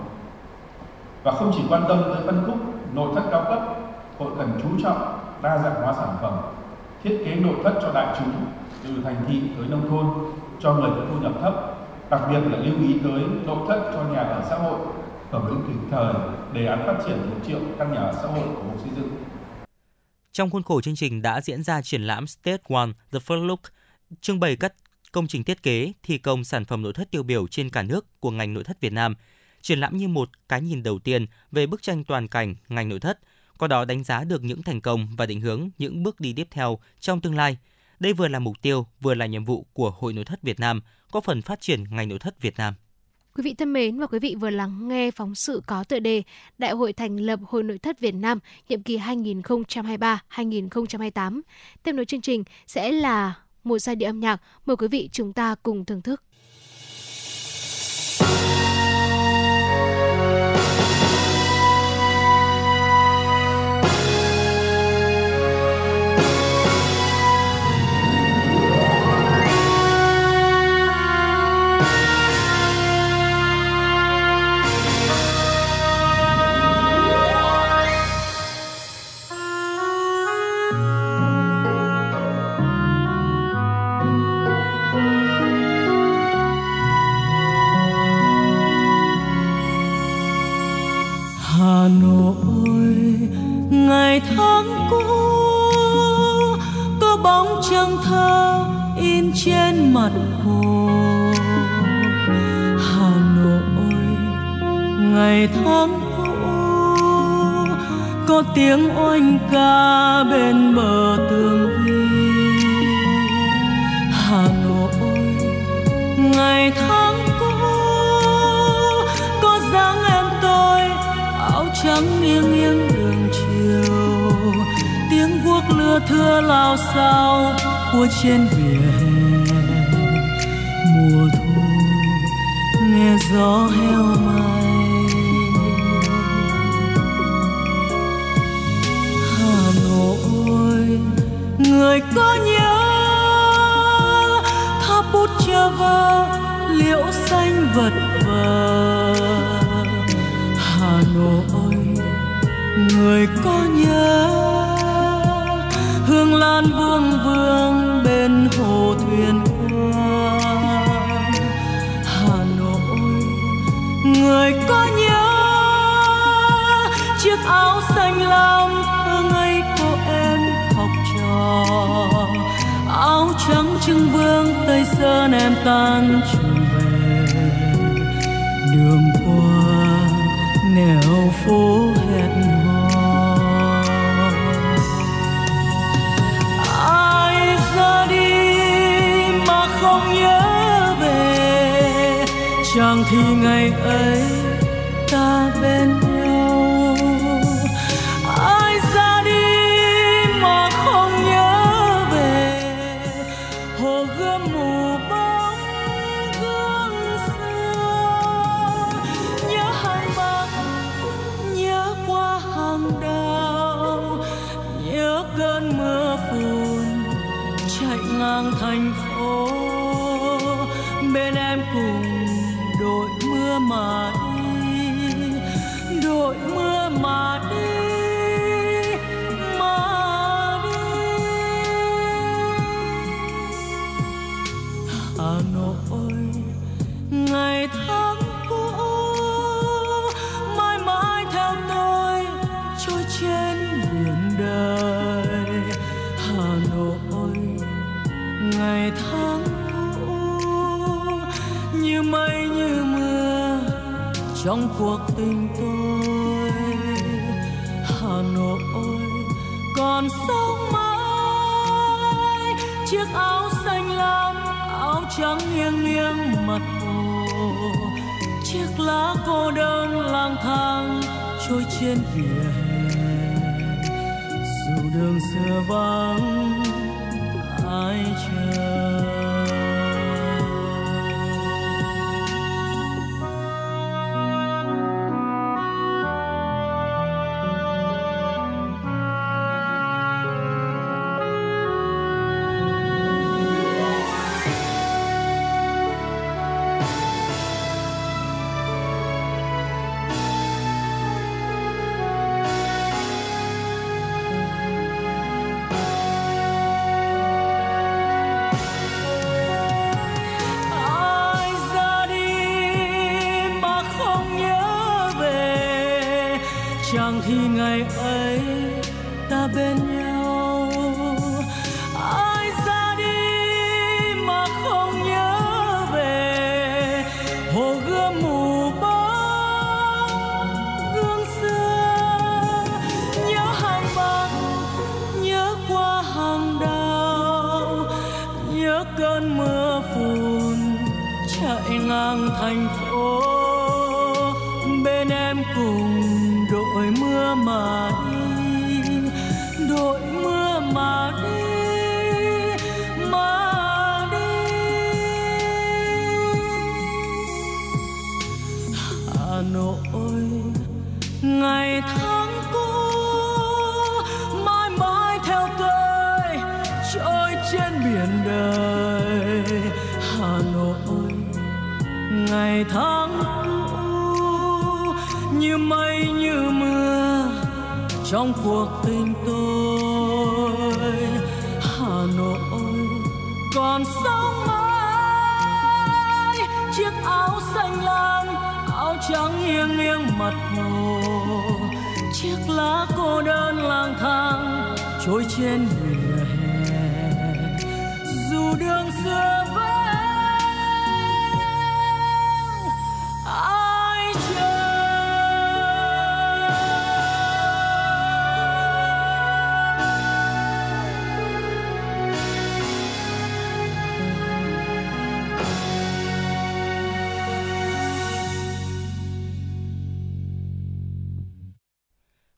Và không chỉ quan tâm tới phân khúc nội thất cao cấp hội cần chú trọng đa dạng hóa sản phẩm thiết kế nội thất cho đại chúng từ thành thị tới nông thôn cho người có thu nhập thấp đặc biệt là lưu ý tới nội thất cho nhà ở xã hội hưởng ứng kịp thời đề án phát triển một triệu căn nhà ở xã hội của bộ xây dựng trong khuôn khổ chương trình đã diễn ra triển lãm State One The First Look, trưng bày các công trình thiết kế, thi công sản phẩm nội thất tiêu biểu trên cả nước của ngành nội thất Việt Nam. Triển lãm như một cái nhìn đầu tiên về bức tranh toàn cảnh ngành nội thất, qua đó đánh giá được những thành công và định hướng những bước đi tiếp theo trong tương lai. Đây vừa là mục tiêu, vừa là nhiệm vụ của Hội Nội thất Việt Nam, có phần phát triển ngành nội thất Việt Nam. Quý vị thân mến và quý vị vừa lắng nghe phóng sự có tựa đề Đại hội thành lập Hội Nội thất Việt Nam nhiệm kỳ 2023-2028. Tiếp nối chương trình sẽ là một giai điệu âm nhạc. Mời quý vị chúng ta cùng thưởng thức. trên mặt hồ. Hà nội, ngày tháng cũ, có tiếng oanh ca bên bờ tường vi. Hà nội, ngày tháng cũ, có dáng em tôi, áo trắng nghiêng nghiêng đường chiều. Tiếng guốc lưa thưa lao sao của trên biển mùa thu, nghe gió heo may hà nội, người có nhớ tháp bút chava liễu xanh vật vờ. Hà nội, người có nhớ, hương lan vương vương bên hồ thuyền người có nhớ chiếc áo xanh lam thơ ngây của em học trò? Áo trắng trưng vương tây sơn em tan trường về. Đường qua nẻo phố hẹp thì ngày ấy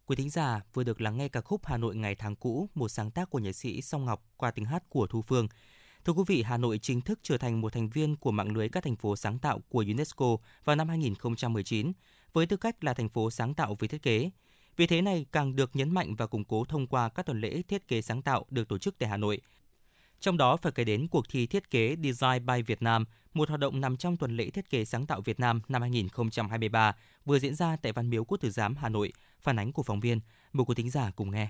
Quý thính giả vừa được lắng nghe ca khúc Hà Nội ngày tháng cũ, một sáng tác của nhạc sĩ Song Ngọc qua tiếng hát của Thu Phương. Thưa quý vị, Hà Nội chính thức trở thành một thành viên của mạng lưới các thành phố sáng tạo của UNESCO vào năm 2019 với tư cách là thành phố sáng tạo về thiết kế. Vì thế này càng được nhấn mạnh và củng cố thông qua các tuần lễ thiết kế sáng tạo được tổ chức tại Hà Nội trong đó phải kể đến cuộc thi thiết kế Design by Việt Nam, một hoạt động nằm trong tuần lễ thiết kế sáng tạo Việt Nam năm 2023 vừa diễn ra tại Văn miếu Quốc tử giám Hà Nội. Phản ánh của phóng viên, mời quý thính giả cùng nghe.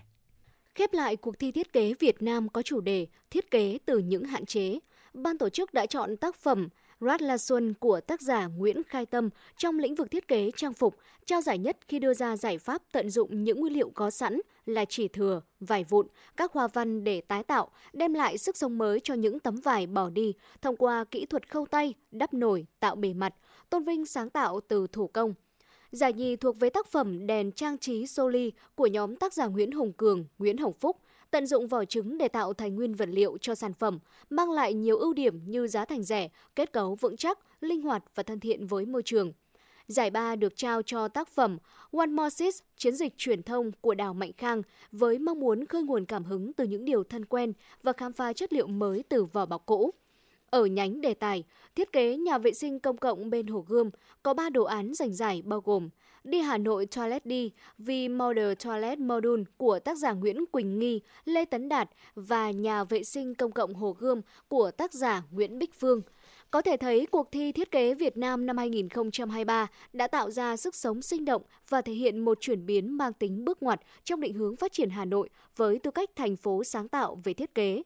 Khép lại cuộc thi thiết kế Việt Nam có chủ đề Thiết kế từ những hạn chế, ban tổ chức đã chọn tác phẩm Rát La Xuân của tác giả Nguyễn Khai Tâm trong lĩnh vực thiết kế trang phục, trao giải nhất khi đưa ra giải pháp tận dụng những nguyên liệu có sẵn là chỉ thừa, vải vụn, các hoa văn để tái tạo, đem lại sức sống mới cho những tấm vải bỏ đi thông qua kỹ thuật khâu tay, đắp nổi, tạo bề mặt, tôn vinh sáng tạo từ thủ công. Giải nhì thuộc về tác phẩm Đèn trang trí Soli của nhóm tác giả Nguyễn Hồng Cường, Nguyễn Hồng Phúc, tận dụng vỏ trứng để tạo thành nguyên vật liệu cho sản phẩm, mang lại nhiều ưu điểm như giá thành rẻ, kết cấu vững chắc, linh hoạt và thân thiện với môi trường. Giải ba được trao cho tác phẩm One More Sis, chiến dịch truyền thông của Đào Mạnh Khang với mong muốn khơi nguồn cảm hứng từ những điều thân quen và khám phá chất liệu mới từ vỏ bọc cũ. Ở nhánh đề tài, thiết kế nhà vệ sinh công cộng bên Hồ Gươm có 3 đồ án giành giải bao gồm Đi Hà Nội Toilet đi vì Model Toilet Module của tác giả Nguyễn Quỳnh Nghi, Lê Tấn Đạt và Nhà vệ sinh công cộng Hồ Gươm của tác giả Nguyễn Bích Phương. Có thể thấy cuộc thi thiết kế Việt Nam năm 2023 đã tạo ra sức sống sinh động và thể hiện một chuyển biến mang tính bước ngoặt trong định hướng phát triển Hà Nội với tư cách thành phố sáng tạo về thiết kế.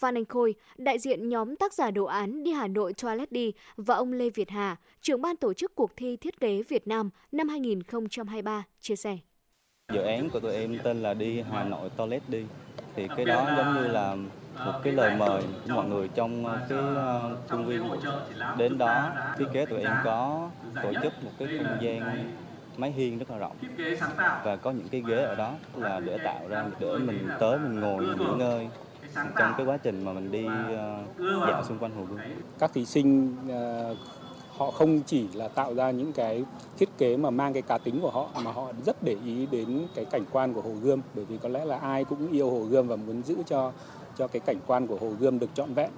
Phan Anh Khôi, đại diện nhóm tác giả đồ án Đi Hà Nội Toilet đi và ông Lê Việt Hà, trưởng ban tổ chức cuộc thi thiết kế Việt Nam năm 2023, chia sẻ. Dự án của tụi em tên là Đi Hà Nội Toilet đi. Thì cái đó giống như là một cái lời mời của mọi người trong ờ, cái ờ, công viên đến đó thiết kế tụi em có tổ chức một cái không gian máy hiên rất là rộng và có những cái ghế ở đó là để tạo ra để mình tới mình ngồi nghỉ ngơi trong cái quá trình mà mình đi uh, dạo xung quanh hồ gươm. Các thí sinh uh, họ không chỉ là tạo ra những cái thiết kế mà mang cái cá tính của họ mà họ rất để ý đến cái cảnh quan của hồ gươm. Bởi vì có lẽ là ai cũng yêu hồ gươm và muốn giữ cho cho cái cảnh quan của hồ gươm được trọn vẹn.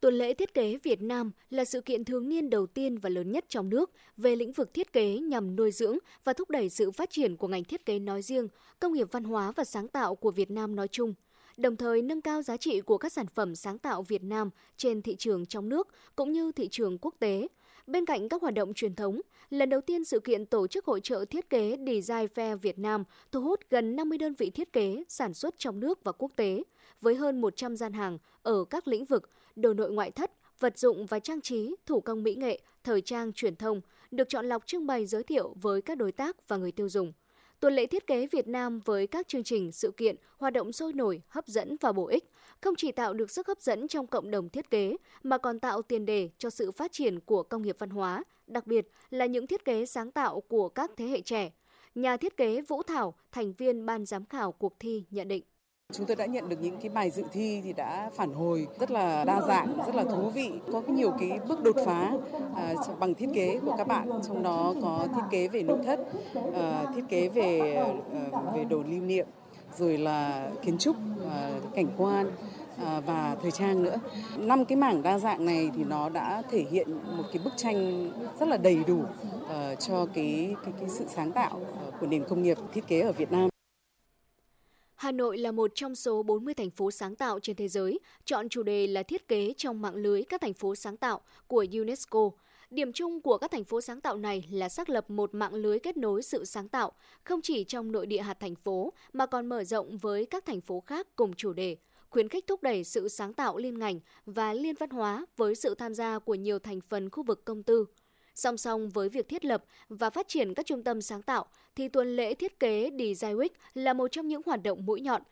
Tuần lễ thiết kế Việt Nam là sự kiện thường niên đầu tiên và lớn nhất trong nước về lĩnh vực thiết kế nhằm nuôi dưỡng và thúc đẩy sự phát triển của ngành thiết kế nói riêng, công nghiệp văn hóa và sáng tạo của Việt Nam nói chung đồng thời nâng cao giá trị của các sản phẩm sáng tạo Việt Nam trên thị trường trong nước cũng như thị trường quốc tế. Bên cạnh các hoạt động truyền thống, lần đầu tiên sự kiện tổ chức hội trợ thiết kế Design Fair Việt Nam thu hút gần 50 đơn vị thiết kế sản xuất trong nước và quốc tế, với hơn 100 gian hàng ở các lĩnh vực đồ nội ngoại thất, vật dụng và trang trí, thủ công mỹ nghệ, thời trang truyền thông, được chọn lọc trưng bày giới thiệu với các đối tác và người tiêu dùng. Tuần lễ thiết kế Việt Nam với các chương trình, sự kiện, hoạt động sôi nổi, hấp dẫn và bổ ích, không chỉ tạo được sức hấp dẫn trong cộng đồng thiết kế, mà còn tạo tiền đề cho sự phát triển của công nghiệp văn hóa, đặc biệt là những thiết kế sáng tạo của các thế hệ trẻ. Nhà thiết kế Vũ Thảo, thành viên ban giám khảo cuộc thi nhận định. Chúng tôi đã nhận được những cái bài dự thi thì đã phản hồi rất là đa dạng, rất là thú vị, có nhiều cái bước đột phá à, bằng thiết kế của các bạn, trong đó có thiết kế về nội thất, à, thiết kế về à, về đồ lưu niệm, rồi là kiến trúc, à, cảnh quan à, và thời trang nữa. Năm cái mảng đa dạng này thì nó đã thể hiện một cái bức tranh rất là đầy đủ uh, cho cái, cái cái sự sáng tạo ờ, của nền công nghiệp thiết kế ở Việt Nam. Hà Nội là một trong số 40 thành phố sáng tạo trên thế giới, chọn chủ đề là thiết kế trong mạng lưới các thành phố sáng tạo của UNESCO. Điểm chung của các thành phố sáng tạo này là xác lập một mạng lưới kết nối sự sáng tạo, không chỉ trong nội địa hạt thành phố mà còn mở rộng với các thành phố khác cùng chủ đề, khuyến khích thúc đẩy sự sáng tạo liên ngành và liên văn hóa với sự tham gia của nhiều thành phần khu vực công tư. Song song với việc thiết lập và phát triển các trung tâm sáng tạo, thì tuần lễ thiết kế Design Week là một trong những hoạt động mũi nhọn,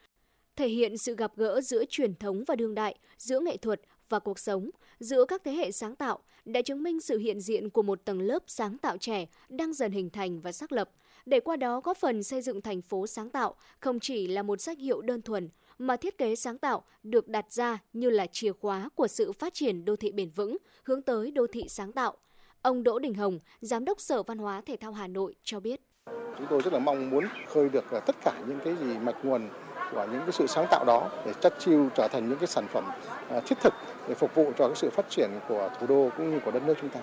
thể hiện sự gặp gỡ giữa truyền thống và đương đại, giữa nghệ thuật và cuộc sống, giữa các thế hệ sáng tạo, đã chứng minh sự hiện diện của một tầng lớp sáng tạo trẻ đang dần hình thành và xác lập, để qua đó góp phần xây dựng thành phố sáng tạo không chỉ là một sách hiệu đơn thuần, mà thiết kế sáng tạo được đặt ra như là chìa khóa của sự phát triển đô thị bền vững, hướng tới đô thị sáng tạo – Ông Đỗ Đình Hồng, Giám đốc Sở Văn hóa Thể thao Hà Nội cho biết. Chúng tôi rất là mong muốn khơi được tất cả những cái gì mạch nguồn của những cái sự sáng tạo đó để chất chiêu trở thành những cái sản phẩm à, thiết thực để phục vụ cho cái sự phát triển của thủ đô cũng như của đất nước chúng ta.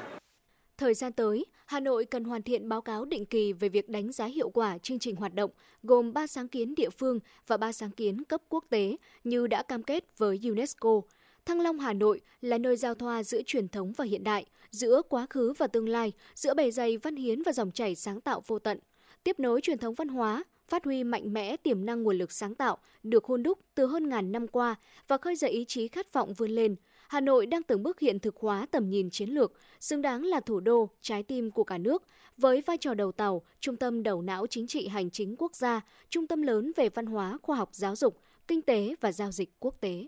Thời gian tới, Hà Nội cần hoàn thiện báo cáo định kỳ về việc đánh giá hiệu quả chương trình hoạt động, gồm 3 sáng kiến địa phương và 3 sáng kiến cấp quốc tế như đã cam kết với UNESCO. Thăng Long Hà Nội là nơi giao thoa giữa truyền thống và hiện đại, giữa quá khứ và tương lai, giữa bề dày văn hiến và dòng chảy sáng tạo vô tận. Tiếp nối truyền thống văn hóa, phát huy mạnh mẽ tiềm năng nguồn lực sáng tạo được hôn đúc từ hơn ngàn năm qua và khơi dậy ý chí khát vọng vươn lên. Hà Nội đang từng bước hiện thực hóa tầm nhìn chiến lược, xứng đáng là thủ đô, trái tim của cả nước, với vai trò đầu tàu, trung tâm đầu não chính trị hành chính quốc gia, trung tâm lớn về văn hóa, khoa học, giáo dục, kinh tế và giao dịch quốc tế.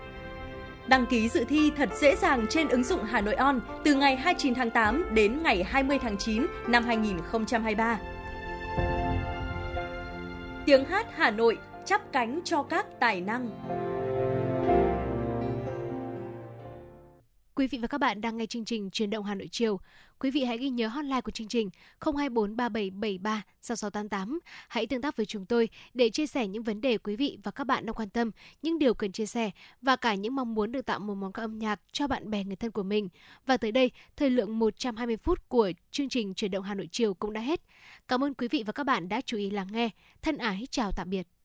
Đăng ký dự thi thật dễ dàng trên ứng dụng Hà Nội On từ ngày 29 tháng 8 đến ngày 20 tháng 9 năm 2023. Tiếng hát Hà Nội chắp cánh cho các tài năng. Quý vị và các bạn đang nghe chương trình Truyền động Hà Nội chiều. Quý vị hãy ghi nhớ hotline của chương trình 0243773 6688. Hãy tương tác với chúng tôi để chia sẻ những vấn đề quý vị và các bạn đang quan tâm, những điều cần chia sẻ và cả những mong muốn được tạo một món quà âm nhạc cho bạn bè người thân của mình. Và tới đây, thời lượng 120 phút của chương trình Truyền động Hà Nội chiều cũng đã hết. Cảm ơn quý vị và các bạn đã chú ý lắng nghe. Thân ái chào tạm biệt.